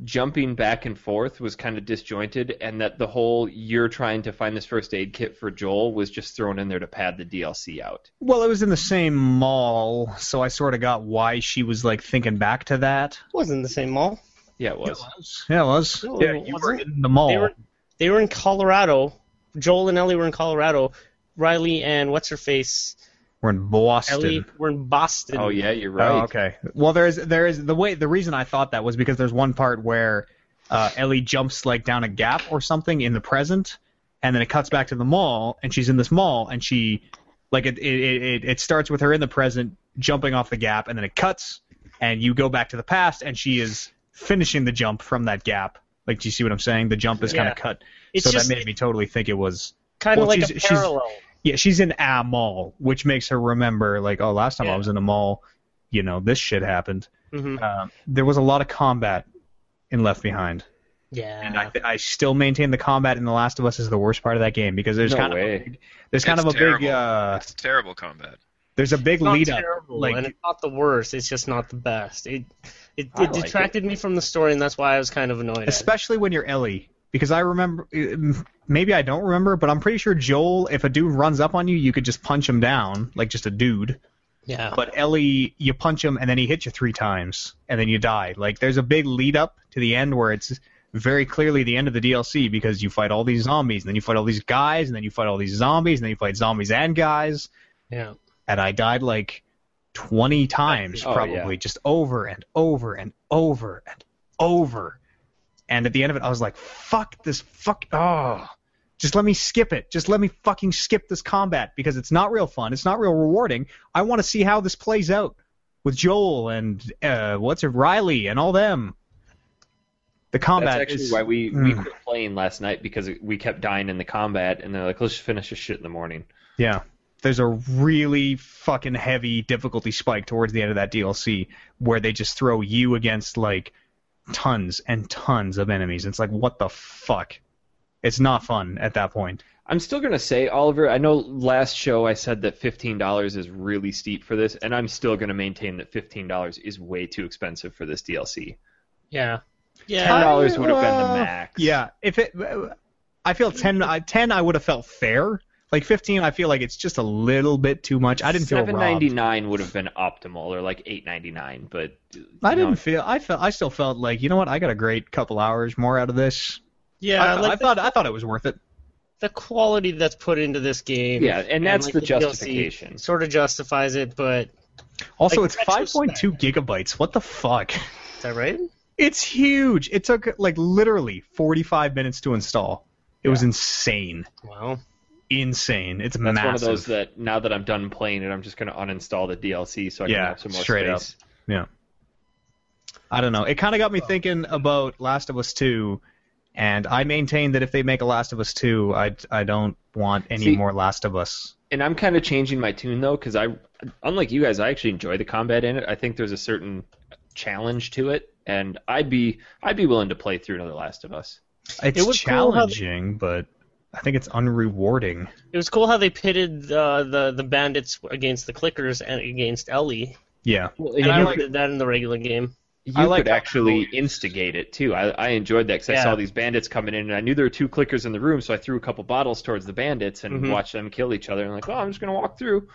jumping back and forth was kind of disjointed, and that the whole you're trying to find this first aid kit for Joel was just thrown in there to pad the DLC out. Well, it was in the same mall, so I sort of got why she was like thinking back to that. It wasn't the same mall. Yeah, it was. Yeah, it was. No, yeah, it you were in the mall. They were they were in Colorado. Joel and Ellie were in Colorado. Riley and what's her face? We're in Boston. Ellie were in Boston. Oh yeah, you're right. Oh, okay. Well, there's there is the way the reason I thought that was because there's one part where uh, Ellie jumps like down a gap or something in the present, and then it cuts back to the mall, and she's in this mall, and she like it it it, it starts with her in the present jumping off the gap, and then it cuts, and you go back to the past, and she is finishing the jump from that gap. Like, do you see what I'm saying? The jump is kind of cut, It's so just that made me totally think it was. kind of well, like she's- a she's- parallel. Yeah, she's in a mall, which makes her remember like, oh, last time I was in a mall, you know, this shit happened. hmm Um, there was a lot of combat in Left Behind, Yeah. and I, th- I still maintain the combat in The Last of Us is the worst part of that game because there's No kind way. of a big, there's kind It's of a terrible. big uh, It's terrible combat. there's a big it's not lead up. terrible, like- and it's not the worst. It's just not the best. It it, I it like detracted me from the story, and that's why I was kind of annoyed. at it. Especially when you're Ellie, because I remember, maybe I don't remember, but I'm pretty sure Joel, if a dude runs up on you, you could just punch him down, like just a dude. Yeah. But Ellie, you punch him and then he hits you three times and then you die. Like there's a big lead up to the end where it's very clearly the end of the DLC because you fight all these zombies and then you fight all these guys and then you fight all these zombies and then you fight zombies and guys yeah. and I died like 20 times Oh, probably yeah. just over and over and over and over. And at the end of it I was like fuck this fuck oh just let me skip it. Just let me fucking skip this combat because it's not real fun. It's not real rewarding. I want to see how this plays out with Joel and uh, what's it, Riley and all them. The combat That's actually is why we, we Mm. quit playing last night because we kept dying in the combat, and they're like, let's just finish this shit in the morning. yeah. There's a really fucking heavy difficulty spike towards the end of that DLC where they just throw you against like tons and tons of enemies. It's like what the fuck. It's not fun at that point. I'm still gonna say, Oliver. I know last show I said that fifteen dollars is really steep for this, and I'm still gonna maintain that fifteen dollars is way too expensive for this DLC. Yeah. Ten Yeah. dollars would have been the max. Yeah, if it, I feel 10, I- 10 I would have felt fair. Like 15, I feel like it's just a little bit too much. I didn't feel Seven robbed. ninety nine would have been optimal, or like eight ninety nine. But I didn't know, feel. I felt. I still felt like you know what? I got a great couple hours more out of this. Yeah. I, like I the, thought. I thought it was worth it. the quality that's put into this game. Yeah, and that's like, the DLC justification. Sort of justifies it, but Also, Like, it's 5.2 gigabytes. What the fuck? is that right? It's huge. It took like literally 45 minutes to install. It was insane. Wow. Insane. It's that's massive. one of those that now that I'm done playing it, I'm just gonna uninstall the DLC so I can Yeah, have some more straight up. space. Yeah. I don't know. It kind of got me thinking about Last of Us 2, and I maintain that if they make a Last of Us 2, I, I don't want any See- more Last of Us. And I'm kind of changing my tune though, because I, unlike you guys, I actually enjoy the combat in it. I think there's a certain challenge to it, and I'd be I'd be willing to play through another Last of Us. It's It was cool how- challenging, but I think it's unrewarding. It was cool how they pitted uh, the the bandits against the clickers and against Ellie. Yeah. Well, And you I could- like did that in the regular game. you I like could how actually instigate it too. I, I enjoyed that because I saw these bandits coming in, and I knew there were two clickers in the room, so I threw a couple bottles towards the bandits and Mhm. watched them kill each other. And like, oh, I'm just gonna walk through.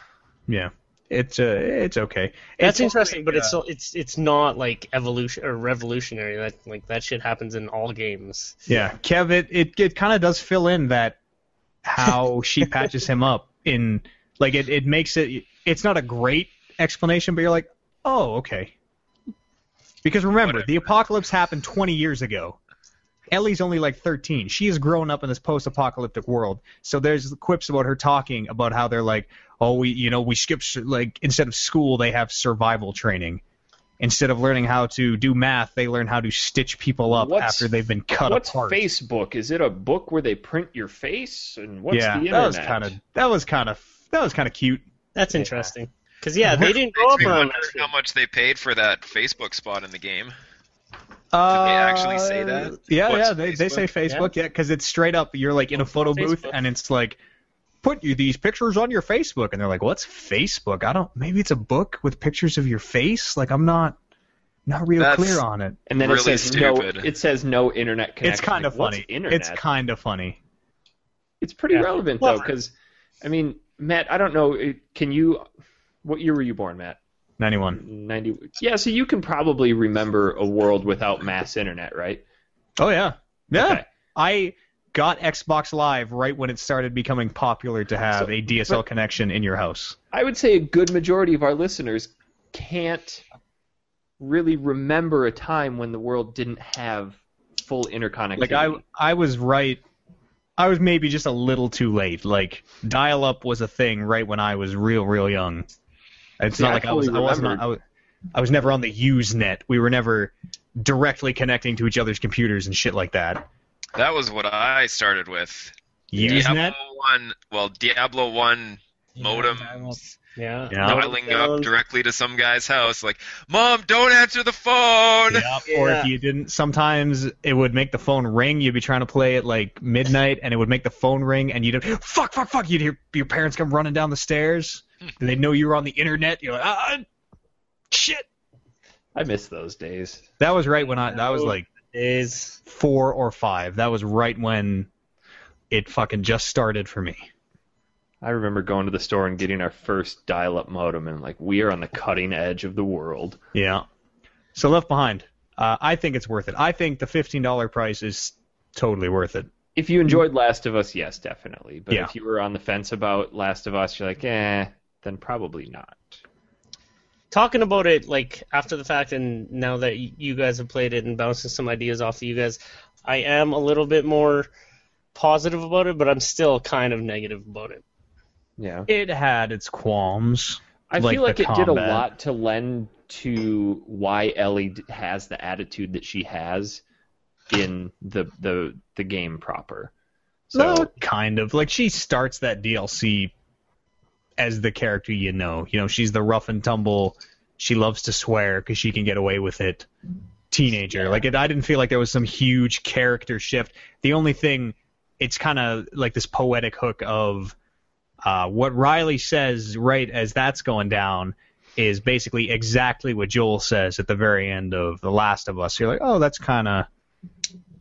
Yeah. It's uh, it's okay. That's It's interesting, but only, it's uh, so it's it's not like evolution or revolutionary. That like that shit happens in all games. Yeah, Kev, it it, it kind of does fill in that how *laughs* she patches him up in like it it makes it it's not a great explanation, but you're like, oh okay. Because remember, Whatever. the apocalypse happened 20 years ago. Ellie's only like 13. She has grown up in this post-apocalyptic world. So there's quips about her talking about how they're like, oh, we, you know, we skip like instead of school, they have survival training. Instead of learning how to do math, they learn how to stitch people up What's- after they've been cut What's apart. Facebook? Is it a book where they print your face? And what's yeah, the internet? that was kind of that was kind of that was kind of cute. That's interesting. Because yeah, they didn't grow up Makes around wonder that shit. how much they paid for that Facebook spot in the game. Uh, they actually say that? Yeah, What's yeah, they, they say Facebook? Facebook, yeah, because it's straight up. You're like in a photo booth, Facebook. and it's like, put you these pictures on your Facebook, and they're like, what's Facebook? I don't. Maybe it's a book with pictures of your face. Like I'm not, not real That's- clear on it. And then Really it says no. stupid. It says no internet connection. It's kind of Like, what's funny. Internet. It's kind of funny. It's pretty Yeah. relevant though, because I mean, Matt, I don't know. Can you? What year were you born, Matt? Ninety-one. Ninety. Yeah, so you can probably remember a world without mass internet, right? Oh yeah, yeah. Okay. I got Xbox Live right when it started becoming popular to have So- a DSL connection in your house. I would say a good majority of our listeners can't really remember a time when the world didn't have full interconnectivity. Like I, I was right. I was maybe just a little too late. Like dial-up was a thing right when I was real, real young. It's not I like I was. fully I wasn't. I was, I was never on the Usenet. We were never directly connecting to each other's computers and shit like that. That was what I started with. Usenet. Diablo one, well, Diablo one modem. Yeah. Yeah. Dialing up directly to some guy's house, like, "Mom, don't answer the phone." Yep. Or if you didn't, sometimes it would make the phone ring. You'd be trying to play at like midnight, and it would make the phone ring, and you'd fuck, fuck, fuck. You'd hear your parents come running down the stairs. and They'd know you were on the internet. You're like, ah, shit. I miss those days. That was right when I. That was like Is four or five. That was right when it fucking just started for me. I remember going to the store and getting our first dial-up modem, and like we are on the cutting edge of the world. Yeah. So Left Behind. Uh, I think it's worth it. I think the fifteen dollar price is totally worth it. If you enjoyed Last of Us, yes, definitely. But Yeah. if you were on the fence about Last of Us, you're like, eh, then probably not. Talking about it like after the fact, and now that you guys have played it and bouncing some ideas off of you guys, I am a little bit more positive about it, but I'm still kind of negative about it. Yeah. It had its qualms. I like feel like the it did a lot to lend to why Ellie has the attitude that she has in the the the game proper. So No, kind of. Like she starts that DLC as the character you know. You know, she's the rough and tumble. She loves to swear because she can get away with it. Teenager. Like it, I didn't feel like there was some huge character shift. The only thing, it's kind of like this poetic hook of uh, what Riley says right as that's going down is basically exactly what Joel says at the very end of The Last of Us. You're like, oh, that's kind of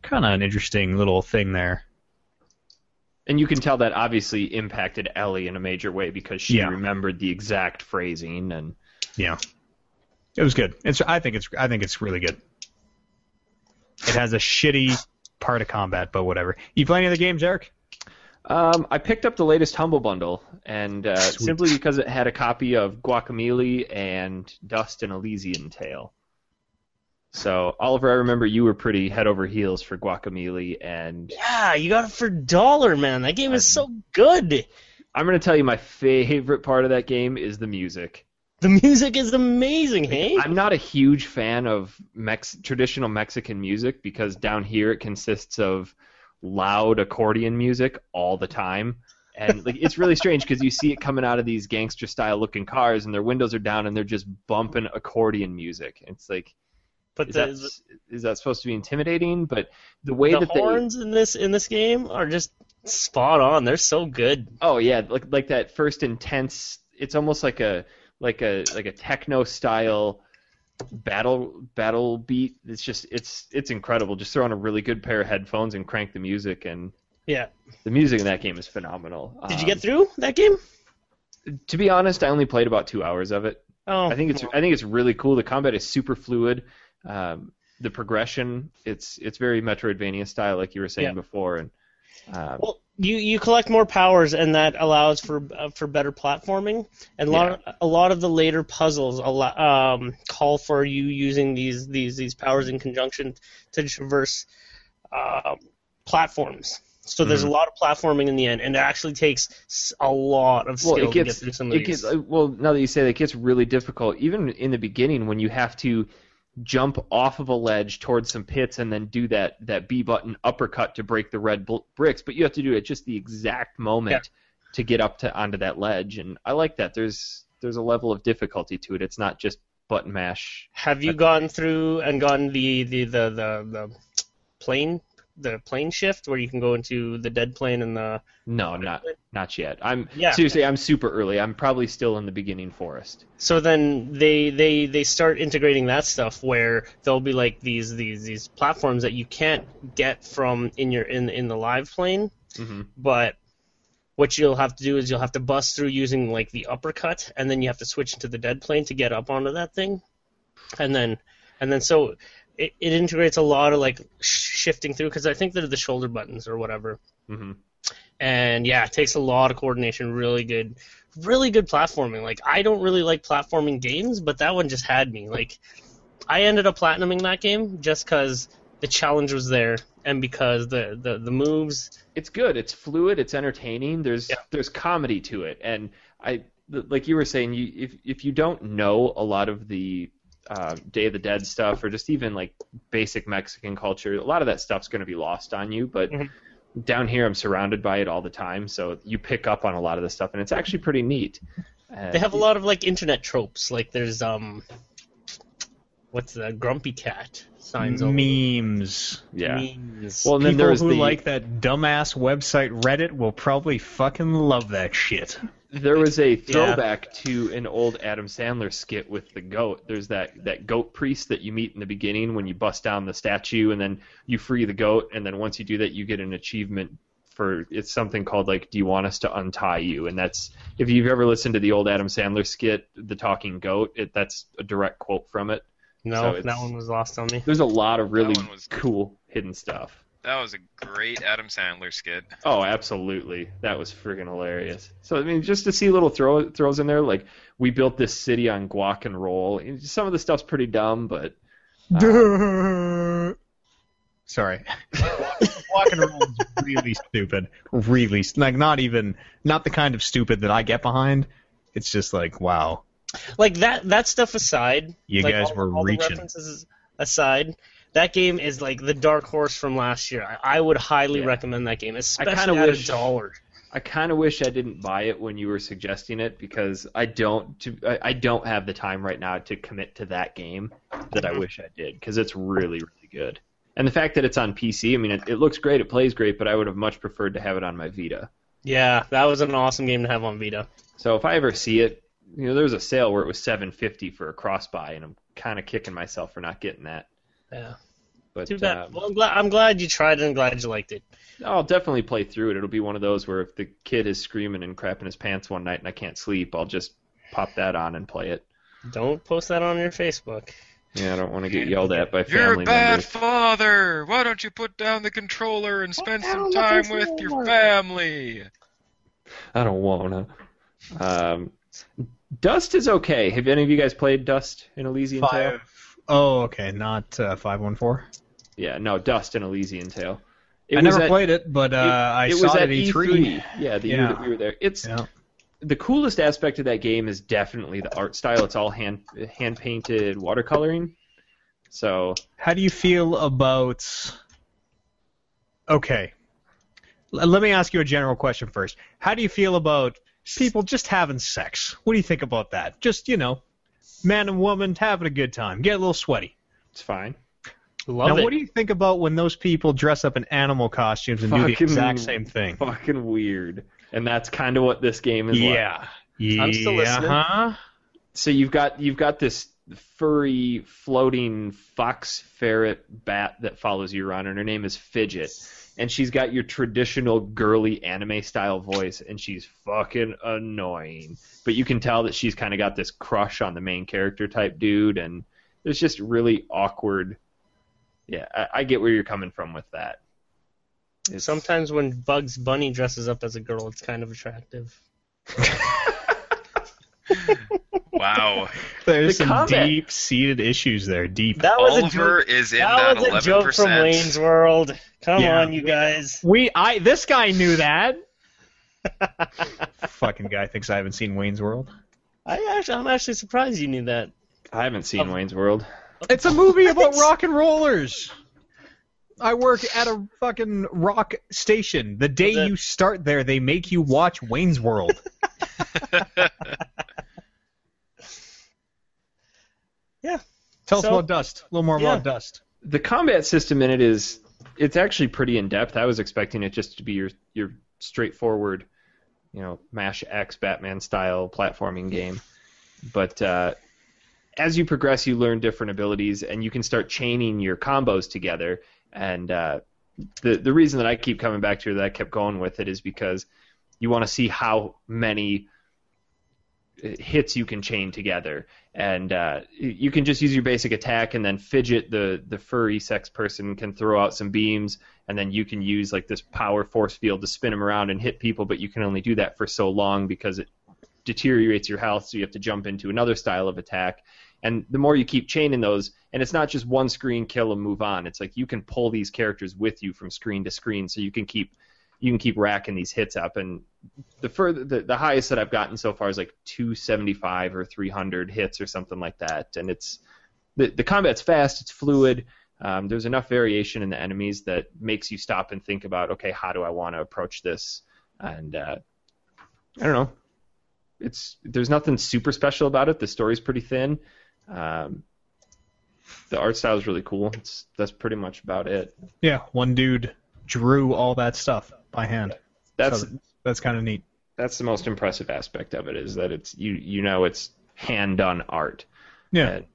kind of an interesting little thing there. And you can tell that obviously impacted Ellie in a major way because she Yeah. remembered the exact phrasing and Yeah, it was good. It's I think it's I think it's really good. It has a shitty part of combat, but whatever. You play any other games, Eric? Um, I picked up the latest Humble Bundle, and uh, simply because it had a copy of Guacamelee and Dust and Elysian Tail. So, Oliver, I remember you were pretty head over heels for Guacamelee, and Yeah, you got it for dollar, man. That game is so good. I'm going to tell you my favorite part of that game is the music. The music is amazing, hey? I'm not a huge fan of Mex- traditional Mexican music because down here it consists of loud accordion music all the time. And like it's really strange because you see it coming out of these gangster style looking cars and their windows are down and they're just bumping accordion music. It's like But is the, that is that supposed to be intimidating? But the way the that they horns in this in this game are just spot on. They're so good. Oh yeah, like like that first intense. It's almost like a like a like a techno style battle battle beat. It's just it's it's incredible. Just throw on a really good pair of headphones and crank the music, and Yeah. the music in that game is phenomenal. Did you Um, get through that game? To be honest, I only played about two hours of it. Oh, I think it's I think it's really cool. The combat is super fluid. Um, the progression, it's it's very Metroidvania style, like you were saying Yeah. before, and uh, Well, you you collect more powers, and that allows for uh, for better platforming. And a lot a lot of the later puzzles allow, um, call for you using these these these powers in conjunction to traverse um, platforms. So there's a lot of platforming in the end, and it actually takes a lot of skill well, it to get through some of these. gets uh, well. Now that you say that, it gets really difficult. Even in the beginning, when you have to jump off of a ledge towards some pits and then do that that B button uppercut to break the red bl- bricks, but you have to do it just the exact moment to get up to onto that ledge. And I like that. There's there's a level of difficulty to it. It's not just button mash. Have you gone through and gone the the the the, the plane the plane shift where you can go into the dead plane and the No, not not yet. I'm Yeah. seriously. I'm super early. I'm probably still in the beginning forest. So then they they they start integrating that stuff where there'll be like these these these platforms that you can't get from in your in in the live plane, hmm but what you'll have to do is you'll have to bust through using like the uppercut, and then you have to switch into the dead plane to get up onto that thing, and then and then so it, it integrates a lot of like shifting through because I think they're the shoulder buttons or whatever, hmm and yeah, it takes a lot of coordination. Really good, really good platforming. Like I don't really like platforming games, but that one just had me. Like I ended up platinuming that game just because the challenge was there and because the the, the moves. it's good. It's fluid. It's entertaining. There's Yeah. there's comedy to it, and I like you were saying. You if if you don't know a lot of the uh, Day of the Dead stuff, or just even like basic Mexican culture, a lot of that stuff's going to be lost on you. But Mhm. down here, I'm surrounded by it all the time, so you pick up on a lot of the stuff, and it's actually pretty neat. Uh, They have a lot of like internet tropes. Like there's um, what's the grumpy cat signs over Memes. yeah. memes. Well, and then People who the like that dumbass website Reddit will probably fucking love that shit. There was a throwback to an old Adam Sandler skit with the goat. There's that, that goat priest that you meet in the beginning when you bust down the statue and then you free the goat and then once you do that you get an achievement for it's something called like do you want us to untie you and that's if you've ever listened to the old Adam Sandler skit the talking goat it, that's a direct quote from it. no, it's- that one was lost on me. There's a lot of really was- cool hidden stuff. That was a great Adam Sandler skit. Oh, absolutely. That was freaking hilarious. So I mean, just to see little throw throws in there, like we built this city on guac and roll. And Some of the stuff's pretty dumb, but uh, *laughs* Sorry. *laughs* Walk and roll is really stupid. Really, like not even not the kind of stupid that I get behind. It's just like, wow. like that that stuff aside, You like, guys all, were all the reaching. references aside, that game is like the dark horse from last year. I, I would highly Yeah. recommend that game, especially at wish- a dollar. I kind of wish I didn't buy it when you were suggesting it because I don't to, I, I don't have the time right now to commit to that game that I wish I did because it's really really good. And the fact that it's on PC, I mean, it, it looks great, it plays great, but I would have much preferred to have it on my Vita. Yeah, that was an awesome game to have on Vita. So if I ever see it, you know, there was a sale where it was 750 for a cross buy, and I'm kind of kicking myself for not getting that. Yeah, But too bad. um, well, I'm glad, I'm glad you tried it and glad you liked it. I'll definitely play through it. It'll be one of those where if the kid is screaming and crapping his pants one night and I can't sleep, I'll just pop that on and play it. Don't post that on your Facebook. Yeah, I don't want to get yelled at by family members. You're family a bad members. father. Why don't you put down the controller and spend some time with your family? I don't wanna. Um, Dust is okay. Have any of you guys played Dust in Elysian Tail? Oh, okay, not uh, five one four. Yeah, no, Dust and Elysian Tail. It I never at- played it, but uh, I it saw was it at at E3. E3. Yeah, the year Yeah. that we were there. It's Yeah. the coolest aspect of that game is definitely the art style. It's all hand hand painted watercoloring. So How do you feel about? Okay, L- let me ask you a general question first. How do you feel about people just having sex? What do you think about that? Just you know, man and woman having a good time, get a little sweaty. it's fine. Love it. now, it. what do you think about when those people dress up in animal costumes and do the exact same thing? Fucking weird. And that's kind of what this game is like. Yeah. I'm still yeah, listening. Huh? So you've got you've got this furry floating fox ferret bat that follows you around, and her name is Fidget. And she's got your traditional girly anime style voice, and she's fucking annoying. But you can tell that she's kind of got this crush on the main character type dude, and it's just really awkward. Yeah, I, I get where you're coming from with that. Sometimes when Bugs Bunny dresses up as a girl, it's kind of attractive. *laughs* Wow. There's The some combat- deep-seated issues there. Deep. That was a Oliver joke. is in That that, was a 11%. joke from Wayne's World. Come Yeah. on, you guys. We, I, this guy knew that. *laughs* Fucking guy thinks I haven't seen Wayne's World. I actually, I'm actually surprised you knew that. I haven't seen Um, Wayne's World. It's a movie *laughs* about rock and rollers. I work at a fucking rock station. The day you start there, they make you watch Wayne's World. *laughs* Tell us about Dust. A little more Yeah. about Dust. the combat system in it is it's actually pretty in depth. I was expecting it just to be your your straightforward, you know, mash X Batman style platforming game. But uh, as you progress, you learn different abilities, and you can start chaining your combos together. And uh, the the reason that I keep coming back to it, that I kept going with it, is because you want to see how many hits you can chain together, and uh, you can just use your basic attack, and then fidget the the furry sex person can throw out some beams, and then you can use like this power force field to spin them around and hit people, but you can only do that for so long because it deteriorates your health, so you have to jump into another style of attack. And the more you keep chaining those, and it's not just one screen kill and move on. It's like you can pull these characters with you from screen to screen, so you can keep you can keep racking these hits up. And the further the, the highest that I've gotten so far is like 275 or 300 hits or something like that. And it's the the combat's fast, it's fluid. Um, there's enough variation in the enemies that makes you stop and think about, okay, how do I want to approach this? And uh, I don't know. It's there's nothing super special about it. The story's pretty thin. Um, the art style is really cool. It's that's pretty much about it. Yeah, one dude drew all that stuff by hand. That's So that's kind of neat. that's the most impressive aspect of it is that it's you you know it's hand done art. Yeah. And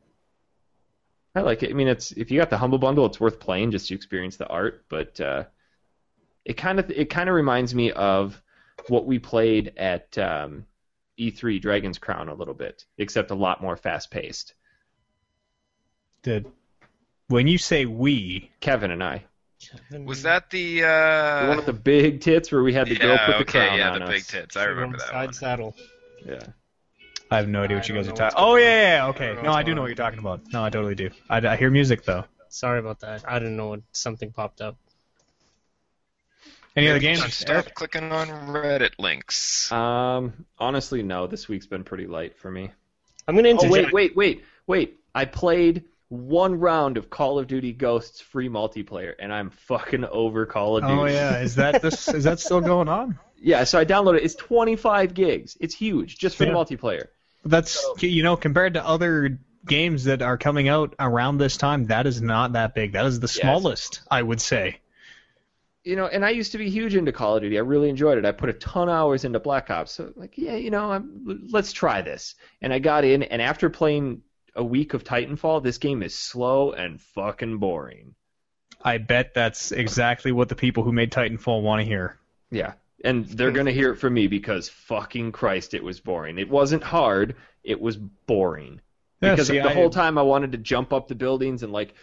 I like it. I mean, it's if you got the humble bundle, it's worth playing just to experience the art. But uh, it kind of it kind of reminds me of what we played at um, E3 Dragon's Crown a little bit, except a lot more fast paced. Did when you say we, Kevin and I, Was that the the uh one with the big tits where we had the girl yeah, put the okay, crown yeah, on the us. big tits. I remember that Side one. saddle. Yeah. I have no idea what I you guys are talking. Oh yeah, yeah, yeah, I okay. don't No, I do going know what you're talking about. No, I totally do. I, I hear music though. Sorry about that. I didn't know what something popped up. Any other Maybe we games? should Stop Eric? clicking on Reddit links. Um, honestly, no. This week's been pretty light for me. I'm gonna Oh interject. wait, wait, wait, wait! I played one round of Call of Duty Ghosts free multiplayer, and I'm fucking over Call of oh, Duty. Oh yeah, is that this? Is that still going on? *laughs* Yeah, so I downloaded it. It's 25 gigs. It's huge, just for Yeah. the multiplayer. That's you know compared to other games that are coming out around this time, that is not that big. That is the smallest, I would say. You know, and I used to be huge into Call of Duty. I really enjoyed it. I put a ton of hours into Black Ops. So like, yeah, you know, I'm, let's try this. And I got in, and after playing a week of Titanfall, this game is slow and fucking boring. I bet that's exactly what the people who made Titanfall want to hear. Yeah. And they're going to hear it from me because fucking Christ, it was boring. It wasn't hard, it was boring. Yeah, Because see, the I- whole time I wanted to jump up the buildings and like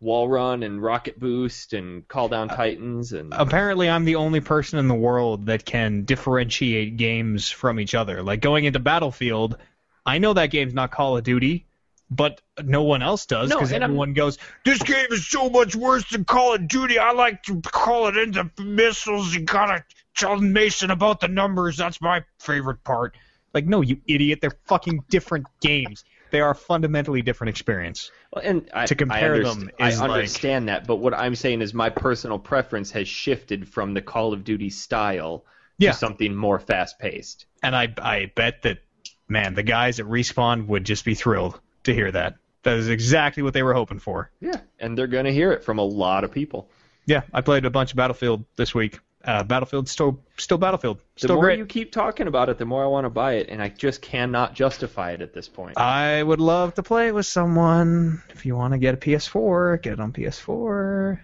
wall run and rocket boost and call down uh, titans and Apparently, I'm the only person in the world that can differentiate games from each other. Like going into Battlefield, I know that game's not Call of Duty, but no one else does No, because I'm- everyone goes, "This game is so much worse than Call of Duty. I like to call it into missiles. You gotta tell Mason about the numbers. That's my favorite part." Like, no, you idiot. They're fucking different games. They are a fundamentally different experience. Well, and I, to compare I them I is like- understand that, but what I'm saying is my personal preference has shifted from the Call of Duty style Yeah. to something more fast paced. And I I bet that man, the guys at Respawn would just be thrilled to hear that. That is exactly what they were hoping for. Yeah, and they're going to hear it from a lot of people. Yeah, I played a bunch of Battlefield this week, Uh, Battlefield still still Battlefield. The more great. you keep talking about it, the more I want to buy it, and I just cannot justify it at this point. I would love to play with someone. If you want to get a PS4, get it on PS4.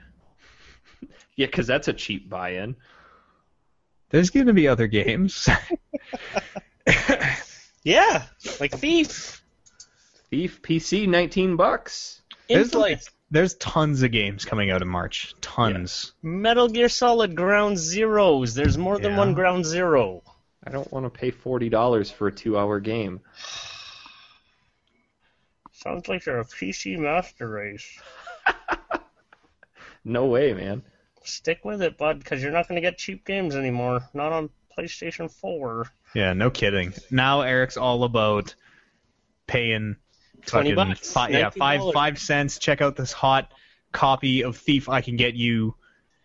*laughs* yeah, because that's a cheap buy-in. There's going to be other games. *laughs* Yeah, like Thief. Thief PC, 19 bucks. There's Inflight. There's tons of games coming out in March. Tons. Metal Gear Solid Ground Zeroes. There's more than Yeah. one Ground Zero. I don't want to pay forty dollars for a two-hour game. *sighs* Sounds like you're a PC master race. *laughs* No way, man. Stick with it, bud, because you're not going to get cheap games anymore. Not on PlayStation 4. Yeah, no kidding. Now Eric's all about paying 20 fucking bucks. fi- yeah, five $19. five cents. Check out this hot copy of Thief I can get you.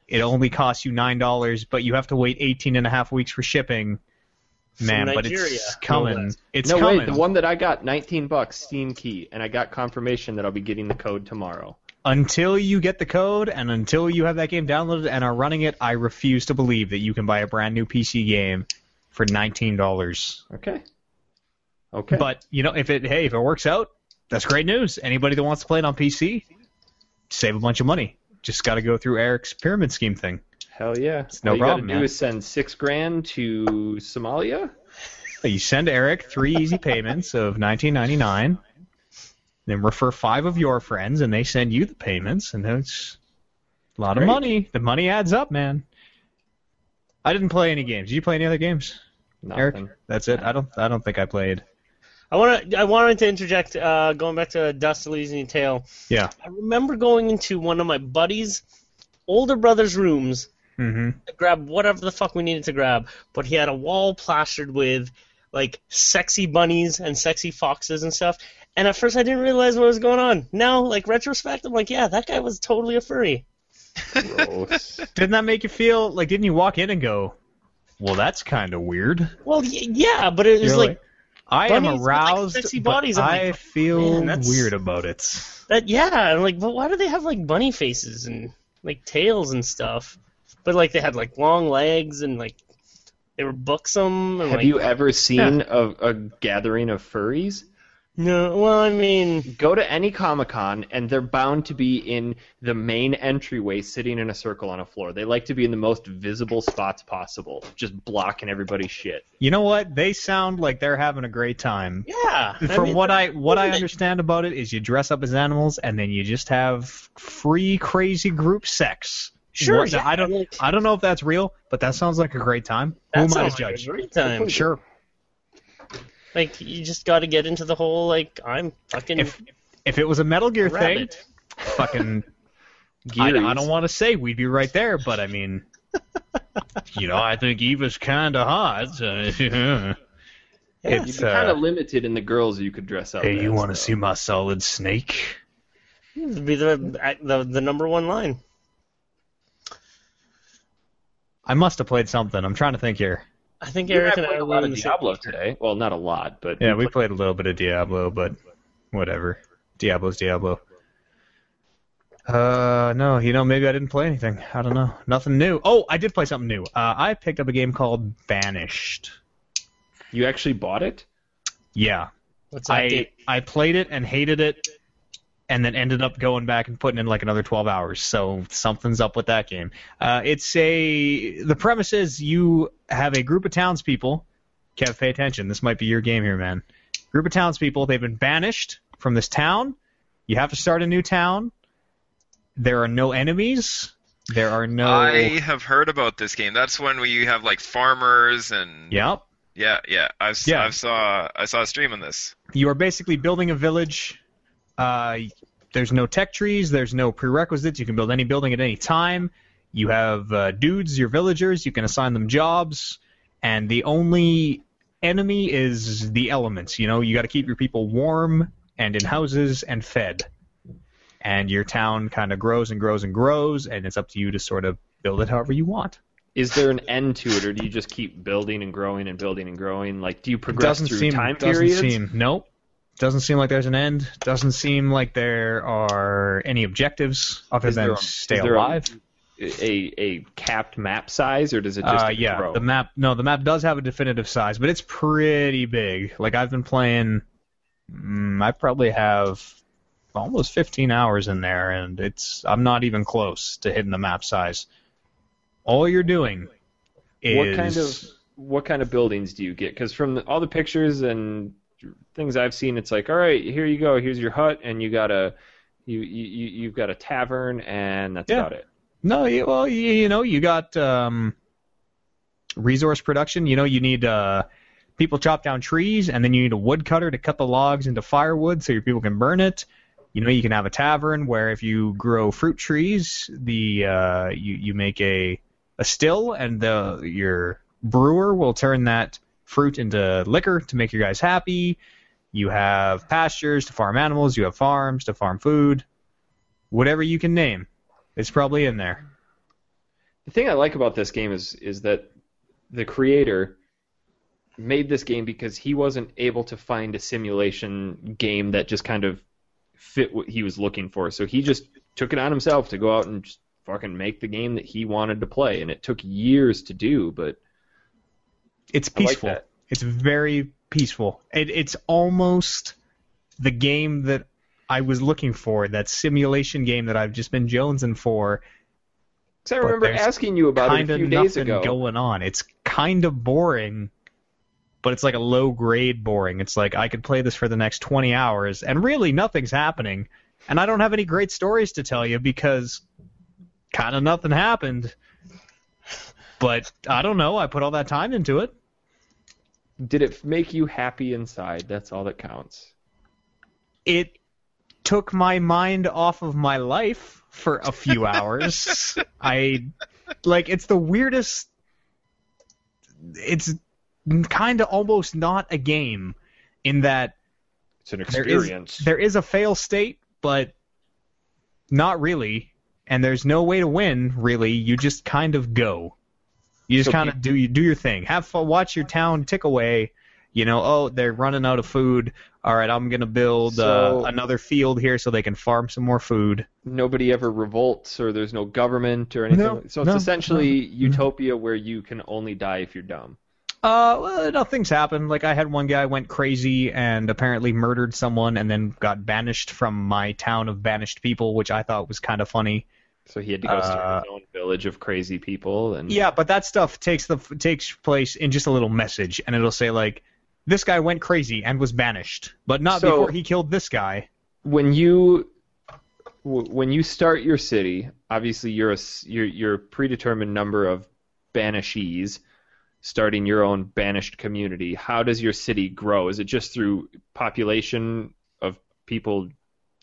It only costs you nine dollars, but you have to wait 18 and a half weeks for shipping. Man, but it's coming. less. it's no coming. wait, the one that I got, 19 bucks, Steam key, and I got confirmation that I'll be getting the code tomorrow. Until you get the code and until you have that game downloaded and are running it, I refuse to believe that you can buy a brand new PC game for nineteen dollars. Okay. Okay. But you know, if it hey, if it works out, that's great news. Anybody that wants to play it on PC, save a bunch of money. Just got to go through Eric's pyramid scheme thing. hell yeah. It's no All you problem, gotta do man. is send six grand to Somalia. *laughs* You send Eric three easy payments of nineteen ninety nine, then refer five of your friends, and they send you the payments, and it's a lot of money. The money adds up, man. I didn't play any games. Did you play any other games, Eric? That's it. I don't. I don't think I played. I want to. I wanted to interject. Uh, going back to Dust Elysian Tail. Yeah. I remember going into one of my buddies' older brother's rooms Mm-hmm. to grab whatever the fuck we needed to grab, but he had a wall plastered with like sexy bunnies and sexy foxes and stuff. And at first, I didn't realize what was going on. Now, like retrospect, I'm like, yeah, that guy was totally a furry. Gross. *laughs* Didn't that make you feel like? Didn't you walk in and go, "Well, that's kind of weird"? Well, y- yeah, but it was You're like I am bunnies with, like, aroused, sexy bodies. I'm I feel man, weird about it. that. Yeah, I'm like, but why do they have like bunny faces and like tails and stuff? But like they had like long legs and like they were buxom. And, Have like, you ever seen a, a gathering of furries? No, well, I mean, Go to any Comic Con, and they're bound to be in the main entryway, sitting in a circle on a floor. They like to be in the most visible spots possible, just blocking everybody's shit. You know what? They sound like they're having a great time. yeah. I From mean, what I what I understand about it is you dress up as animals and then you just have free crazy group sex. Sure, What- yeah, I don't I don't know if that's real, but that sounds like a great time. Who am I to sounds like judge? a great time. Sure. Like you just got to get into the whole like I'm fucking If if it was a Metal Gear thing, rabbit. *laughs* fucking *laughs* I, I don't want to say we'd be right there, but I mean, *laughs* you know, I think Eva's kind of hot. so- Yeah. You'd it's be kind uh, of limited in the girls you could dress up. hey, as, you want to though. see my solid snake? It'd be the, the the number one line. I must have played something. I'm trying to think here. I think Eric and I played a lot of Diablo today. Well, not a lot, but Yeah, we played a little bit of Diablo, but whatever. Diablo's Diablo. Uh, no, you know, maybe I didn't play anything. I don't know. Nothing new. Oh, I did play something new. Uh, I picked up a game called Banished. you actually bought it. Yeah. What's that? I game? I played it and hated it, and then ended up going back and putting in like another 12 hours. So something's up with that game. Uh, it's a the premise is you have a group of townspeople. Kev, pay attention. This might be your game here, man. Group of townspeople. They've been banished from this town. You have to start a new town. There are no enemies. There are no. I have heard about this game. That's when we have like farmers and Yep. yeah, yeah. I've Yeah. I've saw I saw a stream on this. you are basically building a village. Uh, there's no tech trees. There's no prerequisites. You can build any building at any time. You have uh, dudes, your villagers. You can assign them jobs, and the only enemy is the elements. You know, you got to keep your people warm and in houses and fed. And your town kind of grows and grows and grows, and it's up to you to sort of build it however you want. Is there an end to it, or do you just keep building and growing and building and growing? Like, do you progress doesn't through seem time doesn't periods? seem nope doesn't seem like there's an end doesn't seem like there are any objectives other Is than a- stay is there a- a a capped map size, or does it just Uh, yeah, grow? the map. No, the map does have a definitive size, but it's pretty big. Like I've been playing, mm, I probably have almost 15 hours in there, and it's I'm not even close to hitting the map size. All you're doing is What kind of what kind of buildings do you get? Because from the, all the pictures and things I've seen, it's like, all right, here you go. Here's your hut, and you got a you you you- you've got a tavern, and that's Yeah. about it. No, you, well, you, you know, you got um, resource production. You know, you need uh, people chop down trees, and then you need a woodcutter to cut the logs into firewood so your people can burn it. You know, you can have a tavern where if you grow fruit trees, the uh, you you make a a still, and the your brewer will turn that fruit into liquor to make your guys happy. You have pastures to farm animals. You have farms to farm food. Whatever you can name, it's probably in there. The thing I like about this game is is that the creator made this game because he wasn't able to find a simulation game that just kind of fit what he was looking for. So he just took it on himself to go out and just fucking make the game that he wanted to play, and it took years to do, but It's I like peaceful. It's very peaceful. It, it's almost the game that I was looking for, that simulation game that I've just been jonesing for. Because I remember asking you about it a few days ago. going on. It's kind of boring, but it's like a low grade boring. It's like I could play this for the next 20 hours, and really nothing's happening. And I don't have any great stories to tell you because kind of nothing happened. But I don't know. I put all that time into it. Did it make you happy inside? That's all that counts. it took my mind off of my life for a few *laughs* hours. I like it's the weirdest it's kind of almost not a game in that It's an there is there is a fail state but not really and there's no way to win really you just kind of go you just So kind of do you do your thing have fun watch your town tick away you know oh they're running out of food all right i'm going to build So- uh, another field here so they can farm some more food Nobody ever revolts, or there's no government or anything. No, so it's no, essentially utopia where you can only die if you're dumb. Uh, well, nothing's happened. Like I had one guy went crazy and apparently murdered someone, and then got banished from my town of banished people, which I thought was kind of funny. So he had to go start Uh, his own village of crazy people, and Yeah, but that stuff takes the takes place in just a little message, and it'll say like, "This guy went crazy and was banished, but not So- before he killed this guy." when you when you start your city, obviously you're a you're, you're a predetermined number of banishees starting your own banished community. How does your city grow? Is it just through population of people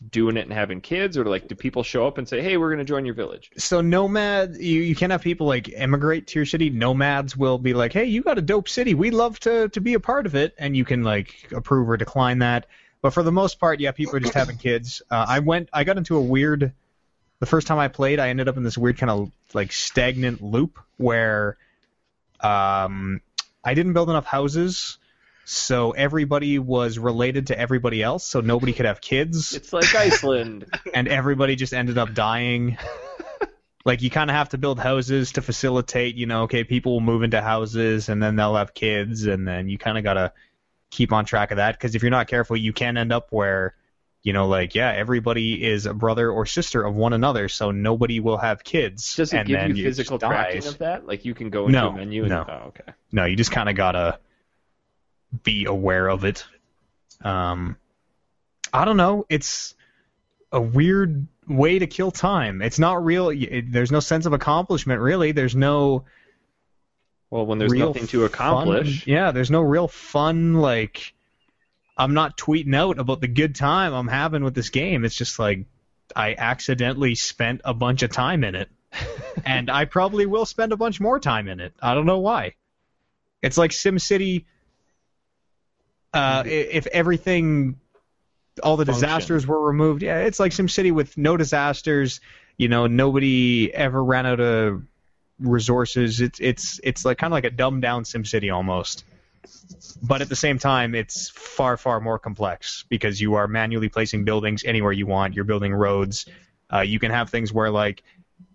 doing it and having kids, or like do people show up and say, "Hey, we're going to join your village"? So nomad, you you can't have people like emigrate to your city. Nomads will be like, "Hey, you got a dope city. We'd love to to be a part of it," and you can like approve or decline that. But for the most part, yeah, people are just having kids. Uh, I went, I got into a weird. The first time I played, I ended up in this weird kind of like stagnant loop where, um, I didn't build enough houses, so everybody was related to everybody else, so nobody could have kids It's like Iceland. *laughs* and everybody just ended up dying. *laughs* like you kind of have to build houses to facilitate, you know, okay, people will move into houses and then they'll have kids and then you kind of got to keep on track of that because if you're not careful, you can end up where you know, like yeah, everybody is a brother or sister of one another, so nobody will have kids. Does it and give then you physical tracking dies. of that? Like you can go into No, a menu and no. oh, okay. No, you just kind of gotta be aware of it. Um, I don't know. It's a weird way to kill time. It's not real. It, there's no sense of accomplishment, really. There's no Well, when there's nothing to accomplish, Fun, yeah, there's no real fun. Like, I'm not tweeting out about the good time I'm having with this game. It's just like I accidentally spent a bunch of time in it, *laughs* and I probably will spend a bunch more time in it. I don't know why. It's like SimCity. Uh, if everything, all the Function. disasters were removed, yeah, it's like SimCity with no disasters. You know, nobody ever ran out of resources. It's it's it's like kind of like a dumbed down SimCity almost. But at the same time, it's far far more complex because you are manually placing buildings anywhere you want. You're building roads. Uh, you can have things where like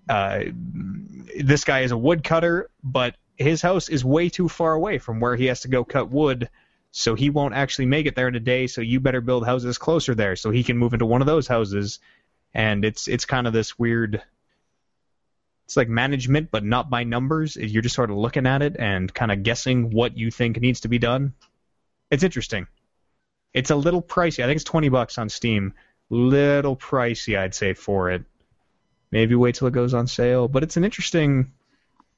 uh, this guy is a woodcutter, but his house is way too far away from where he has to go cut wood, so he won't actually make it there in a day. So you better build houses closer there, so he can move into one of those houses. And it's it's kind of this weird. It's like management, but not by numbers. You're just sort of looking at it and kind of guessing what you think needs to be done. It's interesting. It's a little pricey. I think it's twenty bucks on Steam. Little pricey, I'd say, for it. Maybe wait till it goes on sale. But it's an interesting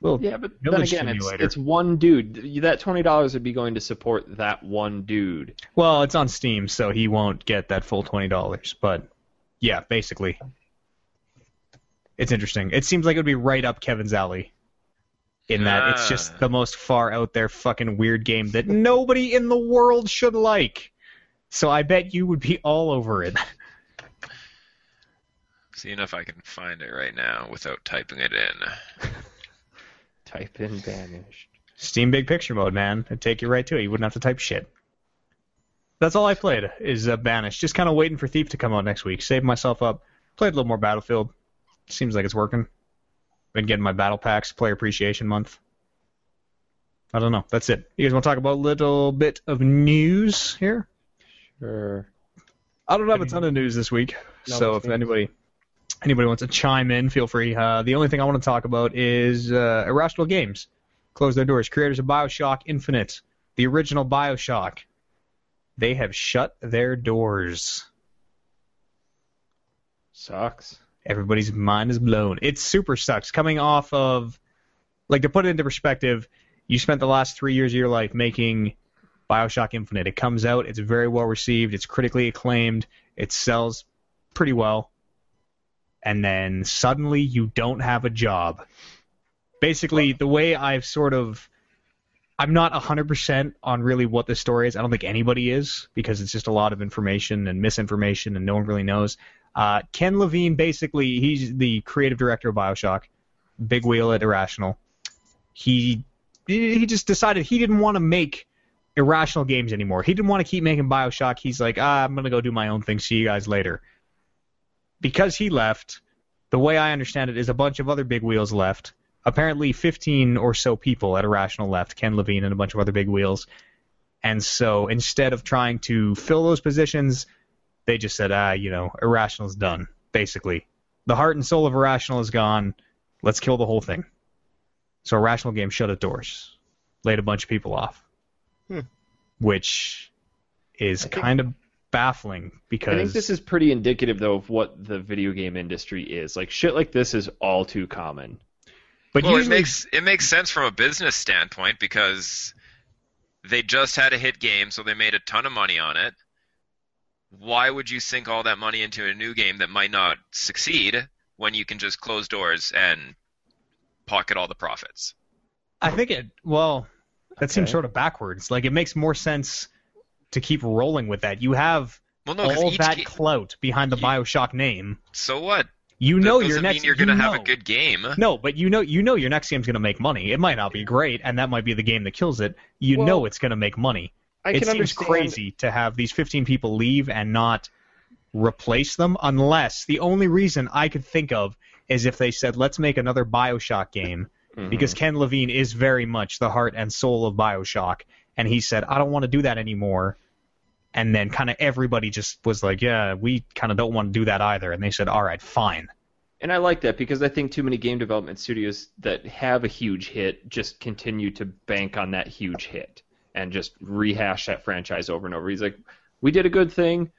little Yeah, but then again, it's, it's one dude. That twenty dollars would be going to support that one dude. Well, it's on Steam, so he won't get that full twenty dollars. But yeah, basically, it's interesting. It seems like it would be right up Kevin's alley. In that it's just Ah. the most far out there fucking weird game that nobody in the world should like. So I bet you would be all over it. *laughs* Seeing if I can find it right now without typing it in. *laughs* Type in banished. Steam Big Picture mode, man. It'd take you right to it. You wouldn't have to type shit. That's all I played is uh, Banished. Just kind of waiting for Thief to come out next week. Saved myself up. Played a little more Battlefield. Seems like it's working. Been getting my battle packs. Player Appreciation Month. I don't know. That's it. You guys want to talk about a little bit of news here? Sure. I don't have a ton of news this week, No, so if anybody anybody wants to chime in, feel free. Uh, the only thing I want to talk about is uh, Irrational Games close their doors. Creators of Bioshock Infinite, the original Bioshock, they have shut their doors. Sucks. Everybody's mind is blown. It super sucks. Coming off of, like, to put it into perspective, you spent the last three years of your life making Bioshock Infinite. It comes out, it's very well received, it's critically acclaimed, it sells pretty well, and then suddenly you don't have a job. Basically, the way I've sort of. I'm not 100% on really what the story is. I don't think anybody is because it's just a lot of information and misinformation and no one really knows. Uh, Ken Levine, basically, he's the creative director of Bioshock, big wheel at Irrational. He he just decided he didn't want to make irrational games anymore. He didn't want to keep making Bioshock. He's like, ah, I'm gonna go do my own thing. See you guys later. Because he left, the way I understand it is a bunch of other big wheels left. Apparently, 15 or so people at Irrational left. Ken Levine and a bunch of other big wheels. And so instead of trying to fill those positions, they just said, ah, you know, Irrational's done, basically. The heart and soul of Irrational is gone. Let's kill the whole thing. So Irrational Games shut its doors, laid a bunch of people off, Hmm. which is kind of baffling because I think this is pretty indicative, though, of what the video game industry is. Like shit like this is all too common. but well, usually it makes it makes sense from a business standpoint because they just had a hit game, so they made a ton of money on it. Why would you sink all that money into a new game that might not succeed when you can just close doors and pocket all the profits? I think it well that seems sort of backwards. Like it makes more sense to keep rolling with that. You have Well, no, 'cause all that ga- clout behind the Ye- BioShock name. so what? You That know doesn't your next mean you're gonna have know. a good game. No, but you know you know your next game's gonna make money. It might not be great, and that might be the game that kills it. You Well, know it's gonna make money. I it can seems understand. crazy to have these 15 people leave and not replace them, unless the only reason I could think of is if they said, "Let's make another Bioshock game," Mhm. because Ken Levine is very much the heart and soul of Bioshock, and he said, "I don't want to do that anymore." And then kind of everybody just was like, "Yeah, we kind of don't want to do that either," and they said, "All right, fine." And I like that because I think too many game development studios that have a huge hit just continue to bank on that huge hit and just rehash that franchise over and over. He's like, "We did a good thing,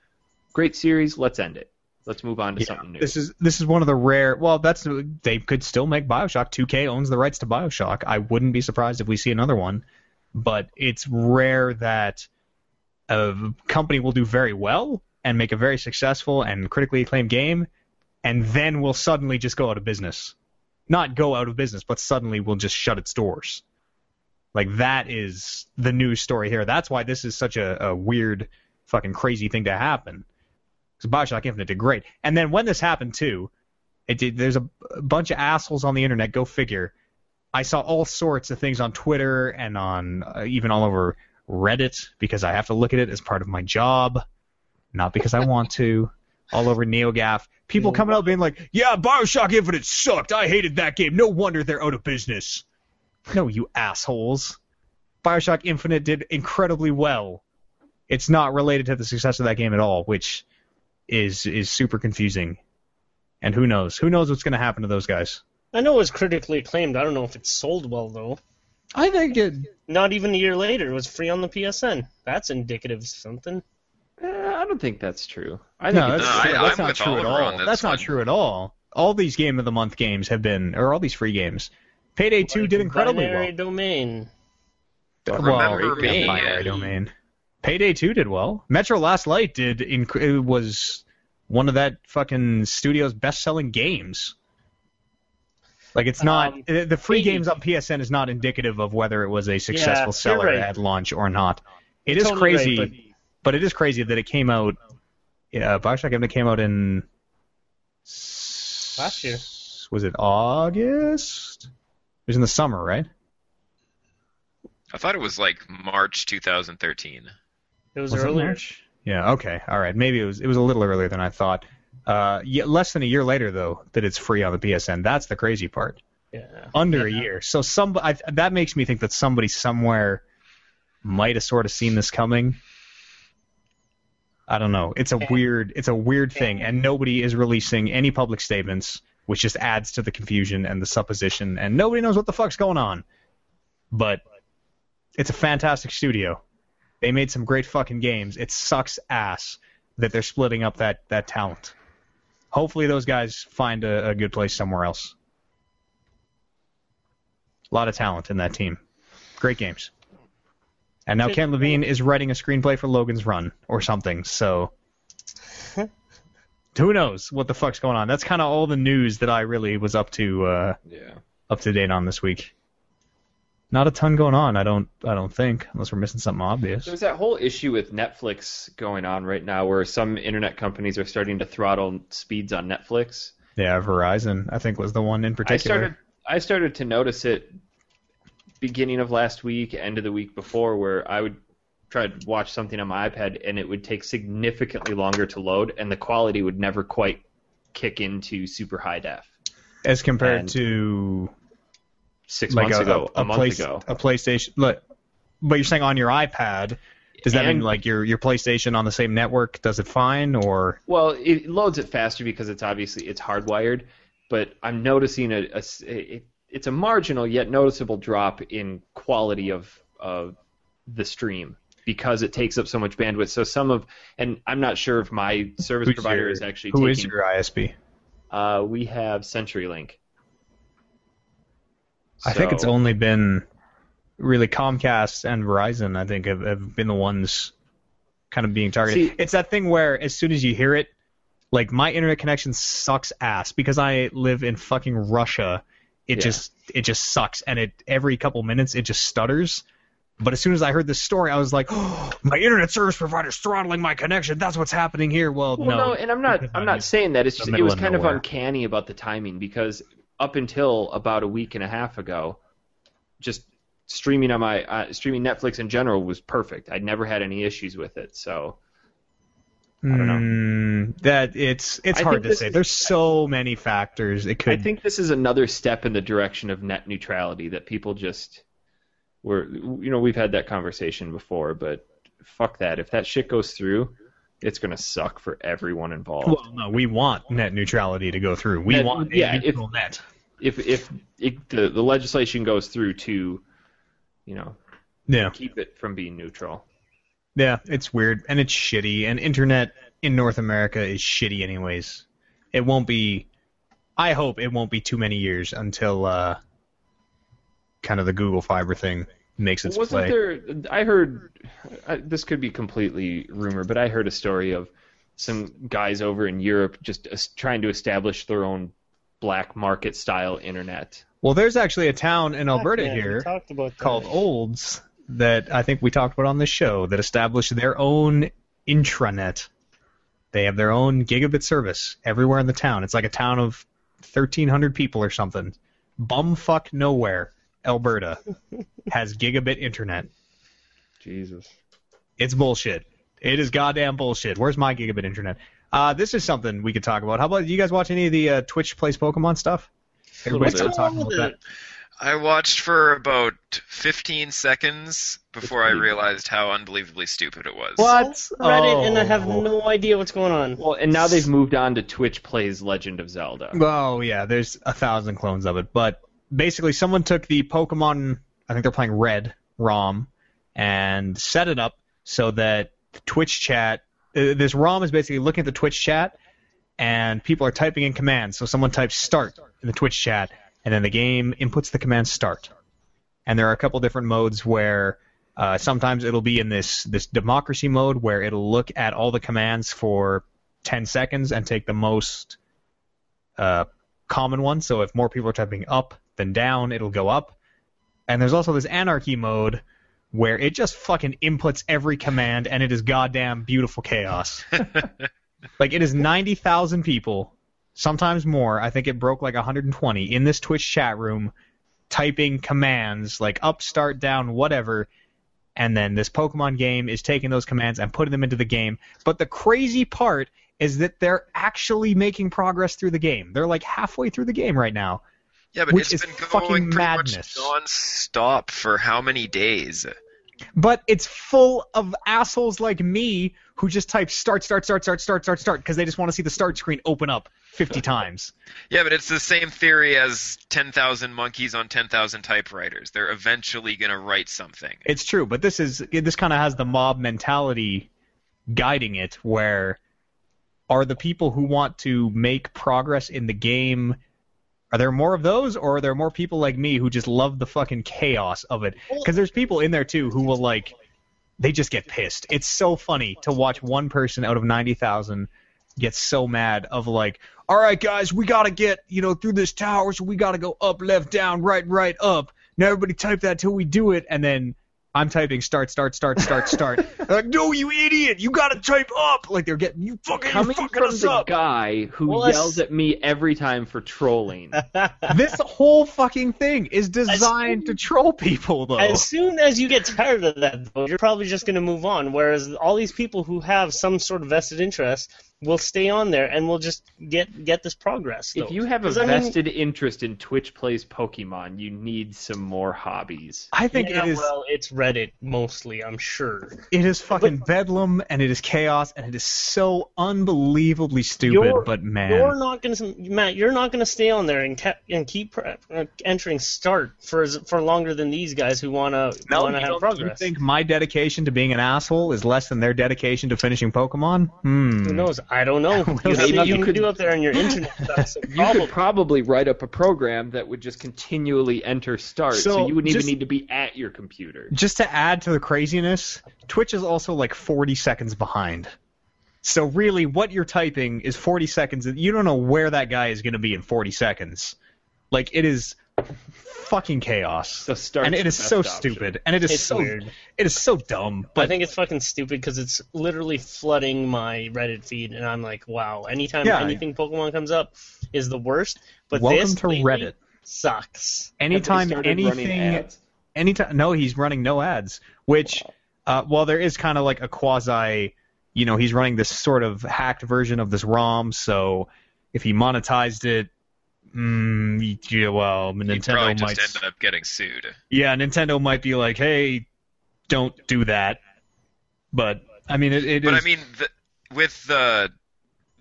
great series. Let's end it. Let's move on to Yeah, something new." This is this is one of the rare. Well, that's they could still make Bioshock. 2K owns the rights to Bioshock. I wouldn't be surprised if we see another one, but it's rare that a company will do very well and make a very successful and critically acclaimed game, and then will suddenly just go out of business. Not go out of business, but suddenly will just shut its doors. Like that is the news story here. That's why this is such a, a weird, fucking crazy thing to happen. Because Bioshock Infinite did great. And then when this happened too, it did. There's a, a bunch of assholes on the internet. Go figure. I saw all sorts of things on Twitter and on uh, even all over Reddit because I have to look at it as part of my job, not because I want to. all over NeoGaf. People coming out being like, "Yeah, Bioshock Infinite sucked. I hated that game. No wonder they're out of business." No, you assholes. Bioshock Infinite did incredibly well. It's not related to the success of that game at all, which is is super confusing. And who knows? Who knows what's going to happen to those guys? I know it was critically acclaimed. I don't know if it sold well though. I think it. Not even a year later, it was free on the PSN. That's indicative of something. Eh, I don't think that's true. I think No, that's, No, I- that's not true at Oliver on all. this That's not true at all. All these game of the month games have been, or all these free games. Payday Two did incredibly Binary well. domain. Don't well, remember yeah, me. Binary Domain. Payday 2 did well. Metro Last Light did inc- it was one of that fucking studio's best-selling games. Like it's not Um, the the free Payday- games on PSN is not indicative of whether it was a successful you're seller right. at launch or not. It You're is totally right, crazy, but- but it is crazy that it came out. Yeah, Bioshock Infinite came out in Last year. Was it August? It was in the summer, right? I thought it was like March 2013. It was, Was it. March? Yeah. Okay. All right. Maybe it was. It was a little earlier than I thought. Uh, yeah, less than a year later though that it's free on the PSN. That's the crazy part. Yeah. Under a year. So some I, that makes me think that somebody somewhere might have sort of seen this coming. I don't know. It's a weird. It's a weird thing, and nobody is releasing any public statements, which just adds to the confusion and the supposition, and nobody knows what the fuck's going on. But it's a fantastic studio. They made some great fucking games. It sucks ass that they're splitting up that that talent. Hopefully, those guys find a, a good place somewhere else. A lot of talent in that team. Great games. And now Ken Levine is writing a screenplay for Logan's Run or something. So *laughs* who knows what the fuck's going on? That's kind of all the news that I really was up to uh, Yeah. up to date on this week. Not a ton going on. I don't. I don't think, unless we're missing something obvious. There's that whole issue with Netflix going on right now where some internet companies are starting to throttle speeds on Netflix. Yeah, Verizon. I think was the one in particular. I started I started to notice it beginning of last week, end of the week before, where I would try to watch something on my iPad and it would take significantly longer to load, and the quality would never quite kick into super high def. as compared and to Six like months a, ago, a, a, month ago. a PlayStation. But, but you're saying on your iPad. Does that And- mean like your your PlayStation on the same network does it fine or Well, it loads it faster because it's obviously it's hardwired, but I'm noticing a, a it, it's a marginal yet noticeable drop in quality of of the stream because it takes up so much bandwidth. So some of and I'm not sure if my service Who's provider your- is actually who taking. is your ISP? Uh, we have CenturyLink. I think it's only been really Comcast and Verizon. I think have, have been the ones kind of being targeted. See- it's that thing where as soon as you hear it, like my internet connection sucks ass because I live in fucking Russia. It Yeah. just it just sucks, and it every couple minutes it just stutters. But as soon as I heard this story, I was like, oh, *gasps* "My internet service provider's throttling my connection. That's what's happening here." Well, Well, no, no, and I'm not. I'm *laughs* I'm not saying that. It's just it was of kind of uncanny about the timing because up until about a week and a half ago, just streaming on my uh, streaming Netflix in general was perfect. I'd never had any issues with it. So I don't know. Mm, that it's it's I hard to say. is- There's so many factors. It could. I think this is another step in the direction of net neutrality that people just were. You know, we've had that conversation before, but fuck that. If that shit goes through, it's gonna suck for everyone involved. Well, no, we want net neutrality to go through. We Net- want yeah, if- net. if if it, the the legislation goes through to, you know, Yeah, keep it from being neutral. yeah, it's weird and it's shitty. And internet in North America is shitty, anyways. It won't be. I hope it won't be too many years until uh, kind of the Google Fiber thing makes its Wasn't play. there? I heard I, this could be completely rumor, but I heard a story of some guys over in Europe just es- trying to establish their own black market style internet. Well, there's actually a town in Alberta Yeah, here about called Olds that I think we talked about on the show that established their own intranet. They have their own gigabit service everywhere in the town. It's like a town of 1,300 people or something. Bumfuck nowhere, Alberta has gigabit internet. Jesus. It's bullshit. It is goddamn bullshit. Where's my gigabit internet? Uh, this is something we could talk about. How about you guys watch any of the uh, Twitch plays Pokemon stuff? Everybody's still talking about that. I watched for about 15 seconds before I realized how unbelievably stupid it was. What? Reddit, and I have Oh. no idea what's going on. Well, and now they've moved on to Twitch plays Legend of Zelda. Oh yeah, there's a thousand clones of it, but basically someone took the Pokemon, I think they're playing Red ROM, and set it up so that Twitch chat, uh, this ROM is basically looking at the Twitch chat, and people are typing in commands. So someone types start in the Twitch chat, and then the game inputs the command start. And there are a couple different modes where uh, sometimes it'll be in this this democracy mode where it'll look at all the commands for 10 seconds and take the most uh, common one. So if more people are typing up than down, it'll go up. And there's also this anarchy mode where it just fucking inputs every command and it is goddamn beautiful chaos. *laughs* like it is 90,000 people, sometimes more. I think it broke like 120 in this Twitch chat room typing commands like up, start, down, whatever. And then this Pokemon game is taking those commands and putting them into the game. But the crazy part is that they're actually making progress through the game. They're like halfway through the game right now. Yeah, but which it's is been fucking going madness. non-stop for how many days? But it's full of assholes like me who just type start, start, start, start, start, start, start because they just want to see the start screen open up 50 *laughs* times. Yeah, but it's the same theory as 10,000 monkeys on 10,000 typewriters. They're eventually going to write something. It's true, but this is this kind of has the mob mentality guiding it where are the people who want to make progress in the game are there more of those or are there more people like me who just love the fucking chaos of it? Because there's people in there too who will like they just get pissed. It's so funny to watch one person out of 90,000 get so mad of like all right guys we got to get you know through this tower so we got to go up left down right right up. Now everybody type that till we do it and then I'm typing start, start, start, start, start. *laughs* Like, no, you idiot! You gotta type up. Like they're getting you fucking, Coming fucking from us the up. guy who Well, yells at me every time for trolling. *laughs* this whole fucking thing is designed to troll people, though. As soon as you get tired of that, though, you're probably just to move on. Whereas all these people who have some sort of vested interest will stay on there and we'll just get get this progress. If you have a 'Cause, I mean, vested interest in Twitch plays Pokemon, you need some more hobbies. I think yeah, it is well, it's Reddit mostly, I'm sure. it is fucking bedlam and it is chaos and it is so unbelievably stupid. But man, You're not going to, Matt. You're not going to stay on there and ke- and keep pre- uh, entering start for for longer than these guys who want to no, want to you have don't- progress. You think my dedication to being an asshole is less than their dedication to finishing Pokemon? Hmm. Who knows? I don't know. *laughs* you Maybe you could- do up there on your internet. *laughs* That's the You could probably write up a program that would just continually enter start, so, So, you wouldn't just- even need to be at your computer. Just to add to the craziness, Twitch is also like 40 seconds behind. So really, what you're typing is 40 seconds. You don't know where that guy is going to be in 40 seconds. Like it is fucking chaos, So start. and it is so stupid, and it is It's so weird. it is so dumb. I think it's fucking stupid because it's literally flooding my Reddit feed, and I'm like, wow. Anytime Yeah. anything Pokemon comes up is the worst. But welcome this to Reddit. sucks. Anytime Have they started running anything, anytime no, he's running no ads. Which, uh, well, there is kind of like a quasi, you know, he's running this sort of hacked version of this ROM. So if he monetized it, mm, yeah, well, Nintendo probably might. just end up getting sued. Yeah, Nintendo might be like, hey, don't do that. But I mean, it, it But is- I mean, the, with the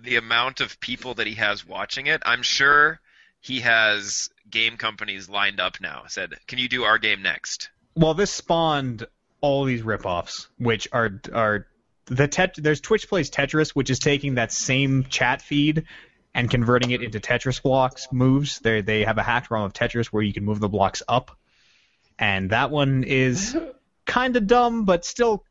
the amount of people that he has watching it, I'm sure he has game companies lined up now. Said, "Can you do our game next?" well, this spawned all these ripoffs, which are are the tet- there's Twitch plays Tetris, which is taking that same chat feed and converting it into Tetris blocks moves. They they have a hacked ROM of Tetris where you can move the blocks up, and that one is *laughs* kind of dumb, but still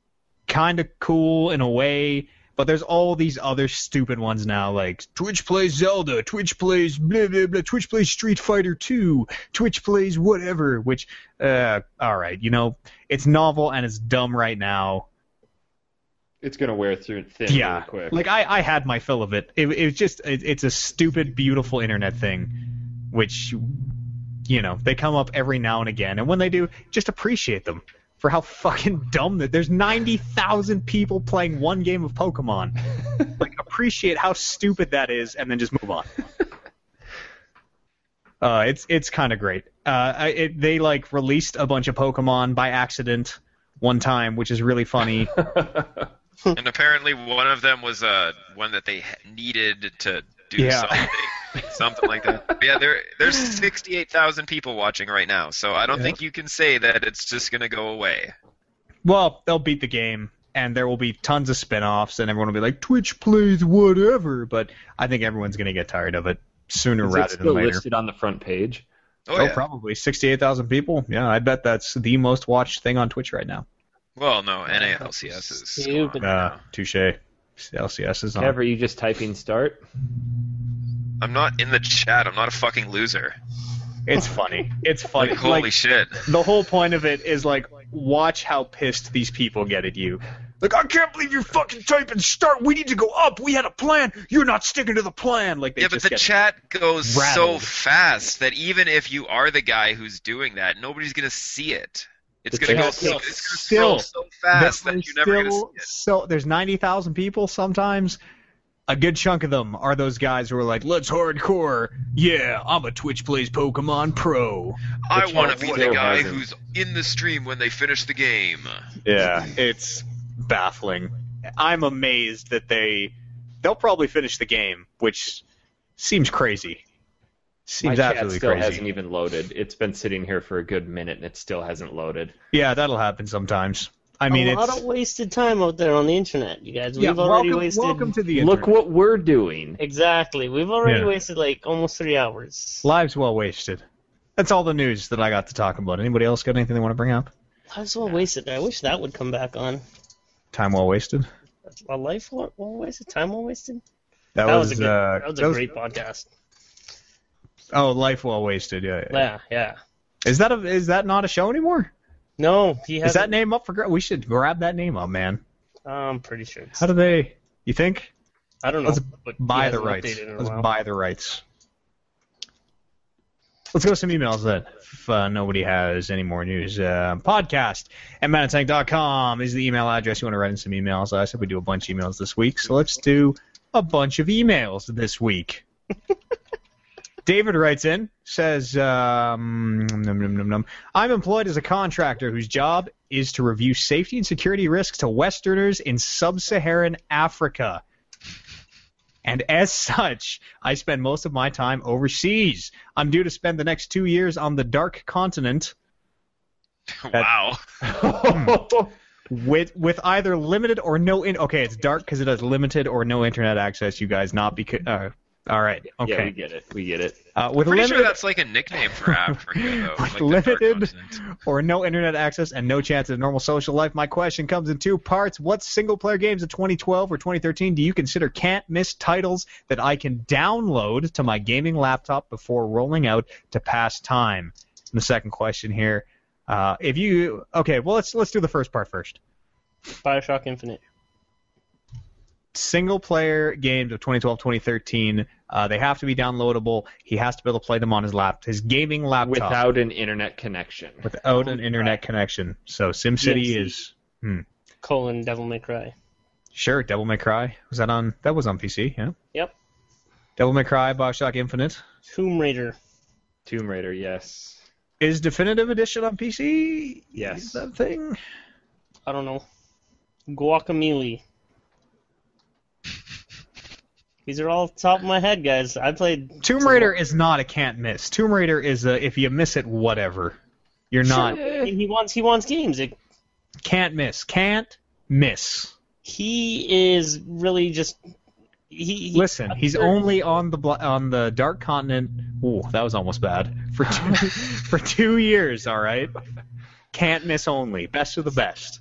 kind of cool in a way. But there's all these other stupid ones now, like Twitch plays Zelda, Twitch plays blah blah blah, Twitch plays Street Fighter 2, Twitch plays whatever. Which, uh, all right, you know, it's novel and it's dumb right now. It's gonna wear through thin yeah, really quick. like I, I had my fill of it. It, it was just, it, it's a stupid, beautiful internet thing, which, you know, they come up every now and again, and when they do, just appreciate them for how fucking dumb that. There's ninety thousand people playing one game of Pokemon. *laughs* like, appreciate how stupid that is, and then just move on. *laughs* uh, it's it's kind of great. Uh, I- it, they like released a bunch of Pokemon by accident one time, which is really funny. *laughs* *laughs* And apparently, one of them was uh, one that they needed to do Yeah. something, *laughs* something like that. But yeah, there there's 68,000 people watching right now, so I don't Yeah. think you can say that it's just gonna go away. well, they'll beat the game, and there will be tons of spin-offs, and everyone will be like, Twitch plays whatever. But I think everyone's gonna get tired of it sooner Is it rather than later. still later. listed on the front page? Oh, Oh, yeah. probably sixty-eight thousand people. Yeah, I bet that's the most watched thing on Twitch right now. Well, no, NALCS is Stupid. gone Uh, now. touche. LCS is on. Kev, you just typing start? I'm not in the chat. I'm not a fucking loser. It's funny. It's funny. Like, holy Like, shit. the whole point of it is like, watch how pissed these people get at you. Like, I can't believe you're fucking typing start. We need to go up. We had a plan. You're not sticking to the plan. Like they Yeah, but the chat goes so fast that even if you are the guy who's doing that, nobody's gonna see it. It's gonna go so, it's still- so fast There's that you're never gonna see it. so there's ninety thousand people sometimes. A good chunk of them are those guys who are like, "Let's hardcore." Yeah, I'm a Twitch plays Pokemon pro. I want to be the guy hasn't. who's in the stream when they finish the game. Yeah, it's baffling. I'm amazed that they they'll probably finish the game, which seems crazy. Seems My chat absolutely still crazy. hasn't even loaded. It's been sitting here for a good minute and it still hasn't loaded. Yeah, that'll happen sometimes. I mean, a lot it's of wasted time out there on the internet, you guys. We've yeah. already Welcome, wasted. welcome to the internet. Look what we're doing. Exactly. We've already Yeah. wasted like almost three hours. lives well wasted. That's all the news that I got to talk about. Anybody else got anything they want to bring up? Lives well wasted. I wish that would come back on. Time well wasted. A life well, well wasted. Time well wasted. That, That was, was a good. uh, that was a great podcast. Oh, life well wasted. Yeah, yeah. Yeah, yeah. Is that a, is that not a show anymore? No, he has. Is that name up for? gra- We should grab that name up, man. I'm pretty sure. It's, How do they? You think? I don't know. Let's buy the rights. updated in a Let's while. buy the rights. Let's go to some emails then. If uh, nobody has any more news, uh, podcast at manatank.com is the email address. You want to write in some emails? I said we do a bunch of emails this week, so let's do a bunch of emails this week. *laughs* David writes in, says, um, num, num, num. I'm employed as a contractor whose job is to review safety and security risks to Westerners in sub-Saharan Africa. And as such, I spend most of my time overseas. I'm due to spend the next two years on the dark continent *laughs* wow. *laughs* with with either limited or no in. Okay, it's dark because it has limited or no internet access. You guys, not because. Uh, all right. Yeah, we get it. We get it. uh, with Pretty limited sure that's like a nickname for Africa, though. *laughs* With like limited or no internet access and no chance of normal social life. My question comes in two parts. What single player games of 2012 or 2013 do you consider can't miss titles that I can download to my gaming laptop before rolling out to pass time? And the second question here, uh, if you okay, well let's let's do the first part first. Bioshock Infinite. Single player games of 2012 2013, uh, they have to be downloadable. He has to be able to play them on his lap, his gaming laptop Without an internet connection. without an internet connection. So SimCity DMC. is Colon Devil May Cry. Sure, Devil May Cry was that on? That was on PC, yeah. Yep. Devil May Cry, Bioshock Infinite Tomb Raider. Tomb Raider, yes. is Definitive Edition on PC. Yes. Is that thing? I don't know. Guacamelee. These are all top of my head, guys. I played Tomb Raider is not a can't miss. Tomb Raider is a if you miss it, whatever. You're not he wants he wants games. It, can't miss. Can't miss. he is really just he, he Listen, he's only on the on the Dark Continent. Ooh, that was almost bad for two, *laughs* for two years. All right, can't miss only. Best of the best.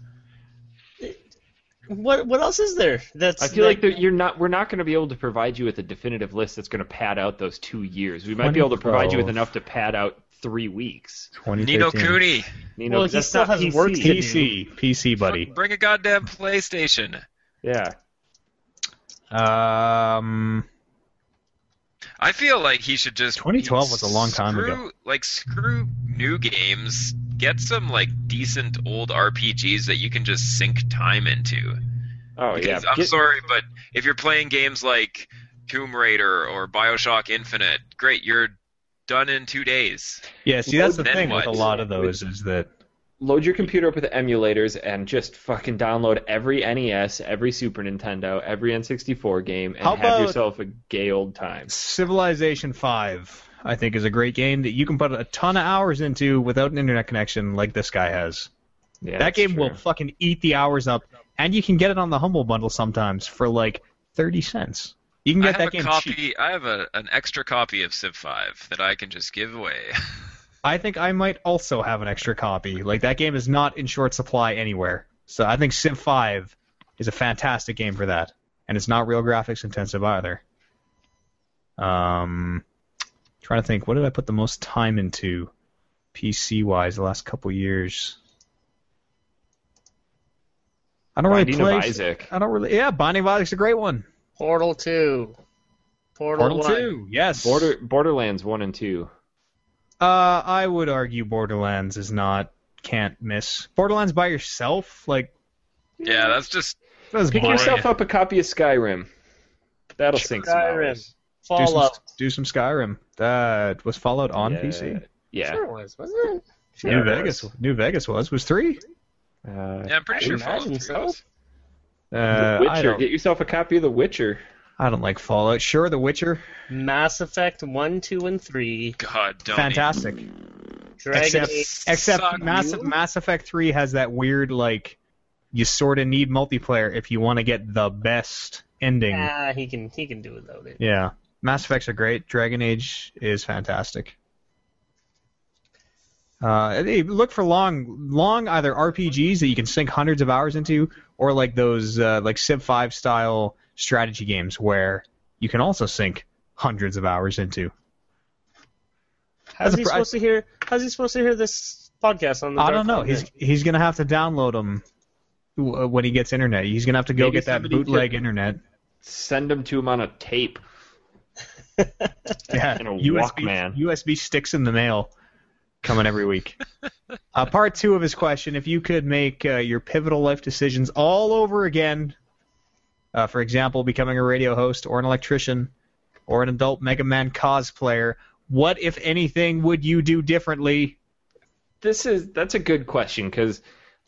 What what else is there? That's I feel like that you're not. We're not going to be able to provide you with a definitive list that's going to pad out those two years. We might be able to provide you with enough to pad out three weeks. Nino 2013. Kuni, You know, Well, 'cause he that's still not has PC. work to do. PC, PC, buddy. Bring a goddamn PlayStation. Yeah. Um, I feel like he should just 2012 was a long time screw, ago. Like screw new games. Get some like decent old RPGs that you can just sink time into. Oh yeah. I'm Get- sorry, but if you're playing games like Tomb Raider or Bioshock Infinite, great, you're done in two days. Yeah, see that's the Then thing with a lot of those is that load your computer up with emulators and just fucking download every NES, every Super Nintendo, every N64 game, and How have yourself a gay old time. Civilization 5 I think is a great game that you can put a ton of hours into without an internet connection like this guy has. Yeah, that game will fucking eat the hours up, and you can get it on the Humble Bundle sometimes for like thirty cents. You can get that game copy. cheap. I have a, an extra copy of Civ 5 that I can just give away. *laughs* I think I might also have an extra copy. Like that game is not in short supply anywhere, so I think Civ 5 is a fantastic game for that, and it's not real graphics intensive either. Um, trying to think, what did I put the most time into, PC wise, the last couple years? I don't really play. of Isaac. I don't really. Yeah, Binding of Isaac's a great one. Portal 2. Portal, Portal 1. 2, yes. Border Borderlands one and two. Uh, I would argue Borderlands is not can't miss. Borderlands by yourself, like yeah, that's just that's Pick boring. yourself up a copy of Skyrim. That'll sink some Skyrim. Hours. do some, Fallout. do some Skyrim. That was Fallout on yeah. PC. Yeah. Sure was, wasn't it? Sure New it Vegas, was. New Vegas was was three. Uh, yeah. I'm pretty I sure Fallout 3 so. was. Uh, The I Witcher. Get yourself a copy of The Witcher. I don't like Fallout. Sure, The Witcher, Mass Effect 1, 2, and 3. God, don't fantastic. Dragon Except, except Mass. Mass Effect Three has that weird like, you sort of need multiplayer if you want to get the best ending. Ah, he can he can do without it. Yeah, Mass Effects are great. Dragon Age is fantastic. Uh, hey, look for long, long either RPGs that you can sink hundreds of hours into, or like those uh, like Civ 5 style strategy games where you can also sink hundreds of hours into. How's he pri- supposed to hear? How's he supposed to hear this podcast on the? I don't know. He's he's gonna have to download them when he gets internet. He's gonna have to go Maybe get that bootleg internet. Send them to him on a tape. *laughs* Yeah, And a USB, Walkman. USB sticks in the mail coming every week. *laughs* uh, part two of his question: If you could make uh, your pivotal life decisions all over again, uh, for example, becoming a radio host or an electrician or an adult Mega Man cosplayer, what, if anything, would you do differently? This is that's a good question because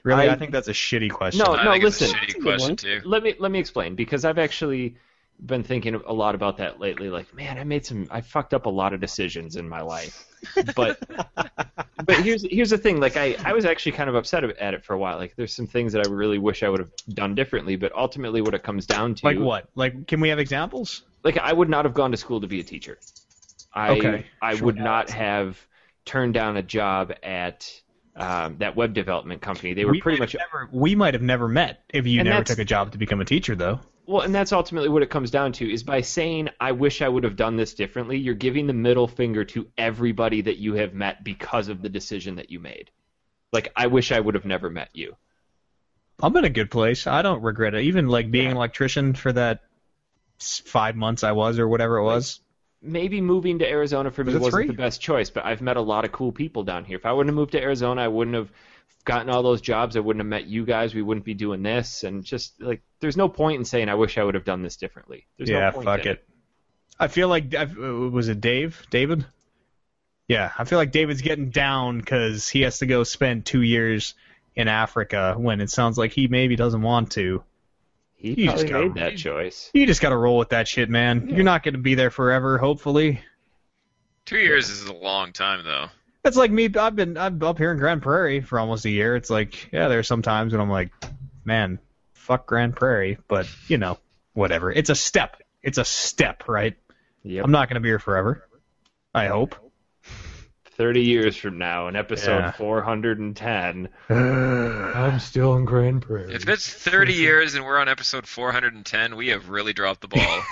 Really, I, I- think that's a shitty question. No, I no, think listen. it's a shitty question too. let me let me explain because I've actually been thinking a lot about that lately. Like, man, I made some, I fucked up a lot of decisions in my life. But *laughs* but here's here's the thing. Like, I I was actually kind of upset at it for a while. Like, there's some things that I really wish I would have done differently. But ultimately, what it comes down to, Like what? Like, can we have examples? like I would not have gone to school to be a teacher. I Okay, I sure. would not have turned down a job at um, that web development company. They were we pretty much never, we might have never met if you And never took a job to become a teacher, though. Well, and that's ultimately what it comes down to is by saying I wish I would have done this differently. You're giving the middle finger to everybody that you have met because of the decision that you made. Like I wish I would have never met you. I'm in a good place. I don't regret it. Even like being an electrician for that five months I was or whatever it was. maybe moving to Arizona for me wasn't three? the best choice, but I've met a lot of cool people down here. If I wouldn't have moved to Arizona, I wouldn't have gotten all those jobs. I wouldn't have met you guys. We wouldn't be doing this. And just like, there's no point in saying I wish I would have done this differently. There's yeah, no point fuck in it. I feel like I've- was it Dave? David? Yeah, I feel like David's getting down because he has to go spend two years in Africa when it sounds like he maybe doesn't want to. He You just probably made gotta- that choice. You just got to roll with that shit, man. You're not going to be there forever, hopefully. Two years is a long time though. It's like me. I've been I'm up here in Grand Prairie for almost a year. It's like yeah, there's some times when I'm like, man, fuck Grand Prairie, but you know, whatever. It's a step. It's a step, right? Yep. I'm not gonna be here forever. I hope. 30 years from now, in episode Yeah. 410. *sighs* I'm still in Grand Prairie. If it's 30 *laughs* years and we're on episode 410, we have really dropped the ball.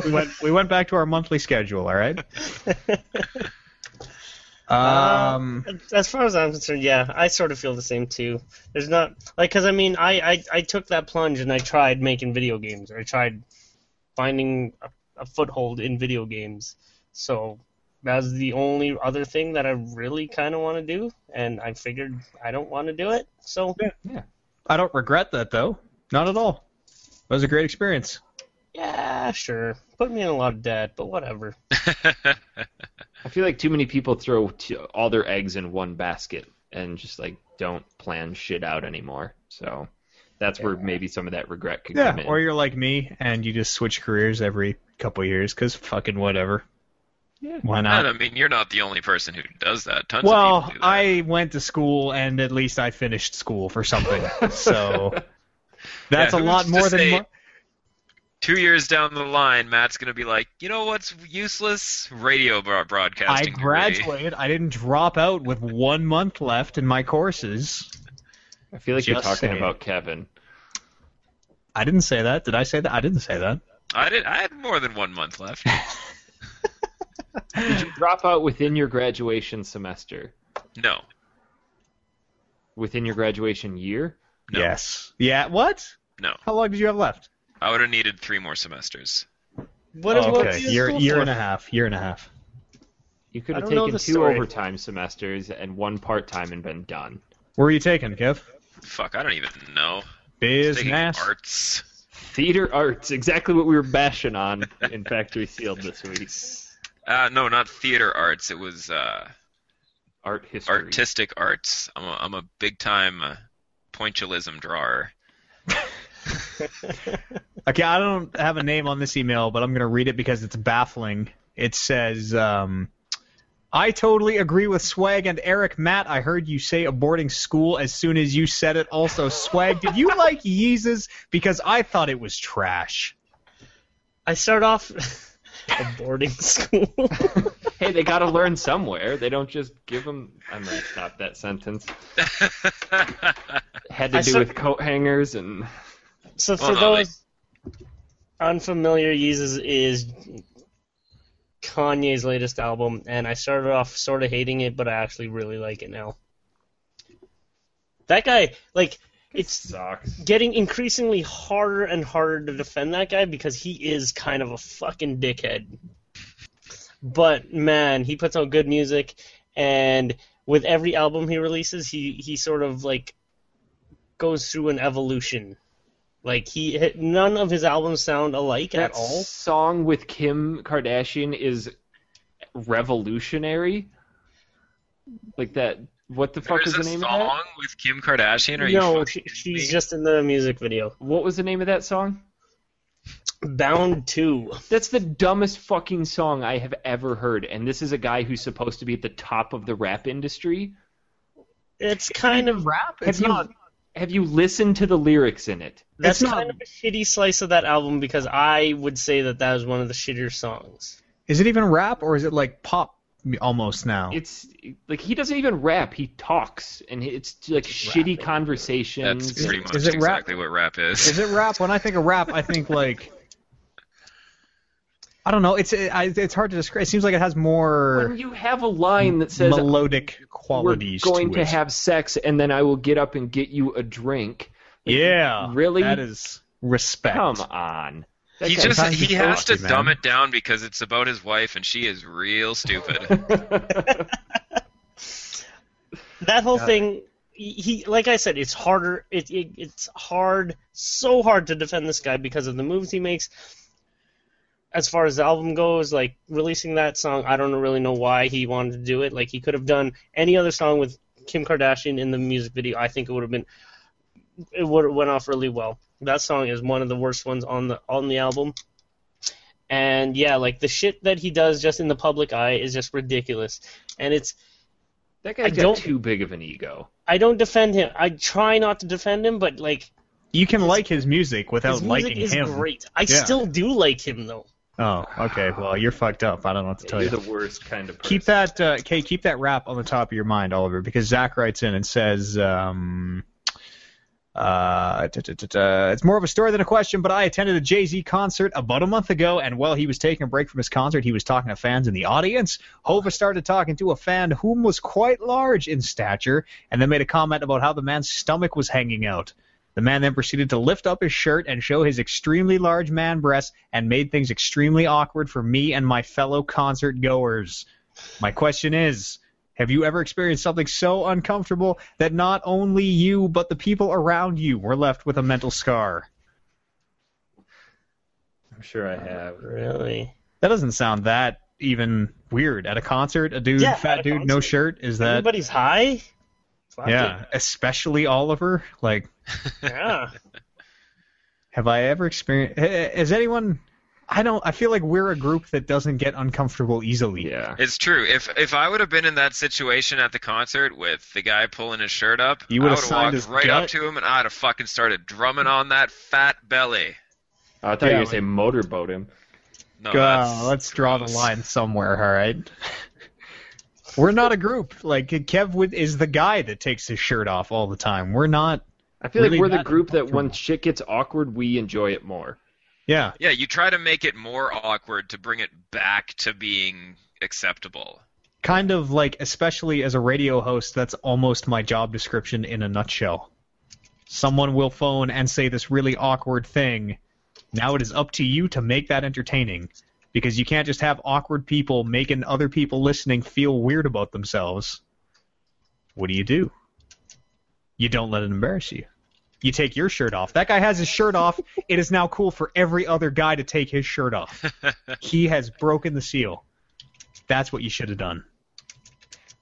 *laughs* we went we went back to our monthly schedule. All right. *laughs* Um. As far as I'm concerned, yeah, I sort of feel the same too. There's not like because I mean, I, I I took that plunge and I tried making video games, or I tried finding a, a foothold in video games. So that's the only other thing that I really kind of want to do, and I figured I don't want to do it. So yeah. I don't regret that though. Not at all. It was a great experience. Yeah, sure. Put me in a lot of debt, but whatever. *laughs* I feel like too many people throw t- all their eggs in one basket and just like don't plan shit out anymore. So that's where maybe some of that regret could Yeah, come in. or you're like me and you just switch careers every couple years because fucking whatever. Yeah. Why not? I mean, you're not the only person who does that. Tons Well, of people do that. I went to school and at least I finished school for something. *laughs* so that's Yeah, a lot more than say- mo- Two years down the line, Matt's gonna be like, you know what's useless? Radio bro- I graduated. I didn't drop out with one month left in my courses. I feel like you're talking saying. about Kevin. I didn't say that. Did I say that? I didn't say that. I did. I had more than one month left. *laughs* Did you drop out within your graduation semester? No. Within your graduation year? No. Yes. Yeah. What? No. How long did you have left? I would have needed three more semesters. What Oh, what okay. do Year year for? and a half. Year and a half. You could have taken two story. overtime semesters and one part time and been done. Where are you taking, Kev? Fuck, I don't even know. Business. arts. Theater arts, exactly what we were bashing on in Factory Sealed this week. Uh, no, not theater arts. It was uh, Art history. artistic arts. I'm a, I'm a big time uh, pointillism drawer. *laughs* Okay, I don't have a name on this email, but I'm gonna read it because it's baffling. It says, um, "I totally agree with Swag and Eric. Matt, I heard you say aborting school as soon as you said it. Also, Swag, did you like Yeezus? Because I thought it was trash. I start off *laughs* a boarding school. *laughs* Hey, they got to learn somewhere. They don't just give them. I'm gonna stop that sentence. Had to I do start- with coat hangers and so for Well, no, those unfamiliar, Yeezus is Kanye's latest album, and I started off sort of hating it, but I actually really like it now. That guy, like, it's sucks. getting increasingly harder and harder to defend that guy because he is kind of a fucking dickhead. But man, he puts out good music, and with every album he releases, he he sort of like goes through an evolution. Like he none of his albums sound alike That at all. song with Kim Kardashian is revolutionary. Like that. What the fuck There's was the name of that? Song with Kim Kardashian. Are No, she, she's me? just in the music video. What was the name of that song? Bound to. That's the dumbest fucking song I have ever heard. And this is a guy who's supposed to be at the top of the rap industry. It's kind of rap. Have you have you listened to the lyrics in it? That's It's not- kind of a shitty slice of that album because I would say that that was one of the shittier songs. Is it even rap or is it like pop almost now? It's like he doesn't even rap; he talks, and it's like shitty conversations. That's pretty much is it rap? exactly what rap is. Is it rap? When I think of rap, I think like *laughs* I don't know. It's it, I- it's hard to describe. It seems like it has more. when more you have a line that says melodic qualities, we're going to, to it. have sex and then I will get up and get you a drink. Like, yeah, really? That is respect. Come on. That he just he you has to have to, dumb it down because it's about his wife and she is real stupid. *laughs* *laughs* That whole thing, he, he- like I said, it's harder. It, it it's hard, so hard to defend this guy because of the moves he makes. As far as the album goes, like releasing that song, I don't really know why he wanted to do it. Like he could have done any other song with Kim Kardashian in the music video. I think it would have been, it would have went off really well. That song is one of the worst ones on the on the album. And yeah, like the shit that he does just in the public eye is just ridiculous. And it's that guy's I got don't- too big of an ego. I don't defend him. I try not to defend him, but like You can like his music without his music liking is him. great. I Yeah. still do like him though. Oh, okay. Well, you're fucked up. I don't know what to tell You're you. the worst kind of person. Keep that, uh, Kay. Keep that rap on the top of your mind, Oliver, because Zach writes in and says, um, uh, da, da, da, da, it's more of a story than a question. But I attended a Jay Z concert about a month ago, and while he was taking a break from his concert, he was talking to fans in the audience. Hova started talking to a fan whom was quite large in stature, and then made a comment about how the man's stomach was hanging out. The man then proceeded to lift up his shirt and show his extremely large man breasts and made things extremely awkward for me and my fellow concert goers. My question is Have you ever experienced something so uncomfortable that not only you, but the people around you were left with a mental scar? I'm sure I have. Really? That doesn't sound that even weird. At a concert, a dude, Yeah, fat a dude, no shirt. Is that Everybody's high. Fuck yeah? Especially Oliver. Like. *laughs* Yeah. have I ever experienced? Has anyone? I don't. I feel like we're a group that doesn't get uncomfortable easily. Yeah. It's true. If if I would have been in that situation at the concert with the guy pulling his shirt up, You would would have have walked right gut? up to him and I'd have fucking started drumming on that fat belly. I thought you were gonna say motorboat him. No, Uh, that's let's draw the line somewhere. All right. We're not a group. Like Kev would, is the guy that takes his shirt off all the time. We're not. I feel Really like we're the group that when shit gets awkward, we enjoy it more. Yeah. Yeah, you try to make it more awkward to bring it back to being acceptable. kind of like especially as a radio host that's almost my job description in a nutshell someone will phone and say this really awkward thing now it is up to you to make that entertaining because you can't just have awkward people making other people listening feel weird about themselves. What do you do? You don't let it embarrass you. You take your shirt off. That guy has his shirt off. It is now cool for every other guy to take his shirt off. *laughs* He has broken the seal. That's what you should have done.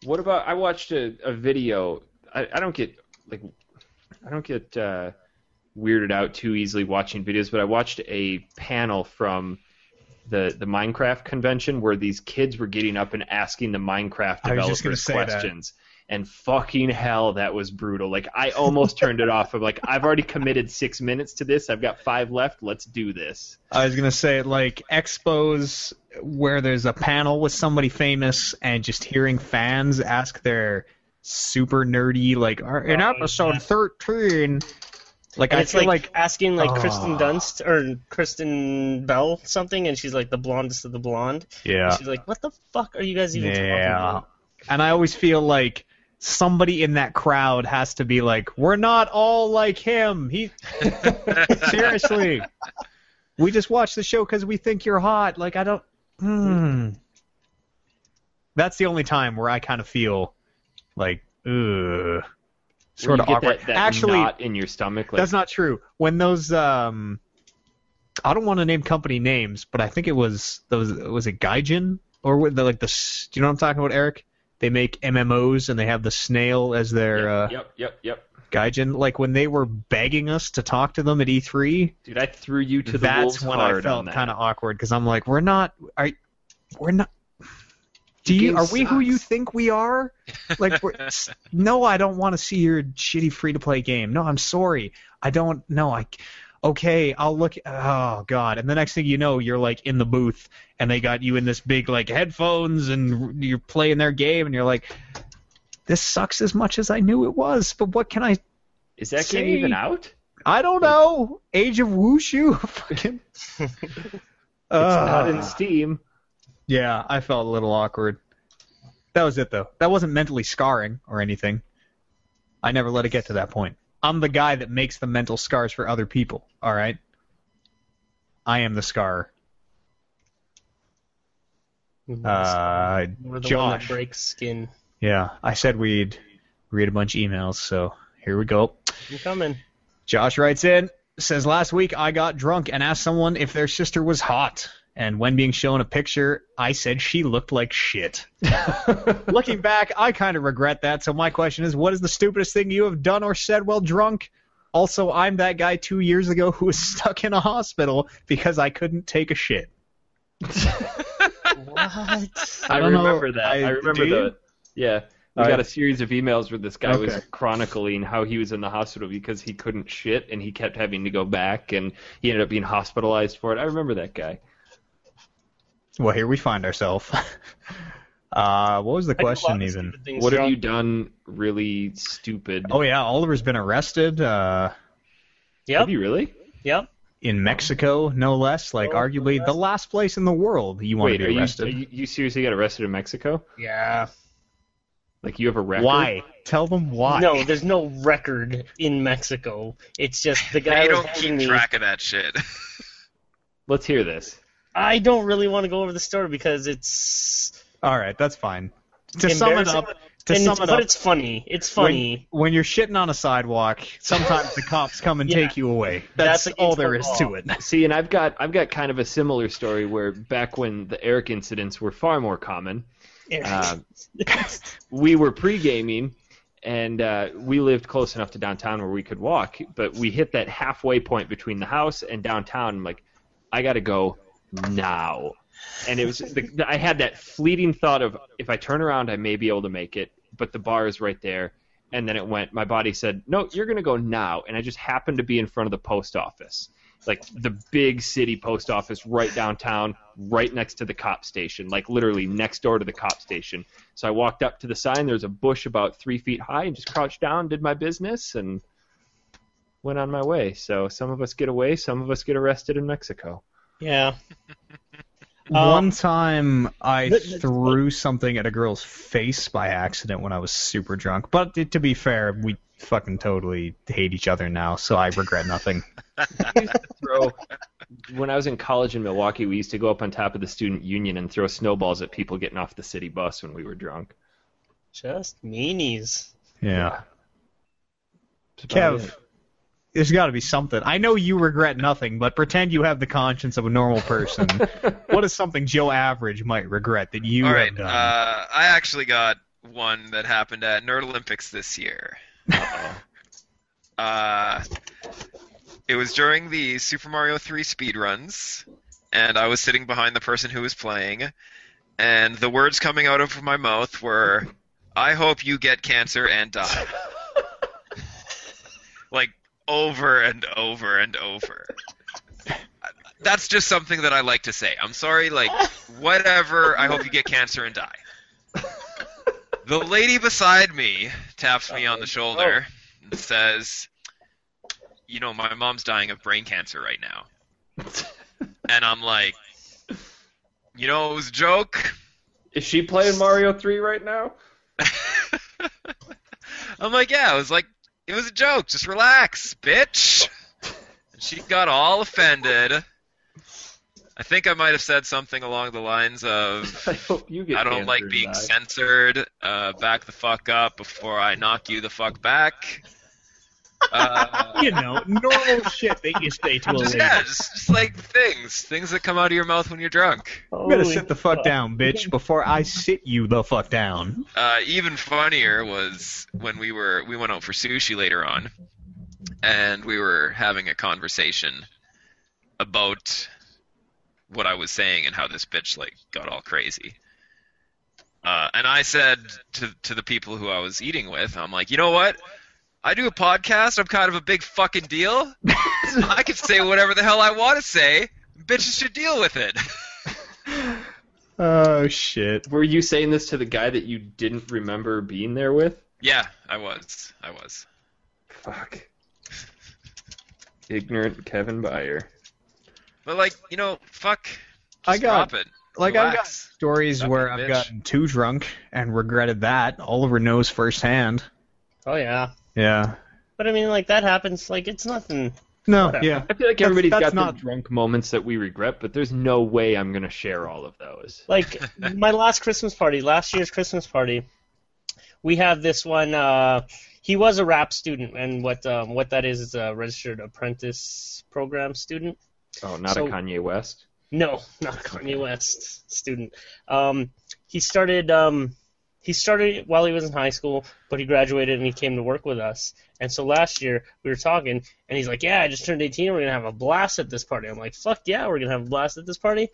What about I watched a, a video. I, I don't get like I don't get uh, weirded out too easily watching videos, but I watched a panel from the the Minecraft convention where these kids were getting up and asking the Minecraft developers questions. And fucking hell, that was brutal. Like I almost turned it off. I'm like, I've already committed six minutes to this. I've got five left. Let's do this. I was gonna say like expos where there's a panel with somebody famous and just hearing fans ask their super nerdy like in uh, episode 13 like And I it's feel like, like, asking like Kirsten Oh. Dunst or Kristen Bell something, and she's like the blondest of the blonde. yeah, She's like, "What the fuck are you guys even talking yeah. about?" And I always feel like somebody in that crowd has to be like, we're not all like him. He *laughs* seriously. We just watch the show because we think you're hot. Like I don't. Hmm. That's the only time where I kind of feel like, ugh, Where sort of get awkward. That, that Actually, in your stomach. Like, that's not true. When those, um, I don't want to name company names, but I think it was those. Was it Gaijin or the, like the? Do you know what I'm talking about, Eric? They make MMOs and they have the snail as their uh, Yep, yep, yep. Gaijin. Like when they were begging us to talk to them at E3, Dude, I threw you to the that's when I felt kind of awkward because I'm like, we're not. Are we're not. Do you game are we who you think we are? Like, we're, *laughs* no, I don't want to see your shitty free to play game. No, I'm sorry. I don't. No, I. Okay, I'll look. Oh God! And the next thing you know, you're like in the booth, and they got you in this big like headphones, and you're playing their game, and you're like, this sucks as much as I knew it was. But what can I? Is that See? game even out? I don't know. Age of Wushu. *laughs* Fucking. *laughs* It's not in Steam. Yeah, I felt a little awkward. That was it though. That wasn't mentally scarring or anything. I never let it get to that point. I'm the guy that makes the mental scars for other people, all right? I am the scar. Uh, We're the one that breaks skin. Yeah, I said we'd read a bunch of emails, so here we go. I'm coming. Josh writes in, says last week I got drunk and asked someone if their sister was hot. And when being shown a picture, I said she looked like shit. *laughs* Looking back, I kind of regret that. So my question is, what is the stupidest thing you have done or said while drunk? Also, I'm that guy two years ago who was stuck in a hospital because I couldn't take a shit. *laughs* What? I I, don't know. remember that. I- I, remember do you? the. Yeah. We All got right. a series of emails where this guy was chronicling how he was in the hospital because he couldn't shit and he kept having to go back and he ended up being hospitalized for it. I remember that guy. Well, here we find ourselves. *laughs* uh, what was the I do a lot question even? things What have you done really stupid? Oh yeah, Oliver's been arrested. Uh, Yep. Have you really? Yep. in Mexico, no less. Like Oh, arguably no the less. last place in the world you want Wait, to are be you, arrested. are you you seriously got arrested in Mexico? Yeah. Like you have a record? Why? Tell them why. No, there's no record in Mexico. It's just the *laughs* guy you was don't keep me. track of that shit. *laughs* Let's hear this. I don't really want to go over the story because it's All right, that's fine. To sum it up, To And sum it's, it but it's funny. It's funny. when you're shitting on a sidewalk, sometimes the cops come and *laughs* Yeah. take you away. That's, That's all against there the is law. to it. *laughs* See, and I've got I've got kind of a similar story where back when the Eric incidents were far more common, um, *laughs* we were pre gaming and uh, we lived close enough to downtown where we could walk, but we hit that halfway point between the house and downtown. I'm like, I got to go now. And it was the, I had that fleeting thought of if I turn around, I may be able to make it, but the bar is right there. And then it went. My body said, "No, you're going to go now." And I just happened to be in front of the post office, like the big city post office right downtown, right next to the cop station, like literally next door to the cop station. So I walked up to the sign. There's a bush about three feet high, and just crouched down, did my business, and went on my way. So some of us get away, some of us get arrested in Mexico. Yeah. *laughs* One um, time I Th- th- threw something at a girl's face by accident when I was super drunk. But to be fair, we fucking totally hate each other now, so I regret nothing. *laughs* throw when I was in college in Milwaukee, we used to go up on top of the student union and throw snowballs at people getting off the city bus when we were drunk. Just meanies. Yeah. That's about Kev, it. There's got to be something. I know you regret nothing, but pretend you have the conscience of a normal person. *laughs* what is something Joe Average might regret that you All have done? uh, I actually got one that happened at Nerd Olympics this year. uh, it was during the Super Mario 3 speedruns, and I was sitting behind the person who was playing, and the words coming out of my mouth were, "I hope you get cancer and die." *laughs* like over and over and over. That's just something that I like to say. I'm sorry, like whatever. I hope you get cancer and die. The lady beside me taps me on the shoulder oh. and says, "You know, my mom's dying of brain cancer right now." And I'm like, "You know, it was a joke." Is she playing Mario 3 right now? *laughs* I'm like, "Yeah, it was like it was a joke. Just relax, bitch." And she got all offended. I think I might have said something along the lines of, *laughs* I hope you get I don't like being censored. Uh, back the fuck up before I knock you the fuck back. Uh, you know, normal shit that you say to a lady. yeah, just, just like things, things that come out of your mouth when you're drunk. You better Holy sit the fuck down, bitch, before I sit you the fuck down. Uh, even funnier was when we were we went out for sushi later on, and we were having a conversation about what I was saying and how this bitch like got all crazy. Uh, and I said to to the people who I was eating with, I'm like, you know what? I do a podcast. I'm kind of a big fucking deal. *laughs* I can say whatever the hell I want to say. Bitches should deal with it. *laughs* Oh shit. Were you saying this to the guy that you didn't remember being there with? yeah, I was. I was. Fuck. Ignorant Kevin Byer. But like, you know, fuck. Just I got- drop it. Like I've got stories Stop where being a I've bitch. gotten too drunk and regretted that. Oliver knows firsthand. Oh yeah. Yeah. But I mean, like that happens. Like it's nothing. No, Whatever. yeah. I feel like That's- everybody's that's got not- the drunk moments that we regret, but there's no way I'm gonna share all of those. Like *laughs* my last Christmas party, last year's Christmas party, we have this one. Uh, he was a rap student, and what um, what that is is a registered apprentice program student. Oh, not So- a Kanye West. No, not a Kanye West student. Um, he started um, he started while he was in high school, but he graduated and he came to work with us. And so last year we were talking, and he's like, "Yeah, I just turned 18. We're gonna have a blast at this party." I'm like, "Fuck yeah, we're gonna have a blast at this party."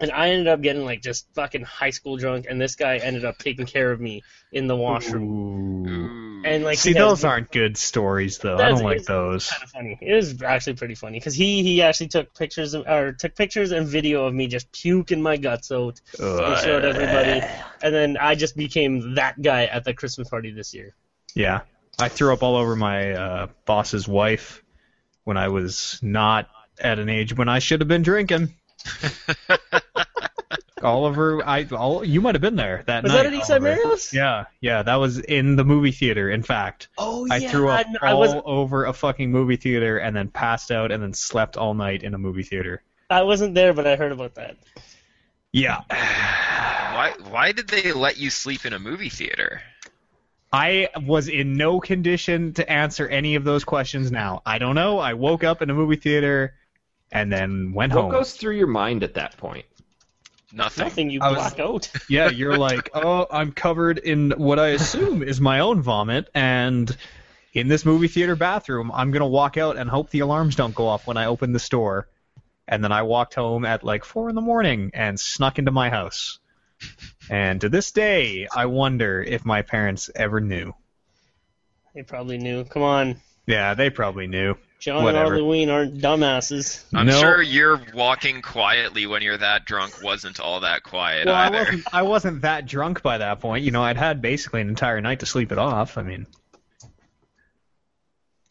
And I ended up getting like just fucking high school drunk, and this guy ended up taking care of me in the washroom. Ooh. Ooh. And like, See, he has- those aren't good stories, though. I don't like it's those. kind of funny. It was actually pretty funny because he he actually took pictures of, or took pictures and video of me just puking my guts out and showed everybody. And then I just became that guy at the Christmas party this year. Yeah. I threw up all over my uh, boss's wife when I was not at an age when I should have been drinking. *laughs* Oliver, I all you might have been there that Was night. Was that at Eastside Oliver. Mario's? Yeah, yeah, that was in the movie theater. In fact, Oh yeah, I threw up I, all was over a fucking movie theater and then passed out and then slept all night in a movie theater. I wasn't there, but I heard about that. Yeah, Why? Why did they let you sleep in a movie theater? I was in no condition to answer any of those questions now. I don't know. I woke up in a movie theater and then went What home. What goes through your mind at that point? Nothing. Nothing. You I was- black out. *laughs* Yeah, you're like, *laughs* oh, I'm covered in what I assume is my own vomit, and in this movie theater bathroom, I'm gonna walk out and hope the alarms don't go off when I open the store. And then I walked home at like four in the morning and snuck into my house. And to this day, I wonder if my parents ever knew. They probably knew. Come on, Yeah, they probably knew. John Whatever. and Halloween aren't dumbasses. I'm No. sure you're walking quietly when you're that drunk wasn't all that quiet Well, I wasn't. I wasn't that drunk by that point. You know, I'd had basically an entire night to sleep it off. I mean,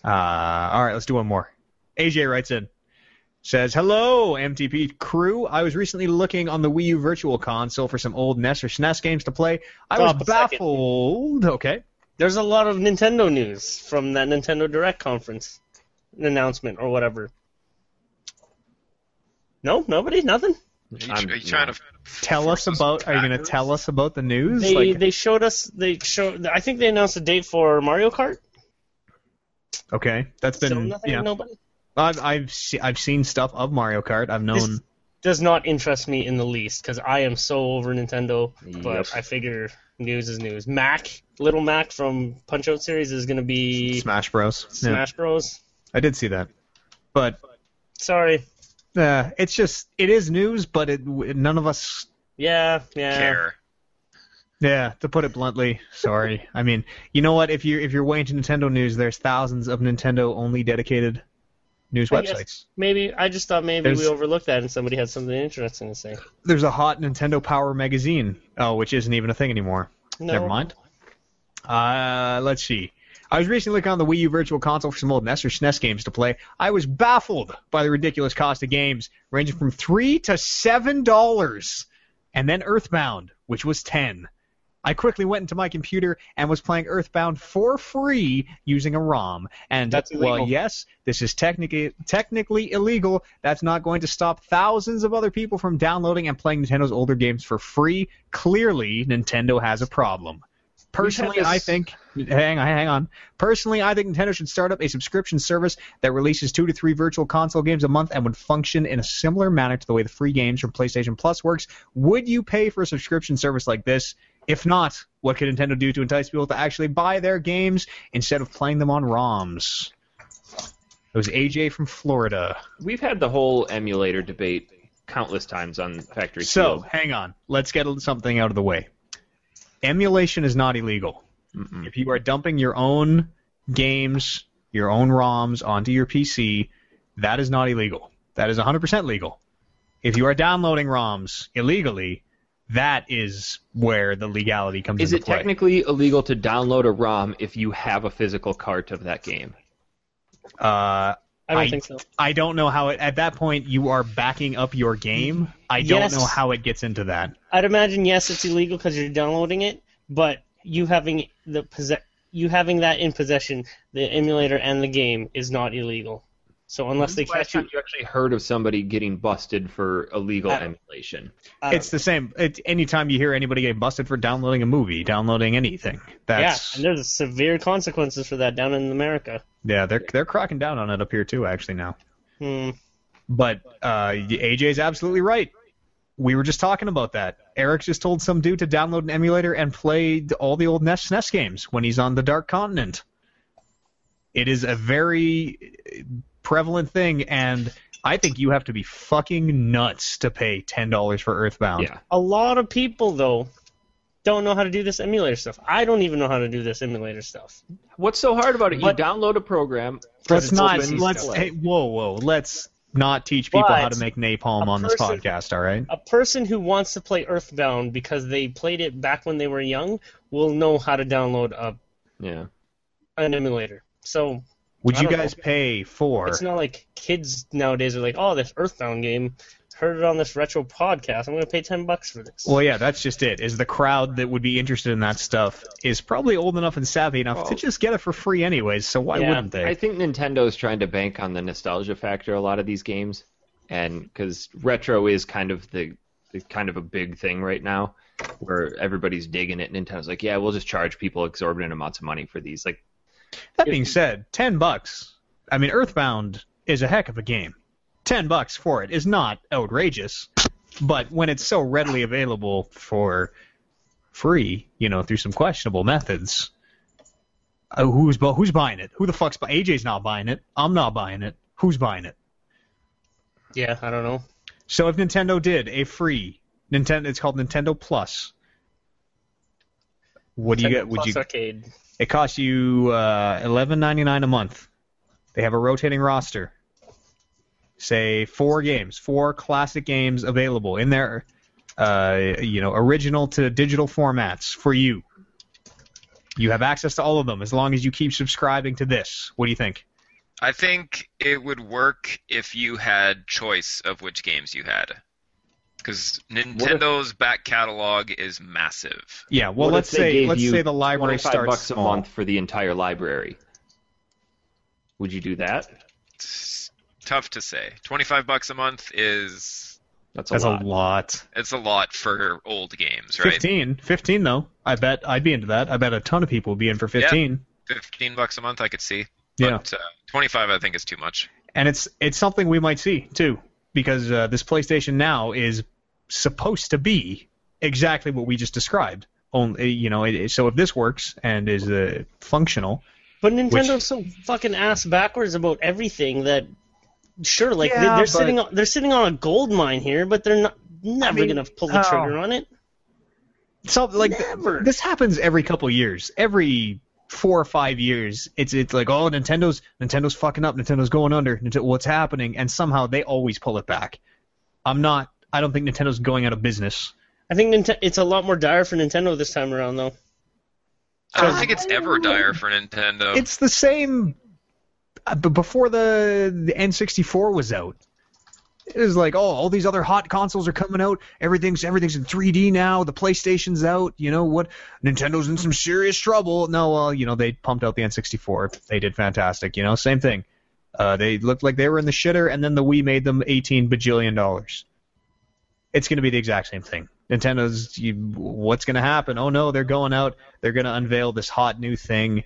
uh, all right, let's do one more. AJ writes in, says, "Hello, MTP crew. I was recently looking on the Wii U Virtual Console for some old NES or SNES games to play. I Stop was a second. baffled. Okay, There's a lot of Nintendo news from that Nintendo Direct conference announcement or whatever. No, nobody, nothing. Are you, I'm- are you trying to tell us about. Are you going to tell us about the news? They Like- they showed us they showed. I think they announced a date for Mario Kart. okay, that's been so nothing, yeah. nobody. I've I've se- I've seen stuff of Mario Kart. I've known. This does not interest me in the least because I am so over Nintendo. But Yep. I figure news is news. Mac, Little Mac from Punch Out series is going to be Smash Bros. Yeah. Smash Bros. I did see that, but Sorry. uh, it's just it is news, but it none of us. Yeah, yeah. care? Yeah, to put it bluntly, sorry. *laughs* I mean, you know what? If you if you're waiting into Nintendo news, there's thousands of Nintendo only dedicated news I websites. Maybe I just thought maybe There's- we overlooked that and somebody had something interesting to say. There's a hot Nintendo Power magazine, oh, which isn't even a thing anymore. No. Never mind. Uh, let's see. I was recently looking on the Wii U Virtual Console for some old NES or SNES games to play. I was baffled by the ridiculous cost of games, ranging from three to seven dollars, and then Earthbound, which was ten. I quickly went into my computer and was playing Earthbound for free using a ROM. And That's well, illegal. yes, this is technically technically illegal. That's not going to stop thousands of other people from downloading and playing Nintendo's older games for free. Clearly, Nintendo has a problem. Personally, this- I think hang on, hang on. Personally, I think Nintendo should start up a subscription service that releases two to three virtual console games a month and would function in a similar manner to the way the free games from PlayStation Plus works. Would you pay for a subscription service like this? If not, what could Nintendo do to entice people to actually buy their games instead of playing them on ROMs? It was AJ from Florida. We've had the whole emulator debate countless times on Factory So, Field. hang on. Let's get something out of the way. Emulation is not illegal. Mm-mm. If you are dumping your own games, your own ROMs onto your PC, that is not illegal. That is 100% legal. If you are downloading ROMs illegally, that is where the legality comes Is into play. Is it technically illegal to download a ROM if you have a physical cart of that game? uh, I don't I- think so. I don't know how it. At that point, you are backing up your game. I don't Yes. know how it gets into that. I'd imagine yes, it's illegal because you're downloading it, but you having the possess you having that in possession, the emulator and the game is not illegal. So unless they the last catch you, time you actually heard of somebody getting busted for illegal emulation? It's the same. It's anytime you hear anybody get busted for downloading a movie, downloading anything. yeah, and there's severe consequences for that down in America. yeah. They're they're cracking down on it up here too, actually now. Hmm. But uh, AJ's absolutely right. We were just talking about that. Eric just told some dude to download an emulator and play all the old NES SNES games when he's on the Dark Continent. It is a very uh, prevalent thing, and I think you have to be fucking nuts to pay ten dollars for Earthbound. Yeah. A lot of people though don't know how to do this emulator stuff. I don't even know how to do this emulator stuff. What's so hard about it? You But- download a program. Let's not. Let's. Hey, whoa, whoa. Let's not teach people But how to make napalm a on this podcast. All right. A person who wants to play Earthbound because they played it back when they were young will know how to download a, Yeah. an emulator. So Would you don't guys pay for? It's not like kids nowadays are like, oh, this Earthbound game, heard it on this retro podcast. I'm going to pay ten bucks for this. Well, yeah, that's just it. Is the crowd that would be interested in that stuff is probably old enough and savvy enough to just get it for free anyways. So why Yeah, wouldn't they? I think Nintendo's trying to bank on the nostalgia factor a lot of these games, and because retro is kind of the, the kind of a big thing right now, where everybody's digging it. Nintendo's like, yeah, we'll just charge people exorbitant amounts of money for these. Like, That being said, ten bucks. I mean, Earthbound is a heck of a game. Ten bucks for it is not outrageous, but when it's so readily available for free, you know, through some questionable methods, uh, who's bu- who's buying it? Who the fuck's buying? AJ's not buying it. I'm not buying it. Who's buying it? Yeah, I don't know. So if Nintendo did a free Nintendo, it's called Nintendo Plus. What do you get? Would Plus you? Arcade. It costs you uh, eleven ninety nine a month. They have a rotating roster. Say four games, four classic games available in their, uh, you know, original to digital formats for you. You have access to all of them as long as you keep subscribing to this. What do you think? I think it would work if you had choice of which games you had. Because Nintendo's back catalog is massive. Yeah, well, what let's say let's say the library 25 starts bucks a small. month for the entire library. Would you do that? It's tough to say. 25 bucks a month is That's a That's lot. a lot. it's a lot for old games, right? 15, 15 though. I bet I'd be into that. I bet a ton of people would be in for 15. Yeah, 15 bucks a month I could see. Yeah. But uh, 25 I think is too much. and it's it's something we might see too, because uh, this PlayStation Now is supposed to be exactly what we just described. Only you know, it, it- so if this works and is uh, functional, But Nintendo's so fucking ass backwards about everything that sure, like they, Yeah, they're but- sitting on they're sitting on a gold mine here, but they're not never mean, gonna pull the oh. trigger on it. so like Never. this happens every couple years, every four or five years. It's it's like oh Nintendo's Nintendo's fucking up, Nintendo's going under, Nintendo, what's happening? And somehow they always pull it back. I'm not. I don't think Nintendo's going out of business. I think Ninte- it's a lot more dire for Nintendo this time around, though. I don't think it's ever dire for Nintendo. It's the same. uh, Before the, the N64 was out, it was like, oh, all these other hot consoles are coming out. Everything's everything's in 3D now. The PlayStation's out. You know what? Nintendo's in some serious trouble. No, well, you know they pumped out the N64. They did fantastic. You know, same thing. Uh, they looked like they were in the shitter, and then the Wii made them 18 bajillion dollars. It's going to be the exact same thing. Nintendo's, you, what's going to happen? Oh no, they're going out. They're going to unveil this hot new thing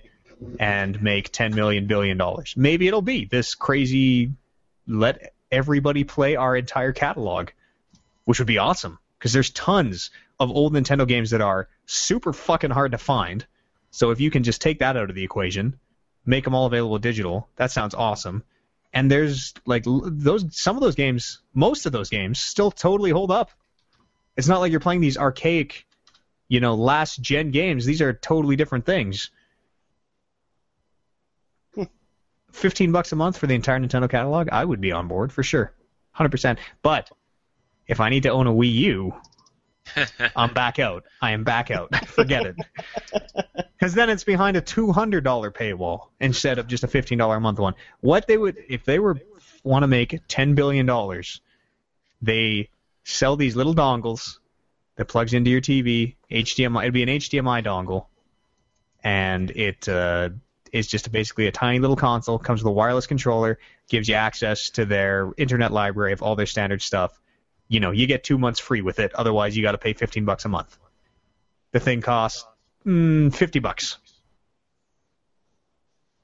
and make 10 million billion dollars. Maybe it'll be this crazy. Let everybody play our entire catalog, which would be awesome because there's tons of old Nintendo games that are super fucking hard to find. So if you can just take that out of the equation, make them all available digital, that sounds awesome. And there's like those some of those games, most of those games still totally hold up. It's not like you're playing these archaic, you know, last gen games. These are totally different things. Hmm. 15 bucks a month for the entire Nintendo catalog, I would be on board for sure. 100%. But if I need to own a Wii U, *laughs* I'm back out. I am back out. Forget it. *laughs* Because then it's behind a $200 paywall instead of just a $15 a month one. What they would, if they were want to make $10 billion, they sell these little dongles that plugs into your TV, HDMI. It'd be an HDMI dongle, and it uh, is just basically a tiny little console. Comes with a wireless controller, gives you access to their internet library of all their standard stuff. You know, you get two months free with it. Otherwise, you got to pay 15 bucks a month. The thing costs mm, 50 bucks.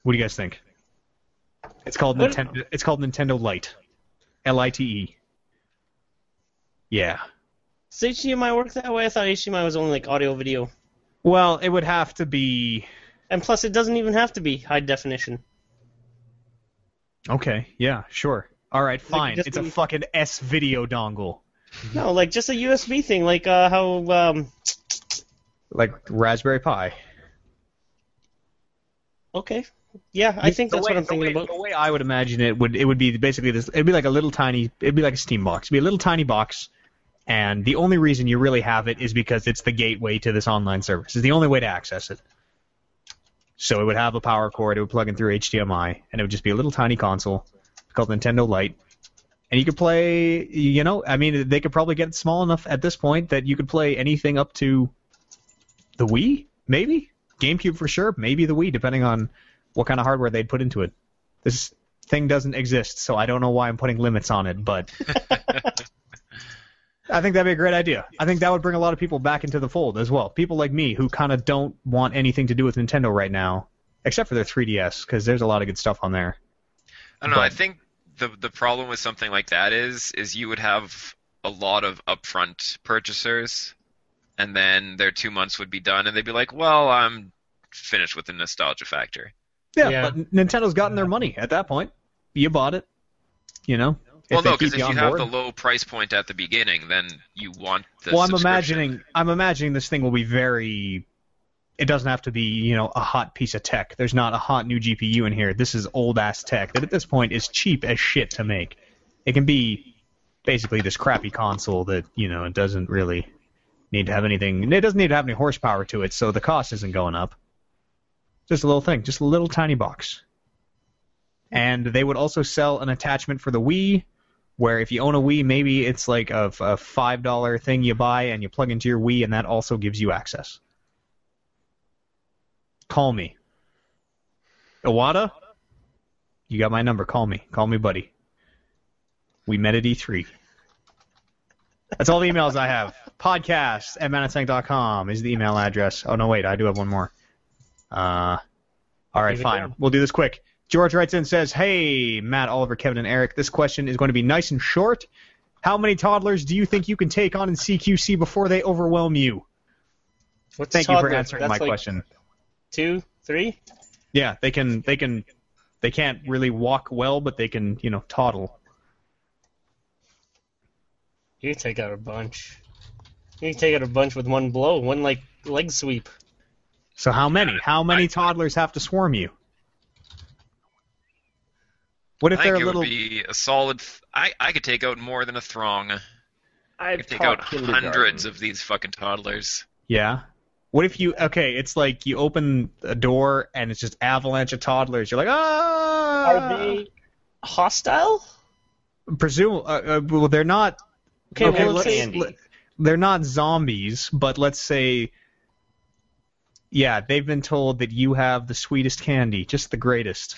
What do you guys think? It's called Nintendo. It's called Nintendo Lite. L I T E. Yeah. Does HDMI work that way? I thought HDMI was only like audio video. Well, it would have to be. And plus, it doesn't even have to be high definition. Okay. Yeah. Sure. All right. Fine. just it's a be- fucking S video dongle, No, like just a USB thing, like uh, how um, like Raspberry Pi. okay, yeah, I think The that's way- what I'm thinking way- about. The way I would imagine it would it would be basically this. It'd be like a little tiny. It'd be like a Steam box. It'd be a little tiny box, and the only reason you really have it is because it's the gateway to this online service. It's the only way to access it. So it would have a power cord. It would plug in through HDMI, and it would just be a little tiny console called Nintendo Lite. And you could play, you know, I mean, they could probably get small enough at this point that you could play anything up to the Wii, maybe GameCube for sure, maybe the Wii, depending on what kind of hardware they'd put into it. This thing doesn't exist, so I don't know why I'm putting limits on it, but *laughs* I think that'd be a great idea. I think that would bring a lot of people back into the fold as well. People like me who kind of don't want anything to do with Nintendo right now, except for their 3DS, because there's a lot of good stuff on there. I don't know. I think the the problem with something like that is is you would have a lot of upfront purchasers, and then their two months would be done, and they'd be like, "Well, I'm finished with the nostalgia factor." Yeah, Yeah. but Nintendo's gotten their money at that point. You bought it, you know. Well, no, because if you you have board. the low price point at the beginning, then you want the. well, I'm imagining I'm imagining this thing will be very. It doesn't have to be you know a hot piece of tech. There's not a hot new GPU in here. This is old ass tech that at this point is cheap as shit to make. It can be basically this crappy console that you know it doesn't really need to have anything. It doesn't need to have any horsepower to it, so the cost isn't going up. Just a little thing, just a little tiny box. And they would also sell an attachment for the Wii, where if you own a Wii, maybe it's like a, a five dollar thing you buy and you plug into your Wii, and that also gives you access. Call me, Iwata. You got my number. Call me. Call me, buddy. We met at E3. That's all the emails I have. *laughs* Podcast at manatank.com is the email address. Oh no, wait, I do have one more. Uh, all right, fine. down. We'll do this quick. George writes in and says, "Hey, Matt, Oliver, Kevin, and Eric. This question is going to be nice and short. How many toddlers do you think you can take on in CQC before they overwhelm you?" What's Thank you for answering That's my like question. Two, three. Yeah, they can. They can. They can't really walk well, but they can, you know, toddle. You take out a bunch. You take out a bunch with one blow, one like leg sweep. So how many? How many toddlers have to swarm you? What if I they're think a it little? would be a solid. I I could take out more than a throng. I I've could take out hundreds of these fucking toddlers. Yeah. What if you? Okay, it's like you open a door and it's just avalanche of toddlers. You're like, ah. Are they hostile? Presume. Uh, uh, well, they're not. Okay, Okay, well, let's say They're not zombies, but let's say. Yeah, they've been told that you have the sweetest candy, just the greatest.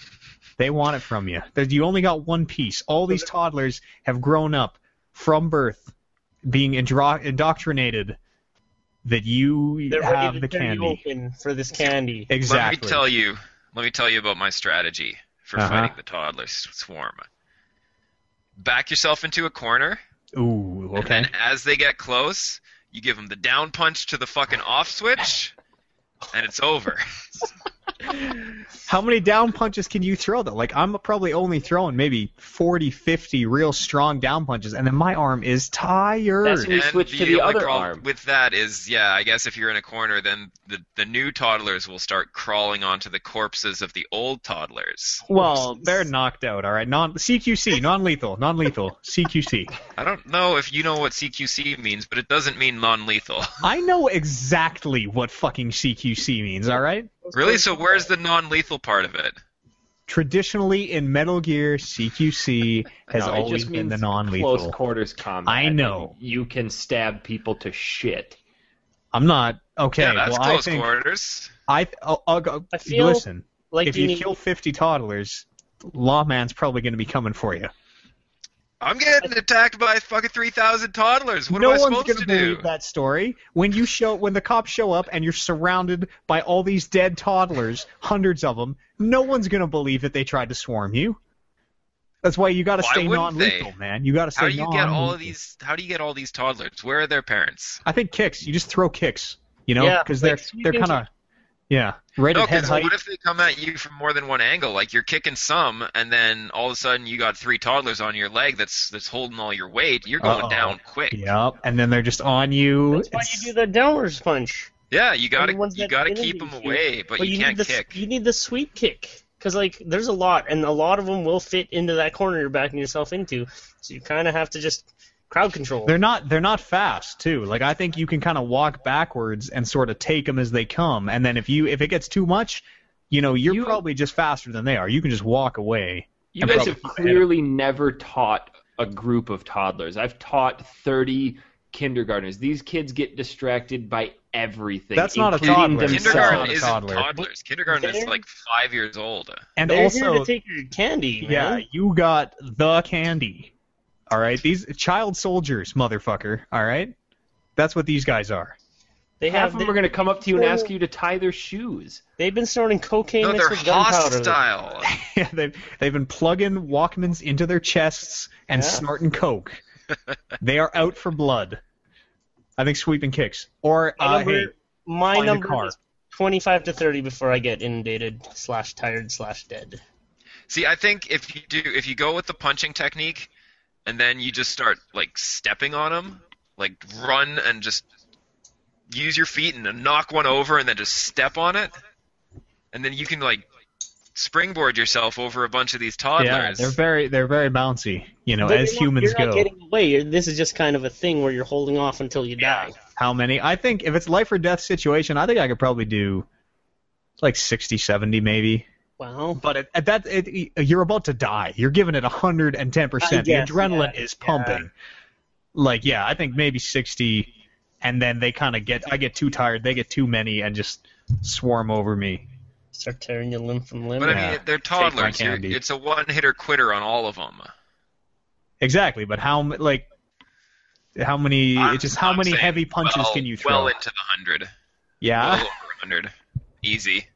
They want it from you. That you only got one piece. All these toddlers have grown up from birth, being indro- indoctrinated that you they're have the to tear you candy. open for this candy. Exactly. Let me tell you. Let me tell you about my strategy for Uh-huh. fighting the toddler swarm. Back yourself into a corner, Ooh, and okay. then as they get close, you give them the down punch to the fucking off switch, and it's over. *laughs* How many down punches can you throw though? Like I'm probably only throwing maybe 40, 50 real strong down punches, and then my arm is tired. That's You and switch to the only other arm. with that is, yeah, I guess if you're in a corner, then the the new toddlers will start crawling onto the corpses of the old toddlers. Well, they're knocked out. All right, non CQC, non-lethal, non-lethal, CQC. I don't know if you know what CQC means, but it doesn't mean non-lethal. I know exactly what fucking CQC means. All right. Really? So where's the non-lethal part of it? Traditionally in Metal Gear, CQC *laughs* has No, always been the non-lethal. Close quarters combat. I know. You can stab people to shit. I'm not okay. yeah, that's well, close I think quarters. I I'll, I'll go. I feel listen. Like if you you need, kill 50 toddlers, Lawman's probably going to be coming for you. I'm getting attacked by fucking 3,000 toddlers. What no am I supposed to do? No one's gonna believe do? that story. When you show, when the cops show up and you're surrounded by all these dead toddlers, hundreds of them, no one's gonna believe that they tried to swarm you. That's why you got to Why stay non-lethal, they? man. You got to stay How do you get all non-lethal. of these? How do you get all these toddlers? Where are their parents? I think kicks. You just throw kicks, you know, Yeah, because like they're they're kind of yeah, right No, at head because height. what if they come at you from more than one angle? Like you're kicking some, and then all of a sudden you got three toddlers on your leg that's that's holding all your weight. You're going Uh-oh. down quick. Yep, and then they're just on you. That's why It's- you do the downwards punch. Yeah, you gotta you gotta keep them you. away, but, you, need can't the, kick. You need the sweep kick. Because, like, there's a lot, and a lot of them will fit into that corner you're backing yourself into. So you kind of have to just crowd control. They're not they're not fast too. Like I think you can kind of walk backwards and sort of take them as they come, and then if you if it gets too much, you know you're You- probably just faster than they are. You can just walk away. You And guys have keep ahead of- clearly never taught a group of toddlers. I've taught 30 kindergartners. These kids get distracted by everything. That's not a toddler. Kindergarten not a isn't toddler. toddlers. Kindergarten is They're- like five years old. And They're also, here to take your candy, yeah, you got the candy. All right, these child soldiers, motherfucker. All right, that's what these guys are. They Half have of them are going to come up to you and ask you to tie their shoes. they've been snorting cocaine No, mixed they're with gunpowder. hostile. *laughs* yeah, they've they've been plugging Walkmans into their chests and Yeah. snorting coke. *laughs* they are out for blood. I think sweeping kicks or My uh, number, hey, my find a number car. is 25 to 30 before I get inundated slash tired slash dead. See, I think if you do, if you go with the punching technique, and then you just start like stepping on them, like run and just use your feet and knock one over, and then just step on it, and then you can like springboard yourself over a bunch of these toddlers. yeah, they're very they're very bouncy. You know, But as you're not- you're not getting away. You're- This is just kind of a thing where you're holding off until you die. How many? I think if it's life or death situation, I think I could probably do like 60, 70 maybe. Well, But at, at that, it, you're about to die. You're giving it 110%. I uh, The adrenaline yeah, is pumping. yeah. Like, yeah, I think maybe 60, and then they kind of get, I get too tired, they get too many, and just swarm over me. start tearing you limb from limb. But I Yeah. mean, they're toddlers. You're- It's a one-hitter quitter on all of them. Exactly, but how, like, how many, I'm- just how I'm many heavy punches well, can you throw? Well into the hundred. yeah. Well over a hundred. Easy.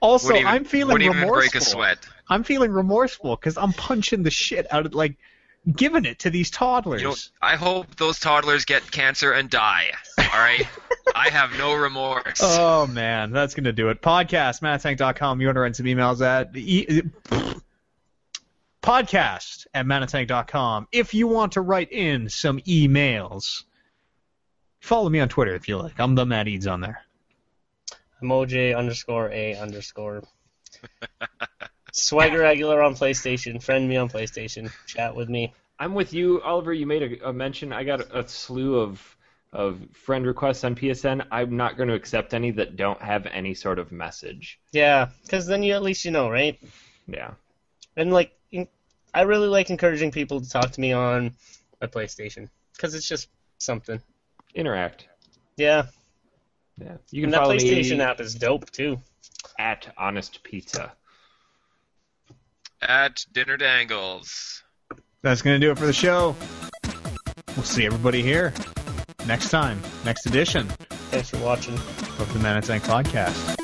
Also, even- I'm feeling remorseful. break a sweat. I'm feeling remorseful because I'm punching the shit out of like giving it to these toddlers. You know, I hope those toddlers get cancer and die. All right. *laughs* I have no remorse. oh man, that's gonna do it. Podcast manatank.com. You want to write some emails at e- *sniffs* podcast at manatank.com. If you want to write in some emails, follow me on Twitter if you like. I'm the Matt Eads on there. Emoji underscore a underscore. Swagger regular on PlayStation. Friend me on PlayStation. Chat with me. I'm with you, Oliver. You made a, a mention. I got a, a slew of of friend requests on PSN. I'm not going to accept any that don't have any sort of message. Yeah, because then you at least you know, right? Yeah. And like, in- I really like encouraging people to talk to me on my PlayStation because it's just something. Interact. Yeah, Yeah. You can and that PlayStation me app is dope too. at Honest Pizza. At Dinner Dangles. That's gonna do it for the show. We'll see everybody here next time, next edition Thanks for watching. of the Manatank podcast.